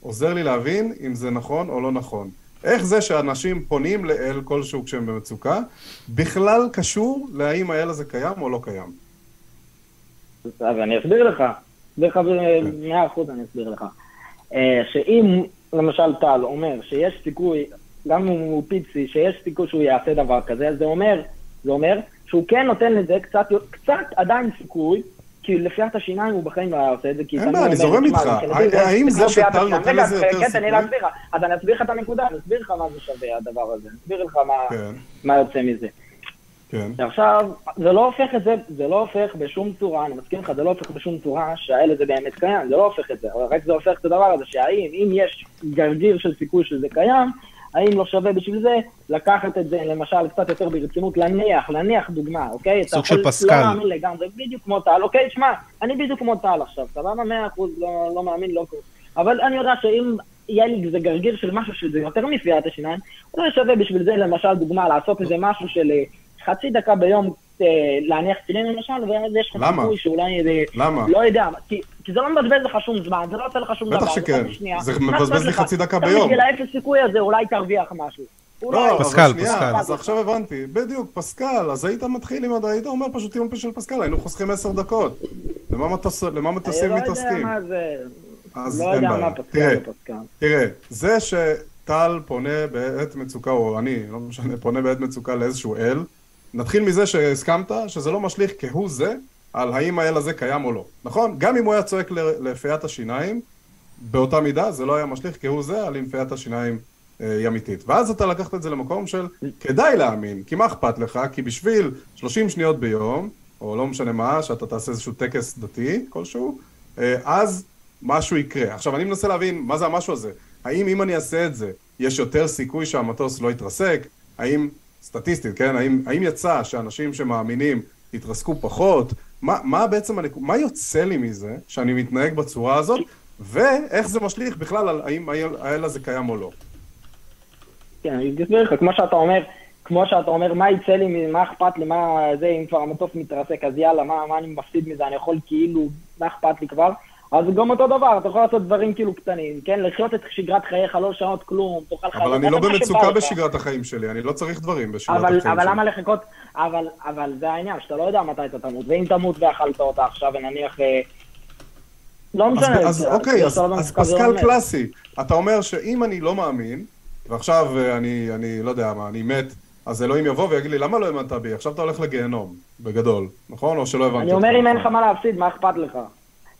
עוזר לי להבין אם זה נכון או לא נכון? איך זה שאנשים פונים לאל כלשהו כשהם במצוקה, בכלל קשור להאם האל הזה קיים או לא קיים? אז אני אסביר לך. אסביר לך במאה אחוז אני אסביר לך. אה, שאם למשל טל אומר שיש סיכוי, גם אם הוא פיצי, שיש סיכוי שהוא יעשה דבר כזה, אז זה אומר, זה אומר שהוא כן נותן לזה קצת, קצת עדיין סיכוי, כי לפיית השיניים הוא בחיים לא היה עושה את זה, כי אין בעיה, אני זורם "תשמע, איתך. האם זה שטל השיניים." נותן לזה יותר כן, תן לי סיכוי? להסביר לך. אז אני אסביר לך את הנקודה, אני אסביר לך מה זה שווה הדבר הזה. אני אסביר לך מה- כן, מה יוצא מזה. כן. עכשיו, זה לא הופך את זה, זה לא הופך בשום צורה, אני מסכים לך, זה לא הופך בשום צורה שהאל הזה באמת קיים, זה לא הופך את זה, אבל רק זה הופך את הדבר הזה, שהאם, אם יש גרגיר של סיכוי שזה קיים, האם לא שווה בשביל זה לקחת את זה למשל קצת יותר ברצינות, להניח, להניח דוגמה, אוקיי? סוג של פסקל. לא מאמין לגמרי, בדיוק כמו טל, אוקיי? שמע, אני בדיוק כמו טל עכשיו, סבבה? מאה אחוז לא, לא מאמין, לא קורה. אבל אני יודע שאם יהיה לי איזה גרגיר של משהו שזה יותר מפיית השיניים, אולי שווה בשביל זה למשל דוגמה, לעשות איזה משהו של אה, חצי דקה ביום אה, להניח תפילין למשל, ואז יש לך למה? סיכוי שאולי... איזה- למה? לא יודע, כי, כי זה לא מבזבז לך שום זמן, זה לא עושה לך שום דבר. בטח שכן. זה מבזבז לי? חצי דקה ביום. בשביל האפס סיכוי הזה אולי תרוויח משהו. לא, פסקל, פסקל. אז עכשיו הבנתי, בדיוק, פסקל, אז היית מתחיל עם, היית אומר פשוט טיעון של פסקל, היינו חוסכים עשר דקות. למה מטוס- למה אני מטוסים לא יודע מתעסקים? מה זה... אז לא אין יודע בעיה. מה פסקל ופסקל. תראה, זה שטל פונה בעת מצוקה, או אני, לא משנה, פונה בעת מצוקה לאיזשהו אל, נתחיל מזה שהסכמת שזה לא משליך כהוא זה על האם האל הזה קיים או לא, נכון? גם אם הוא היה צועק לפיית השיניים, באותה מידה זה לא היה משליך כהוא זה על אם פיית השיניים אה, היא אמיתית. ואז אתה לקחת את זה למקום של כדאי להאמין, כי מה אכפת לך? כי בשביל 30 שניות ביום, או לא משנה מה, שאתה תעשה איזשהו טקס דתי כלשהו, אה, אז משהו יקרה. עכשיו, אני מנסה להבין מה זה המשהו הזה. האם אם אני אעשה את זה, יש יותר סיכוי שהמטוס לא יתרסק? האם, סטטיסטית, כן? האם, האם יצא שאנשים שמאמינים יתרסקו פחות? מה, מה בעצם, מה יוצא לי מזה שאני מתנהג בצורה הזאת? ואיך זה משליך בכלל על האם האל הזה קיים או לא. כן, אני אסביר לך, כמו שאתה אומר, כמו שאתה אומר, מה יצא לי, מה אכפת לי, מה זה, אם כבר המטוס מתרסק, אז יאללה, מה, מה אני מפסיד מזה, אני יכול כאילו, מה אכפת לי כבר? אז גם אותו דבר, אתה יכול לעשות דברים כאילו קטנים, כן? לחיות את שגרת חייך, לא לשנות כלום, תאכל חיים. אבל אני לא במצוקה. בשגרת החיים שלי, אני לא צריך דברים בשגרת אבל, החיים אבל שלי. למה לחכות, אבל, אבל זה העניין, שאתה לא יודע מתי אתה תמות, ואם תמות ואכלת אותה עכשיו, ונניח, אה, לא אז, משנה, אז אוקיי, אז, לא אז במצוקה, זה לא פסקל אומר. קלאסי. אתה אומר שאם אני לא מאמין, ועכשיו אה, אני, אני לא יודע מה, אני מת, אז אלוהים יבוא ויגיד לי, למה לא האמנת בי? עכשיו אתה הולך לגיהנום, בגדול, נכון? או שלא הבנתי אני אומר, אם אין נכון. לך מה להפסיד, מה אכפת לך?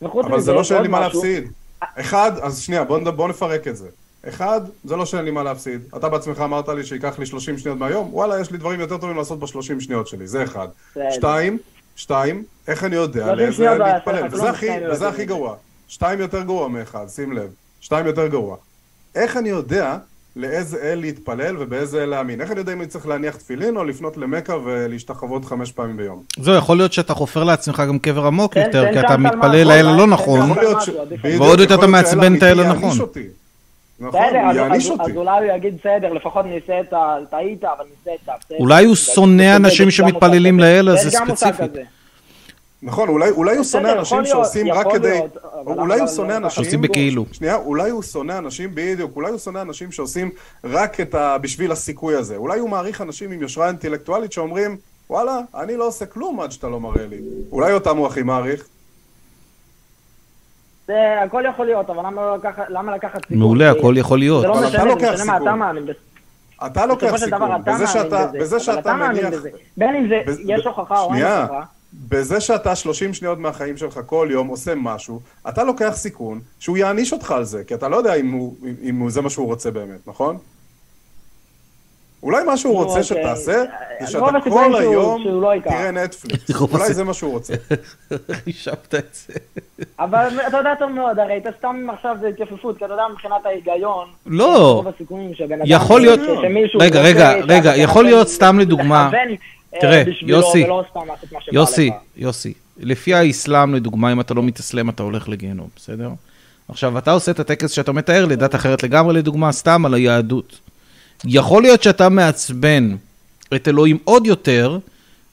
וחוץ אבל זה מזה, לא שאין לי מה להפסיד. אחד, אז שנייה, בוא, בוא נפרק את זה. אחד, זה לא שאין לי מה להפסיד. אתה בעצמך אמרת לי שייקח לי 30 שניות מהיום, וואלה, יש לי דברים יותר טובים לעשות ב-30 שניות שלי, זה אחד. שתיים, שתיים, איך אני יודע 30 לאיזה שניות אל לא להתפלל? וזה הכי, שתיים וזה הכי מזה. גרוע. שתיים יותר גרוע מאחד, שים לב. שתיים יותר גרוע. איך אני יודע לאיזה אל להתפלל ובאיזה אל להאמין? איך אני יודע אם אני צריך להניח תפילין או לפנות למכה ולהשתחוות חמש פעמים ביום? זהו, יכול להיות שאתה חופר לעצמך גם קבר עמוק תן- יותר, תן כי אתה מתפלל לאל הלא תן נכון, ועוד יותר אתה מעצבן את האל הנכון. נכון, הוא אז- יעניש אותי. אז אולי הוא יגיד בסדר, לפחות ניסה את ה... טעית, אבל ניסה את ה... אולי הוא יש שונא אנשים שמתפללים. לאל הזה יש גם מושג ספציפית. נכון, אולי, אולי הוא שונא אנשים יכול להיות, שעושים רק כדי... להיות, אבל אולי הוא לא- שונא לא- אנשים... שעושים בכאילו. שנייה, אולי הוא שונא אנשים, בדיוק, אולי הוא שונא אנשים שעושים רק את ה... בשביל הסיכוי הזה. אולי הוא מעריך אנשים עם יושרה אינטלקטואלית שאומרים, וואלה, אני לא עושה כלום עד שאתה לא מראה לי. אולי אותם הוא הכי מעריך. זה הכל יכול להיות, אבל למה לא לקחת- למה לקחת סיכון? מעולה, כי- הכל יכול להיות. זה לא אבל משנה, זה משנה מה. אתה מאמין בזה. אתה לוקח סיכון. בזה שאתה, אבל מניח... בזה. בין אם זה, יש הוכחה או אין. הוכחה. בזה שאתה 30 שניות מהחיים שלך כל יום עושה משהו, אתה לוקח סיכון שהוא יעניש אותך על זה, כי אתה לא יודע אם, הוא, אם הוא, זה מה שהוא רוצה באמת, נכון? אולי מה שהוא רוצה אוקיי. שתעשה, זה שאתה הסיכויים כל שהוא- היום שהוא לא. תראה נטפליקס. אולי זה מה שהוא רוצה. [LAUGHS] חישבת את זה. אבל אתה יודע טוב מאוד, הרי אתה סתם עכשיו זה התייפפות, כי אתה יודע מבחינת ההיגיון. לא. רוב הסיכויים שבן אדם... יכול להיות- רגע, רגע, שאתה רגע, יכול להיות סתם לדוגמה- אה, תראה, בשבילו, יוסי, שבא יוסי. יוסי, לפי האסלאם לדוגמה, אם אתה לא מתאסלם אתה הולך לגיהנום, בסדר? עכשיו, אתה עושה את הטקס שאתה מתאר לדת אחרת לגמרי, לדוגמה, סתם על היהדות. יכול להיות שאתה מעצבן את אלוהים עוד יותר,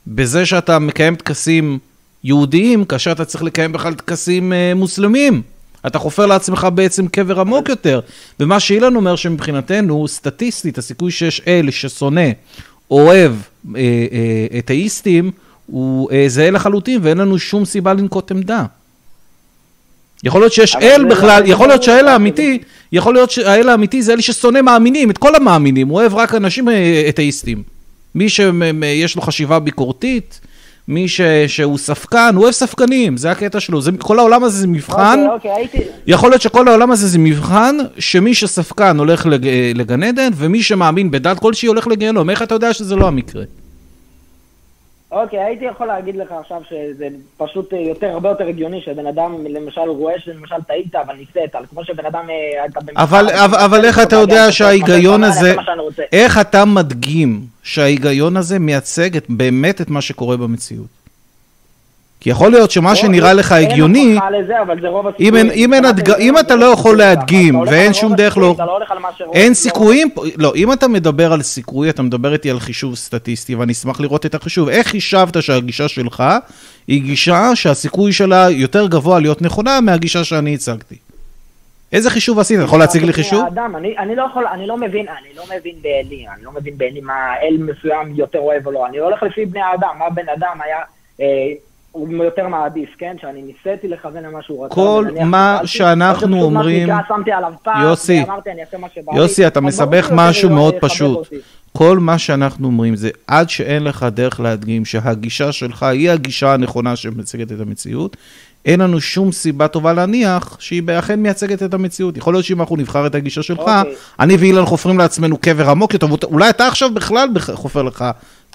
בזה שאתה מקיים טקסים יהודיים, כאשר אתה צריך לקיים בכלל טקסים אה, מוסלמים. אתה חופר לעצמך בעצם קבר עמוק יותר. ומה שאילן אומר שמבחינתנו, סטטיסטית, הסיכוי שיש אל ששונא, אוהב אה, אה, אתאיסטים, הוא אה, זהה לחלוטין, ואין לנו שום סיבה לנקוט עמדה. יכול להיות שיש אל זה בכלל, לא- יכול להיות זה שהאל לא- האמיתי, יכול להיות שהאל האמיתי זה אל ששונא מאמינים, את כל המאמינים, הוא אוהב רק אנשים אה, אתאיסטים. מי שיש לו חשיבה ביקורתית, מי ש, שהוא ספקן, הוא אוהב ספקנים, זה הקטע שלו. זה, כל העולם הזה זה מבחן, אוקיי, אוקיי, הייתי... יכול להיות שכל העולם הזה זה מבחן, שמי שספקן הולך לג, לגן עדן, ומי שמאמין בדת כלשהי הולך לגיהנום. איך אתה יודע שזה לא המקרה? אוקיי, הייתי יכול להגיד לך עכשיו שזה פשוט אה, יותר, הרבה יותר הגיוני שבן אדם למשל רואה שלמשל טעית, אבל ניסית, כמו שבן אדם... אה, אבל, אבל, אבל איך אתה יודע שההיגיון הזה. איך אתה מדגים שההיגיון הזה מייצג באמת את מה שקורה במציאות? כי יכול להיות שמה שנראה לך הגיוני, אם אתה לא יכול להדגים ואין שום דרך לא- לא אין לא- סיכויים, לא, אם אתה מדבר על סיכוי, אתה מדבר איתי על חישוב סטטיסטי, ואני אשמח לראות את החישוב. איך חישבת שהגישה שלך היא גישה שהסיכוי שלה יותר גבוה להיות נכונה מהגישה שאני הצגתי? איזה חישוב עשית? אתה יכול להציג לי חישוב? האדם, אני, אני לא יכול, אני לא מבין, אני לא מבין באלי, אני לא מבין באלי מה אל מסוים יותר אוהב או לא, אני הולך לפי בני האדם, מה בן אדם היה, אה, הוא יותר מעדיף, כן? שאני ניסיתי לכוון למה שהוא רצה. כל מה שאנחנו אומרים- יוסי. יוסי, אתה מסבך משהו מאוד. פשוט. כל מה שאנחנו אומרים זה עד שאין לך דרך להדגים שהגישה שלך היא הגישה הנכונה שמייצגת את המציאות, אין לנו שום סיבה טובה להניח שהיא אכן מייצגת את המציאות. יכול להיות שאם אנחנו נבחר את הגישה שלך, אוקיי. אני ואילן חופרים לעצמנו קבר עמוק יותר, ואולי אתה עכשיו בכלל בכ- חופר לך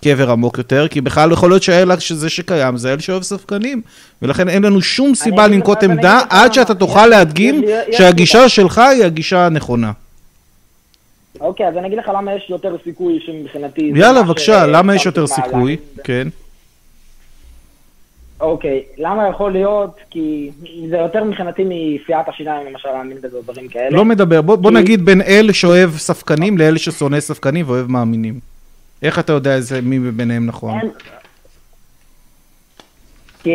קבר עמוק יותר, כי בכלל יכול להיות שהאל שזה שקיים זה אל שאוהב ספקנים, ולכן אין לנו שום סיבה לנקוט עמדה עד. שאתה תוכל להדגים שהגישה שלך היא הגישה הנכונה. אוקיי, אז אני אגיד לך למה יש יותר סיכוי שמבחינתי... יאללה, בבקשה, למה יש יותר סיכוי? כן. אוקיי, למה יכול להיות? כי זה יותר מבחינתי מסיעת השיניים, למשל, להאמין בזה או דברים כאלה. לא מדבר, בוא, בוא כי- נגיד בין אל שאוהב ספקנים לאל ששונא ספקנים ואוהב מאמינים. איך אתה יודע איזה, מי ביניהם נכון? כי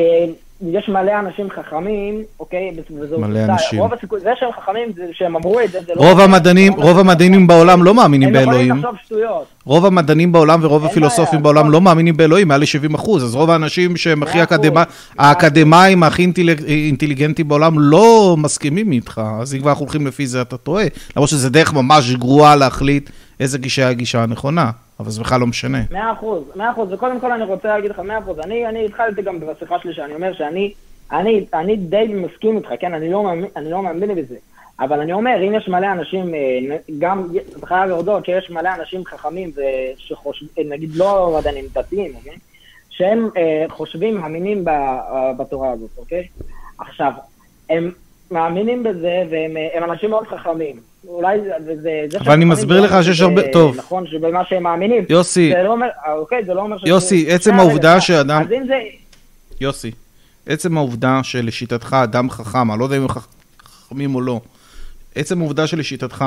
יש מלא אנשים חכמים, אוקיי? מלא עובדה. אנשים. רוב הסיכוי, זה שהם חכמים, זה שהם אמרו את זה, זה לא... רוב המדענים, לא רוב המדענים. בעולם לא מאמינים הם יכולים באלוהים. לחשוב שטויות. רוב המדענים בעולם ורוב הפילוסופים בעולם נכון. לא מאמינים באלוהים, מעל ל-70 אחוז. אז רוב האנשים שהם הכי האקדמאים הכי אינטליג- אינטליגנטים בעולם לא מסכימים איתך. אז אם כבר אנחנו הולכים לפי זה, אתה טועה. למרות שזה דרך ממש גרועה להחליט איזה גישה היא הגישה הנכונה. אבל זה בכלל לא משנה. מאה אחוז, מאה אחוז, וקודם כל אני רוצה להגיד לך מאה אחוז, אני, אני התחלתי גם בשיחה שלי שאני אומר שאני, אני, אני די מסכים איתך, כן, אני לא מאמין, אני לא מאמין בזה, אבל אני אומר, אם יש מלא אנשים, אה, גם, אתה חייב להודות שיש מלא אנשים חכמים, שחושבים, נגיד לא מדענים דתיים, אוקיי? שהם אה, חושבים, מאמינים אה, בתורה הזאת, אוקיי? עכשיו, הם מאמינים בזה, והם אה, אנשים מאוד חכמים. אולי זה... זה, זה אבל אני מסביר לך שיש הרבה- זה טוב. נכון, שבמה שהם מאמינים. יוסי, זה לא אומר, אוקיי, זה לא אומר שזה... יוסי, עצם העובדה שאדם- אז אם זה... יוסי, עצם העובדה שלשיטתך אדם חכם, אני לא יודע אם הם חכ- חכמים או לא, עצם העובדה שלשיטתך,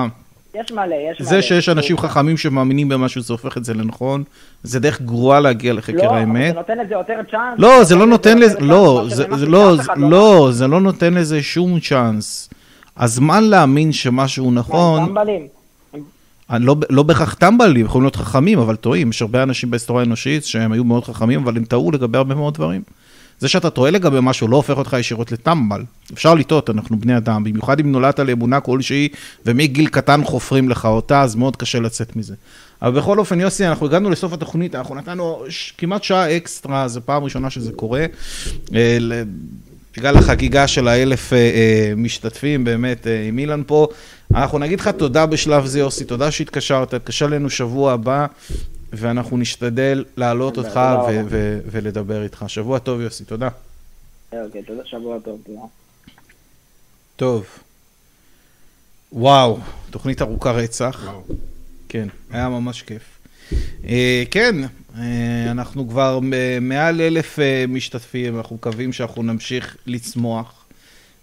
יש מלא, יש מלא. זה שיש אנשים חכמים שמאמינים במשהו, זה הופך את זה לנכון, זה דרך גרועה להגיע לחקר לא, האמת. זה נותן לזה יותר צ'אנס. לא, זה לא נותן לזה, יותר לא, לא, אחד לא, זה לא נותן לזה שום צ'אנס. הזמן להאמין שמשהו מה, נכון, טמבלים? אני לא, לא בהכרח טמבלים, יכולים להיות חכמים, אבל טועים. יש הרבה אנשים בהיסטוריה האנושית שהם היו מאוד חכמים, אבל הם טעו לגבי הרבה מאוד דברים. זה שאתה טועה לגבי משהו לא הופך אותך ישירות לטמבל. אפשר לטעות, אנחנו בני אדם, במיוחד אם נולדת לאמונה כלשהי, ומגיל קטן חופרים לך אותה, אז מאוד קשה לצאת מזה. אבל בכל אופן, יוסי, אנחנו הגענו לסוף התוכנית, אנחנו נתנו ש... כמעט שעה אקסטרה, זו פעם ראשונה שזה קורה. אה, בגלל החגיגה של האלף אה, אה, משתתפים, באמת, אה, עם אילן פה. אנחנו נגיד לך תודה בשלב זה, יוסי, תודה שהתקשרת, תתקשר אלינו שבוע הבא, ואנחנו נשתדל להעלות אותך. ו- ו- ולדבר איתך. שבוע טוב, יוסי, תודה. אוקיי, תודה, שבוע טוב, תודה. טוב. וואו, תוכנית ארוכה רצח. וואו. כן, היה ממש כיף. אה, כן, אה, אנחנו כבר מעל אלף אה, משתתפים, אנחנו מקווים שאנחנו נמשיך לצמוח,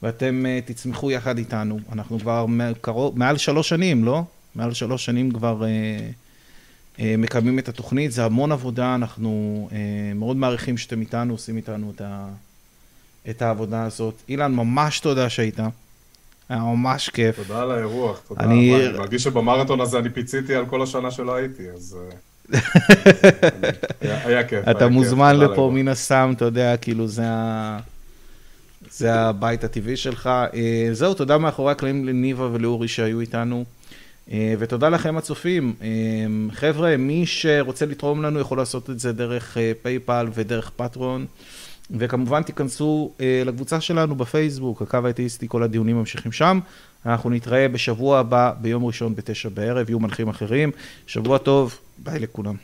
ואתם אה, תצמחו יחד איתנו. אנחנו כבר קרוב, מעל שלוש שנים, לא? מעל שלוש שנים כבר אה, אה, מקדמים את התוכנית, זה המון עבודה, אנחנו אה, מאוד מעריכים שאתם איתנו, עושים איתנו את, ה, את העבודה הזאת. אילן, ממש תודה שהיית. היה ממש כיף. תודה על האירוח, תודה. אני- מרגיש שבמרתון הזה אני פיציתי על כל השנה שלא הייתי, אז... אה, היה- [LAUGHS] היה כיף. אתה מוזמן לפה. מן הסתם, אתה יודע, כאילו זה ה... זה הבית הטבעי שלך. זהו, תודה מאחורי הקלעים לניבה ולאורי שהיו איתנו. אה, ותודה לכם הצופים. אה, חבר'ה, מי שרוצה לתרום לנו יכול לעשות את זה דרך אה, פייפל ודרך פטרון. וכמובן תיכנסו אה, לקבוצה שלנו בפייסבוק, הקו האתאיסטי, כל הדיונים ממשיכים שם. אנחנו נתראה בשבוע הבא ביום ראשון בתשע בערב, יהיו מנחים אחרים. שבוע טוב, ביי לכולם.